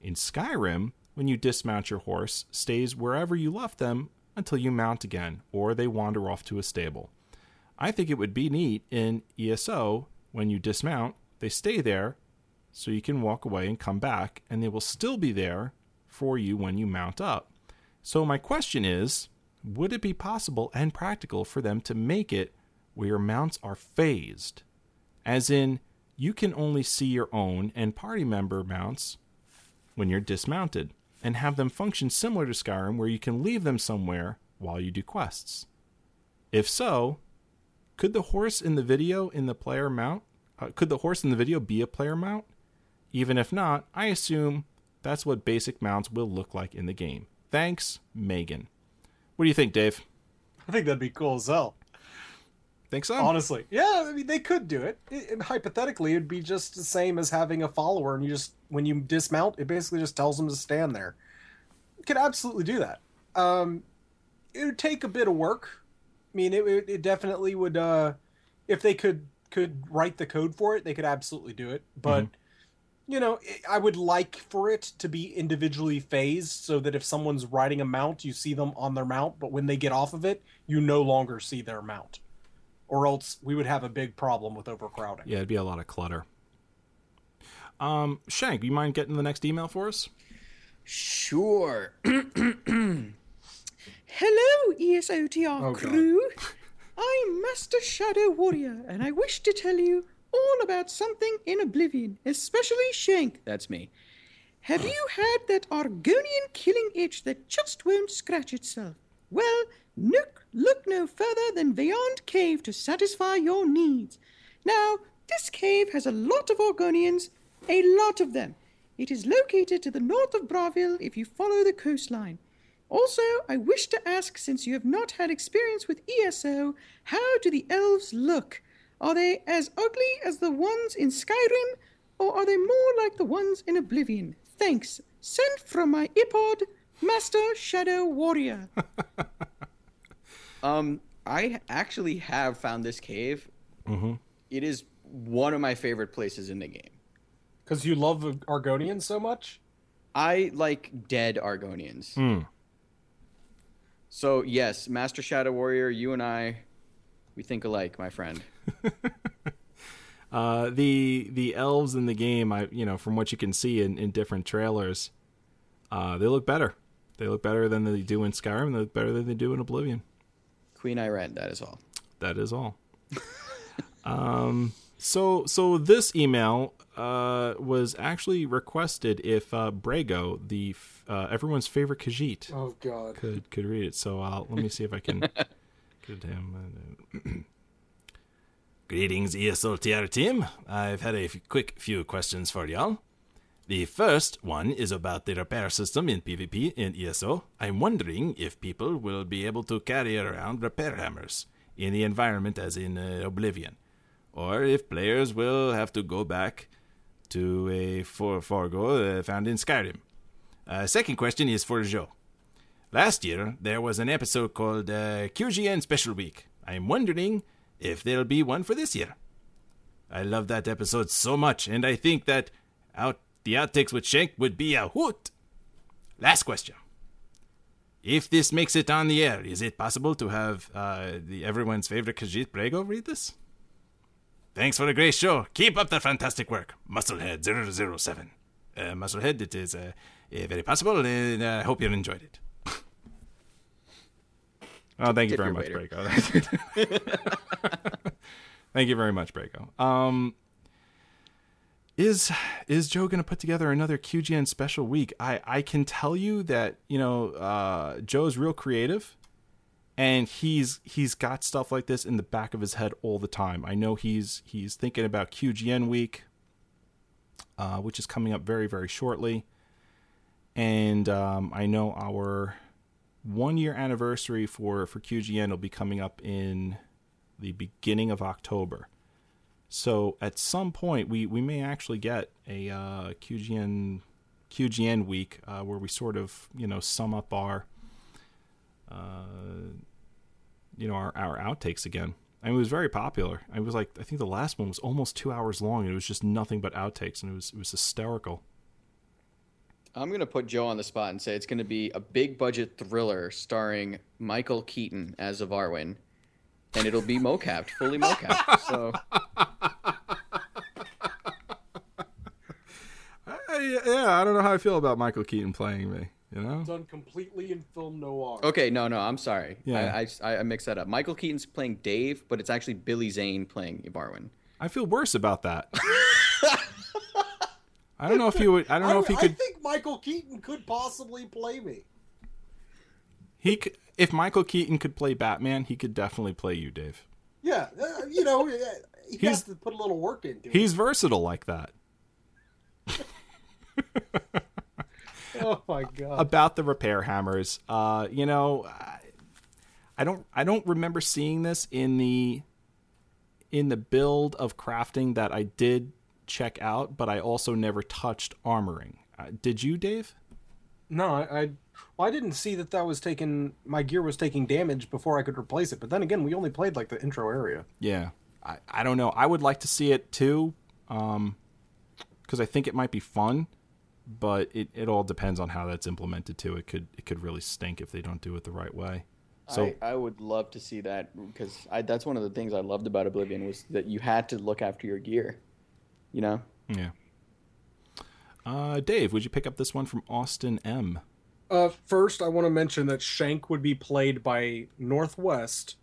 In Skyrim, when you dismount your horse, stays wherever you left them until you mount again, or they wander off to a stable. I think it would be neat in ESO when you dismount, they stay there so you can walk away and come back, and they will still be there for you when you mount up. So, my question is would it be possible and practical for them to make it where your mounts are phased? As in, you can only see your own and party member mounts when you're dismounted, and have them function similar to Skyrim where you can leave them somewhere while you do quests. If so, could the horse in the video in the player mount? Uh, could the horse in the video be a player mount? Even if not, I assume that's what basic mounts will look like in the game. Thanks, Megan. What do you think, Dave? I think that'd be cool as hell. Think so? Honestly, yeah. I mean, they could do it. It- it- Hypothetically, it'd be just the same as having a follower, and you just when you dismount, it basically just tells them to stand there. You could absolutely do that. Um, it would take a bit of work. I mean, it, it, it definitely would. Uh, if they could could write the code for it, they could absolutely do it. But you know, it- I would like for it to be individually phased so that if someone's riding a mount, you see them on their mount, but when they get off of it, you no longer see their mount. Or else we would have a big problem with overcrowding. Yeah, it'd be a lot of clutter. Um, Shank, you mind getting the next email for us? Sure. Hello, ESOTR Oh, God. crew. I'm Master Shadow Warrior, and I wish to tell you all about something in Oblivion, especially Shank. That's me. Have you had that Argonian killing itch that just won't scratch itself? Well, look, look no further than Beyond Cave to satisfy your needs. Now, this cave has a lot of Argonians, a lot of them. It is located to the north of Bravil if you follow the coastline. Also, I wish to ask since you have not had experience with ESO, how do the elves look? Are they as ugly as the ones in Skyrim, or are they more like the ones in Oblivion? Thanks. Sent from my iPod, Master Shadow Warrior. um, I actually have found this cave. Mm-hmm. It is one of my favorite places in the game. Because you love Argonians so much? I like dead Argonians. Hmm. So yes, Master Shadow Warrior, you and I, we think alike, my friend. Uh, the the elves in the game, I you know, from what you can see in, in different trailers, uh, they look better. They look better than they do in Skyrim. They look better than they do in Oblivion. Queen Ayrenn, that is all. That is all. um, so so this email uh, was actually requested if uh, Brago, the f- uh, everyone's favorite Khajiit, Oh, God. could could read it. So I'll, let me see if I can get him. Greetings, E ESLTR team. I've had a f- quick few questions for y'all. The first one is about the repair system in PvP in ESO. I'm wondering if people will be able to carry around repair hammers in the environment as in uh, Oblivion, or if players will have to go back to a for Forgo uh, found in Skyrim. Uh, second question is for Joe. Last year, there was an episode called uh, QGN Special Week. I'm wondering if there'll be one for this year. I love that episode so much, and I think that out the outtakes with Shank would be a hoot. Last question. If this makes it on the air, is it possible to have uh, the everyone's favorite Khajiit Brago read this? Thanks for a great show. Keep up the fantastic work. Musclehead 007. Uh, Musclehead, it is uh, uh, very possible, and I hope you enjoyed it. Oh, thank you very much, waiter. Brago. thank you very much, Brago. Um, is is Joe going to put together another QGN special week? I I can tell you that you know uh, Joe's real creative, and he's he's got stuff like this in the back of his head all the time. I know he's he's thinking about QGN week, uh, which is coming up very very shortly, and um, I know our one year anniversary for for QGN will be coming up in the beginning of October. So at some point, we, we may actually get a uh, QGN QGN week uh, where we sort of you know sum up our uh, you know our, our outtakes again. I mean, it was very popular. I was like, I think the last one was almost two hours long, and it was just nothing but outtakes, and it was it was hysterical. I'm gonna put Joe on the spot and say it's gonna be a big budget thriller starring Michael Keaton as of Arwen, and it'll be mocapped, fully mocapped. So I, yeah, I don't know how I feel about Michael Keaton playing me. You know, Done completely in film noir. okay, no, no, I'm sorry. Yeah. I, I I mixed that up. Michael Keaton's playing Dave, but it's actually Billy Zane playing Ibarwin. I feel worse about that. I don't know if he would. I don't know if he could. I could. think Michael Keaton could possibly play me. He could, if Michael Keaton could play Batman, he could definitely play you, Dave. Yeah, uh, you know, uh, he He's- has to put a little work into it. He's versatile like that. Oh my god. About the repair hammers, uh, you know, I, I don't. I don't remember seeing this in the in the build of crafting that I did check out, but I also never touched armoring. Uh, did you, Dave? No, I, I well, I didn't see that that was taking my gear was taking damage before I could replace it. But then again, we only played like the intro area. Yeah, I, I don't know. I would like to see it too, um, because I think it might be fun, but it, it all depends on how that's implemented too. It could it could really stink if they don't do it the right way. So I, I would love to see that because I, that's one of the things I loved about Oblivion was that you had to look after your gear. You know, yeah. Uh, Dave, would you pick up this one from Austin M? Uh, first, I want to mention that Shank would be played by North West,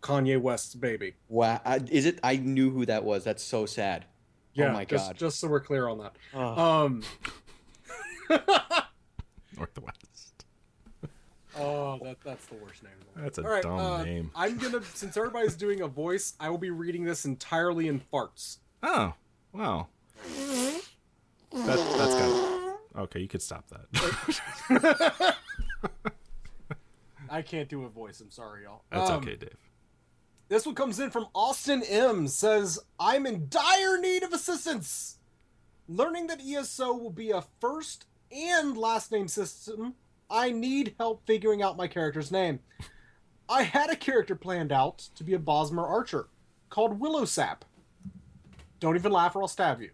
Kanye West's baby. wow, I, is it? I knew who that was. That's so sad. Yeah, oh my just, god. Just so we're clear on that. Oh. Um, North West. oh, that that's the worst name. in the world. That's a All right, dumb uh, name. I'm gonna since everybody's doing a voice, I will be reading this entirely in farts. Oh, wow. That that's okay. You could stop that. I can't do a voice. I'm sorry, y'all. That's Um, okay, Dave. This one comes in from Austin M. Says, I'm in dire need of assistance. Learning that ESO will be a first and last name system, I need help figuring out my character's name. I had a character planned out to be a Bosmer archer called Willowsap. Don't even laugh or I'll stab you.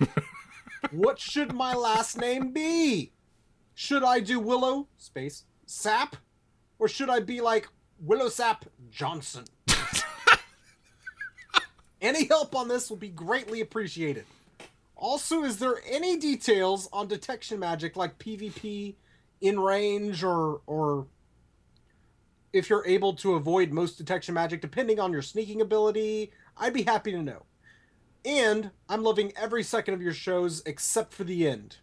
what should my last name be? Should I do Willow, space, Sap? Or should I be like Willowsap Johnson? Any help on this will be greatly appreciated. Also, is there any details on detection magic like PvP in range or or if you're able to avoid most detection magic depending on your sneaking ability? I'd be happy to know. And I'm loving every second of your shows except for the end.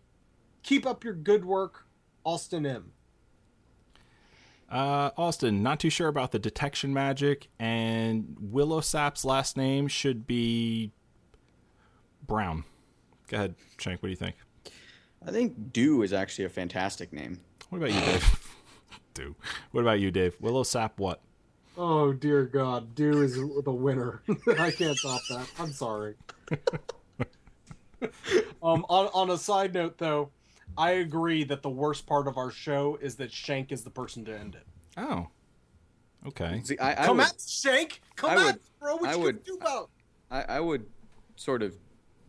Keep up your good work, Austin M. Uh, Austin, not too sure about the detection magic, and Willowsap's last name should be Brown. Go ahead, Shank. What do you think? I think Dew is actually a fantastic name. What about you, Dave? Do. What about you, Dave? Willow Sap what? Oh dear God, Dew is the winner. I can't top that. I'm sorry. um, on on a side note, though, I agree that the worst part of our show is that Shank is the person to end it. Oh. Okay. See, I, I Come would, at Shank, come I at would- bro. What I you would- gonna do about? I, I would sort of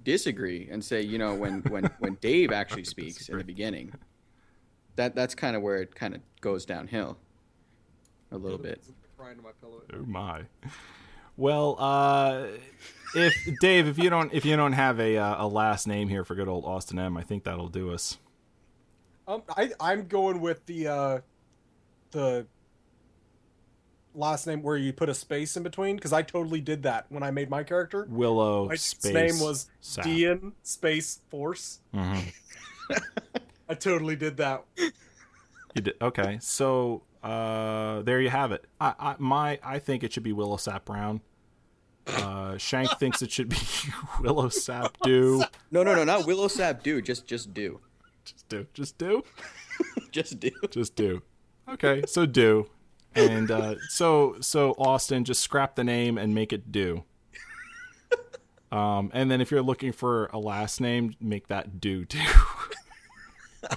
disagree and say, you know, when when when Dave actually speaks in the beginning, that that's kind of where it kind of goes downhill a little bit. Crying to my pillow. Oh my. Well, uh, if Dave, if you don't, if you don't have a uh, a last name here for good old Austin M, I think that'll do us. Um, I I'm going with the uh, the last name where you put a space in between because I totally did that when I made my character. Willow My space. name was Sap. Dean Space Force. Mhm. I totally did that. You did okay. So uh, there you have it. I, I my I think it should be Willow Sap Brown. Uh, Shank thinks it should be Willow Sap Do. No, no, no, not Willow Sap do. Just just do. Just do. Just do. Just do. Just do. Okay, so do. And uh, so so Austin, just scrap the name and make it do. Um, and then if you're looking for a last name, make that do too.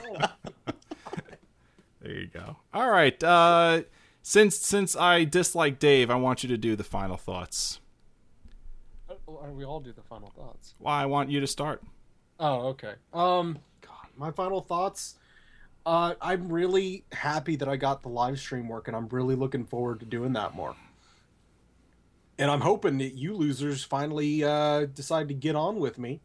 there you go. All right. Uh, since since I dislike Dave, I want you to do the final thoughts. Uh, We all do the final thoughts. Well, I want you to start. Oh, okay. Um, God, my final thoughts. Uh, I'm really happy that I got the live stream working. I'm really looking forward to doing that more. And I'm hoping that you losers finally uh, decide to get on with me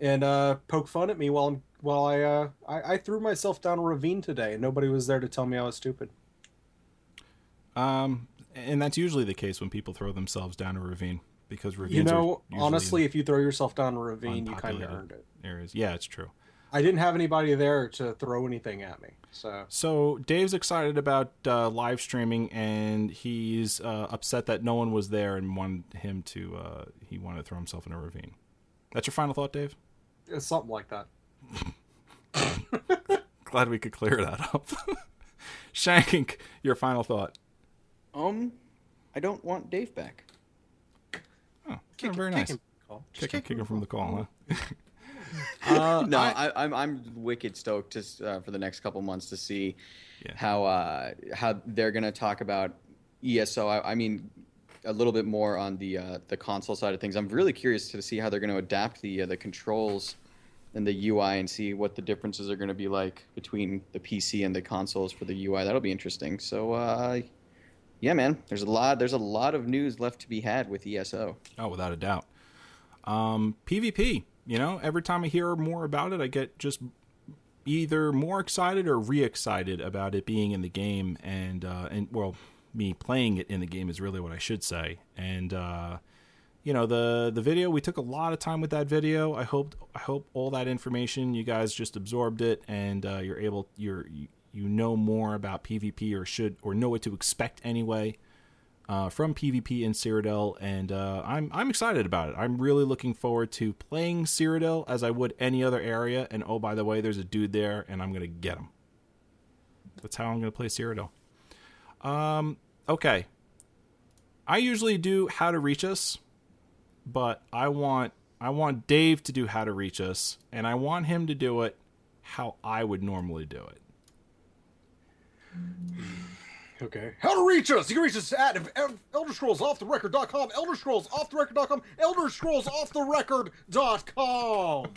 and uh, poke fun at me while I'm, while I, uh, I I threw myself down a ravine today and nobody was there to tell me I was stupid. Um, and that's usually the case when people throw themselves down a ravine because ravines You know, honestly, if you throw yourself down a ravine, you kind of earned it. areas. Yeah, it's true. I didn't have anybody there to throw anything at me, so So Dave's excited about uh, live streaming, and he's uh, upset that no one was there and wanted him to. Uh, he wanted to throw himself in a ravine. That's your final thought, Dave. it's something like that. Glad we could clear that up. Shank, your final thought. Um, I don't want Dave back. Oh, very nice. Kick him, Just Kick, him, kick him from the call, huh? no, I, I'm I'm wicked stoked to uh, for the next couple months to see Yeah. how uh, how they're gonna talk about ESO. I, I mean, a little bit more on the uh, the console side of things. I'm really curious to see how they're going to adapt the uh, the controls and the UI and see what the differences are going to be like between the PC and the consoles for the UI. That'll be interesting. So. Uh, yeah, man. There's a lot. There's a lot of news left to be had with ESO. Oh, without a doubt. Um, PvP. You know, every time I hear more about it, I get just either more excited or re-excited about it being in the game, and uh, and well, me playing it in the game is really what I should say. And uh, you know, the the video we took a lot of time with that video. I hope I hope all that information you guys just absorbed it, and uh, you're able you're you, you know more about PvP or should or know what to expect anyway uh, from PvP in Cyrodiil, and uh, I'm I'm excited about it. I'm really looking forward to playing Cyrodiil as I would any other area. And oh, by the way, there's a dude there, and I'm gonna get him. That's how I'm gonna play Cyrodiil. Um, okay. I usually do how to reach us, but I want I want Dave to do how to reach us, and I want him to do it how I would normally do it. Okay. How to reach us? You can reach us at Elder Scrolls Off the Record.com, Elder Scrolls Off the Record.com, Elder Scrolls Off the Record.com.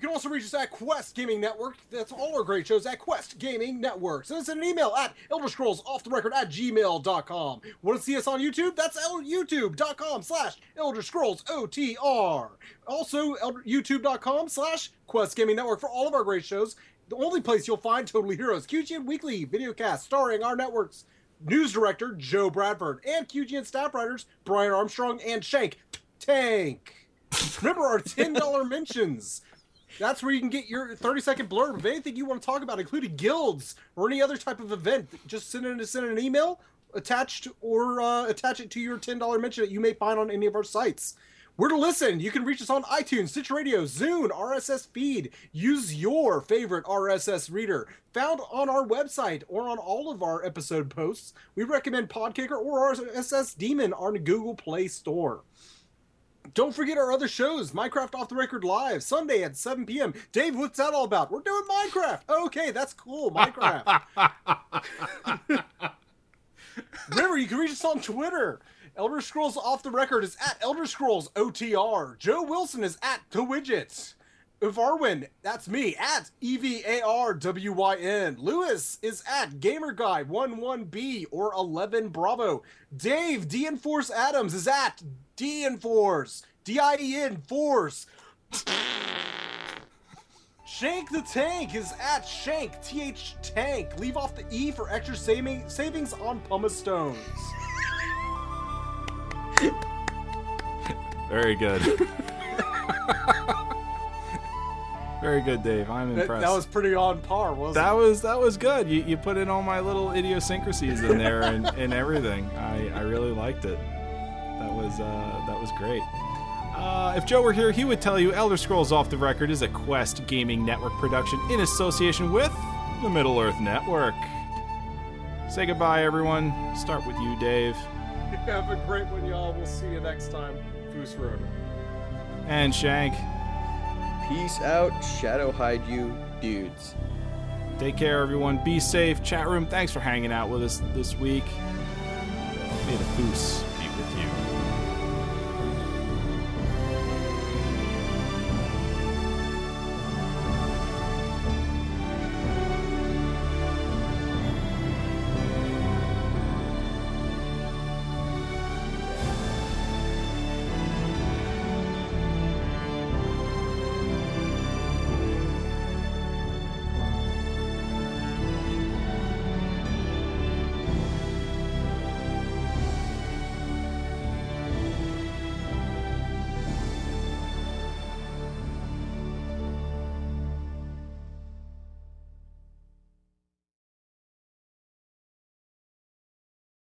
You can also reach us at Quest Gaming Network. That's all our great shows at Quest Gaming Network. Send us an email at Elder Scrolls Off the Record at gmail.com. Want to see us on YouTube? That's youtube.com slash Elder Scrolls OTR. Also, elder- youtube.com slash Quest Gaming Network for all of our great shows. The only place you'll find Totally Heroes, QGN Weekly videocast starring our network's news director, Joe Bradford, and QGN staff writers, Brian Armstrong and Shank Tank. Remember our $10 mentions. That's where you can get your 30 second blurb of anything you want to talk about, including guilds or any other type of event. Just send in, send in an email attached or uh, attach it to your $10 mention that you may find on any of our sites. Where to listen? You can reach us on iTunes, Stitcher Radio, Zune, RSS feed. Use your favorite RSS reader found on our website or on all of our episode posts. We recommend Podkicker or RSS Demon on Google Play Store. Don't forget our other shows, Minecraft Off the Record Live, Sunday at 7 p.m. Dave, what's that all about? We're doing Minecraft. Okay, that's cool, Minecraft. Remember, you can reach us on Twitter. Elder Scrolls Off the Record is at Elder Scrolls OTR. Joe Wilson is at The Widgets. Varwin, that's me, at E-V-A-R-W-Y-N. Lewis is at GamerGuy11B or 11 Bravo. Dave, D-Enforce Adams is at D-Enforce. D-I-E-N Force. Shank the Tank is at Shank, T-H Tank. Leave off the E for extra saving, savings on pumice stones. Very good. Very good, Dave. I'm impressed. that was pretty on par, wasn't that it? was that was good. You, you put in all my little idiosyncrasies in there and, and everything. I, I really liked it. That was uh, that was great. Uh, if Joe were here, he would tell you Elder Scrolls Off the Record is a Quest Gaming Network production in association with the Middle Earth Network. Say goodbye, everyone. Start with you, Dave. Have a great one, y'all. We'll see you next time. Fus Ro Dah. And Shank, Peace out, Shadow Hide you, dudes. take care, everyone. Be safe. Chat room, thanks for hanging out with us this week. May the Fus be with you.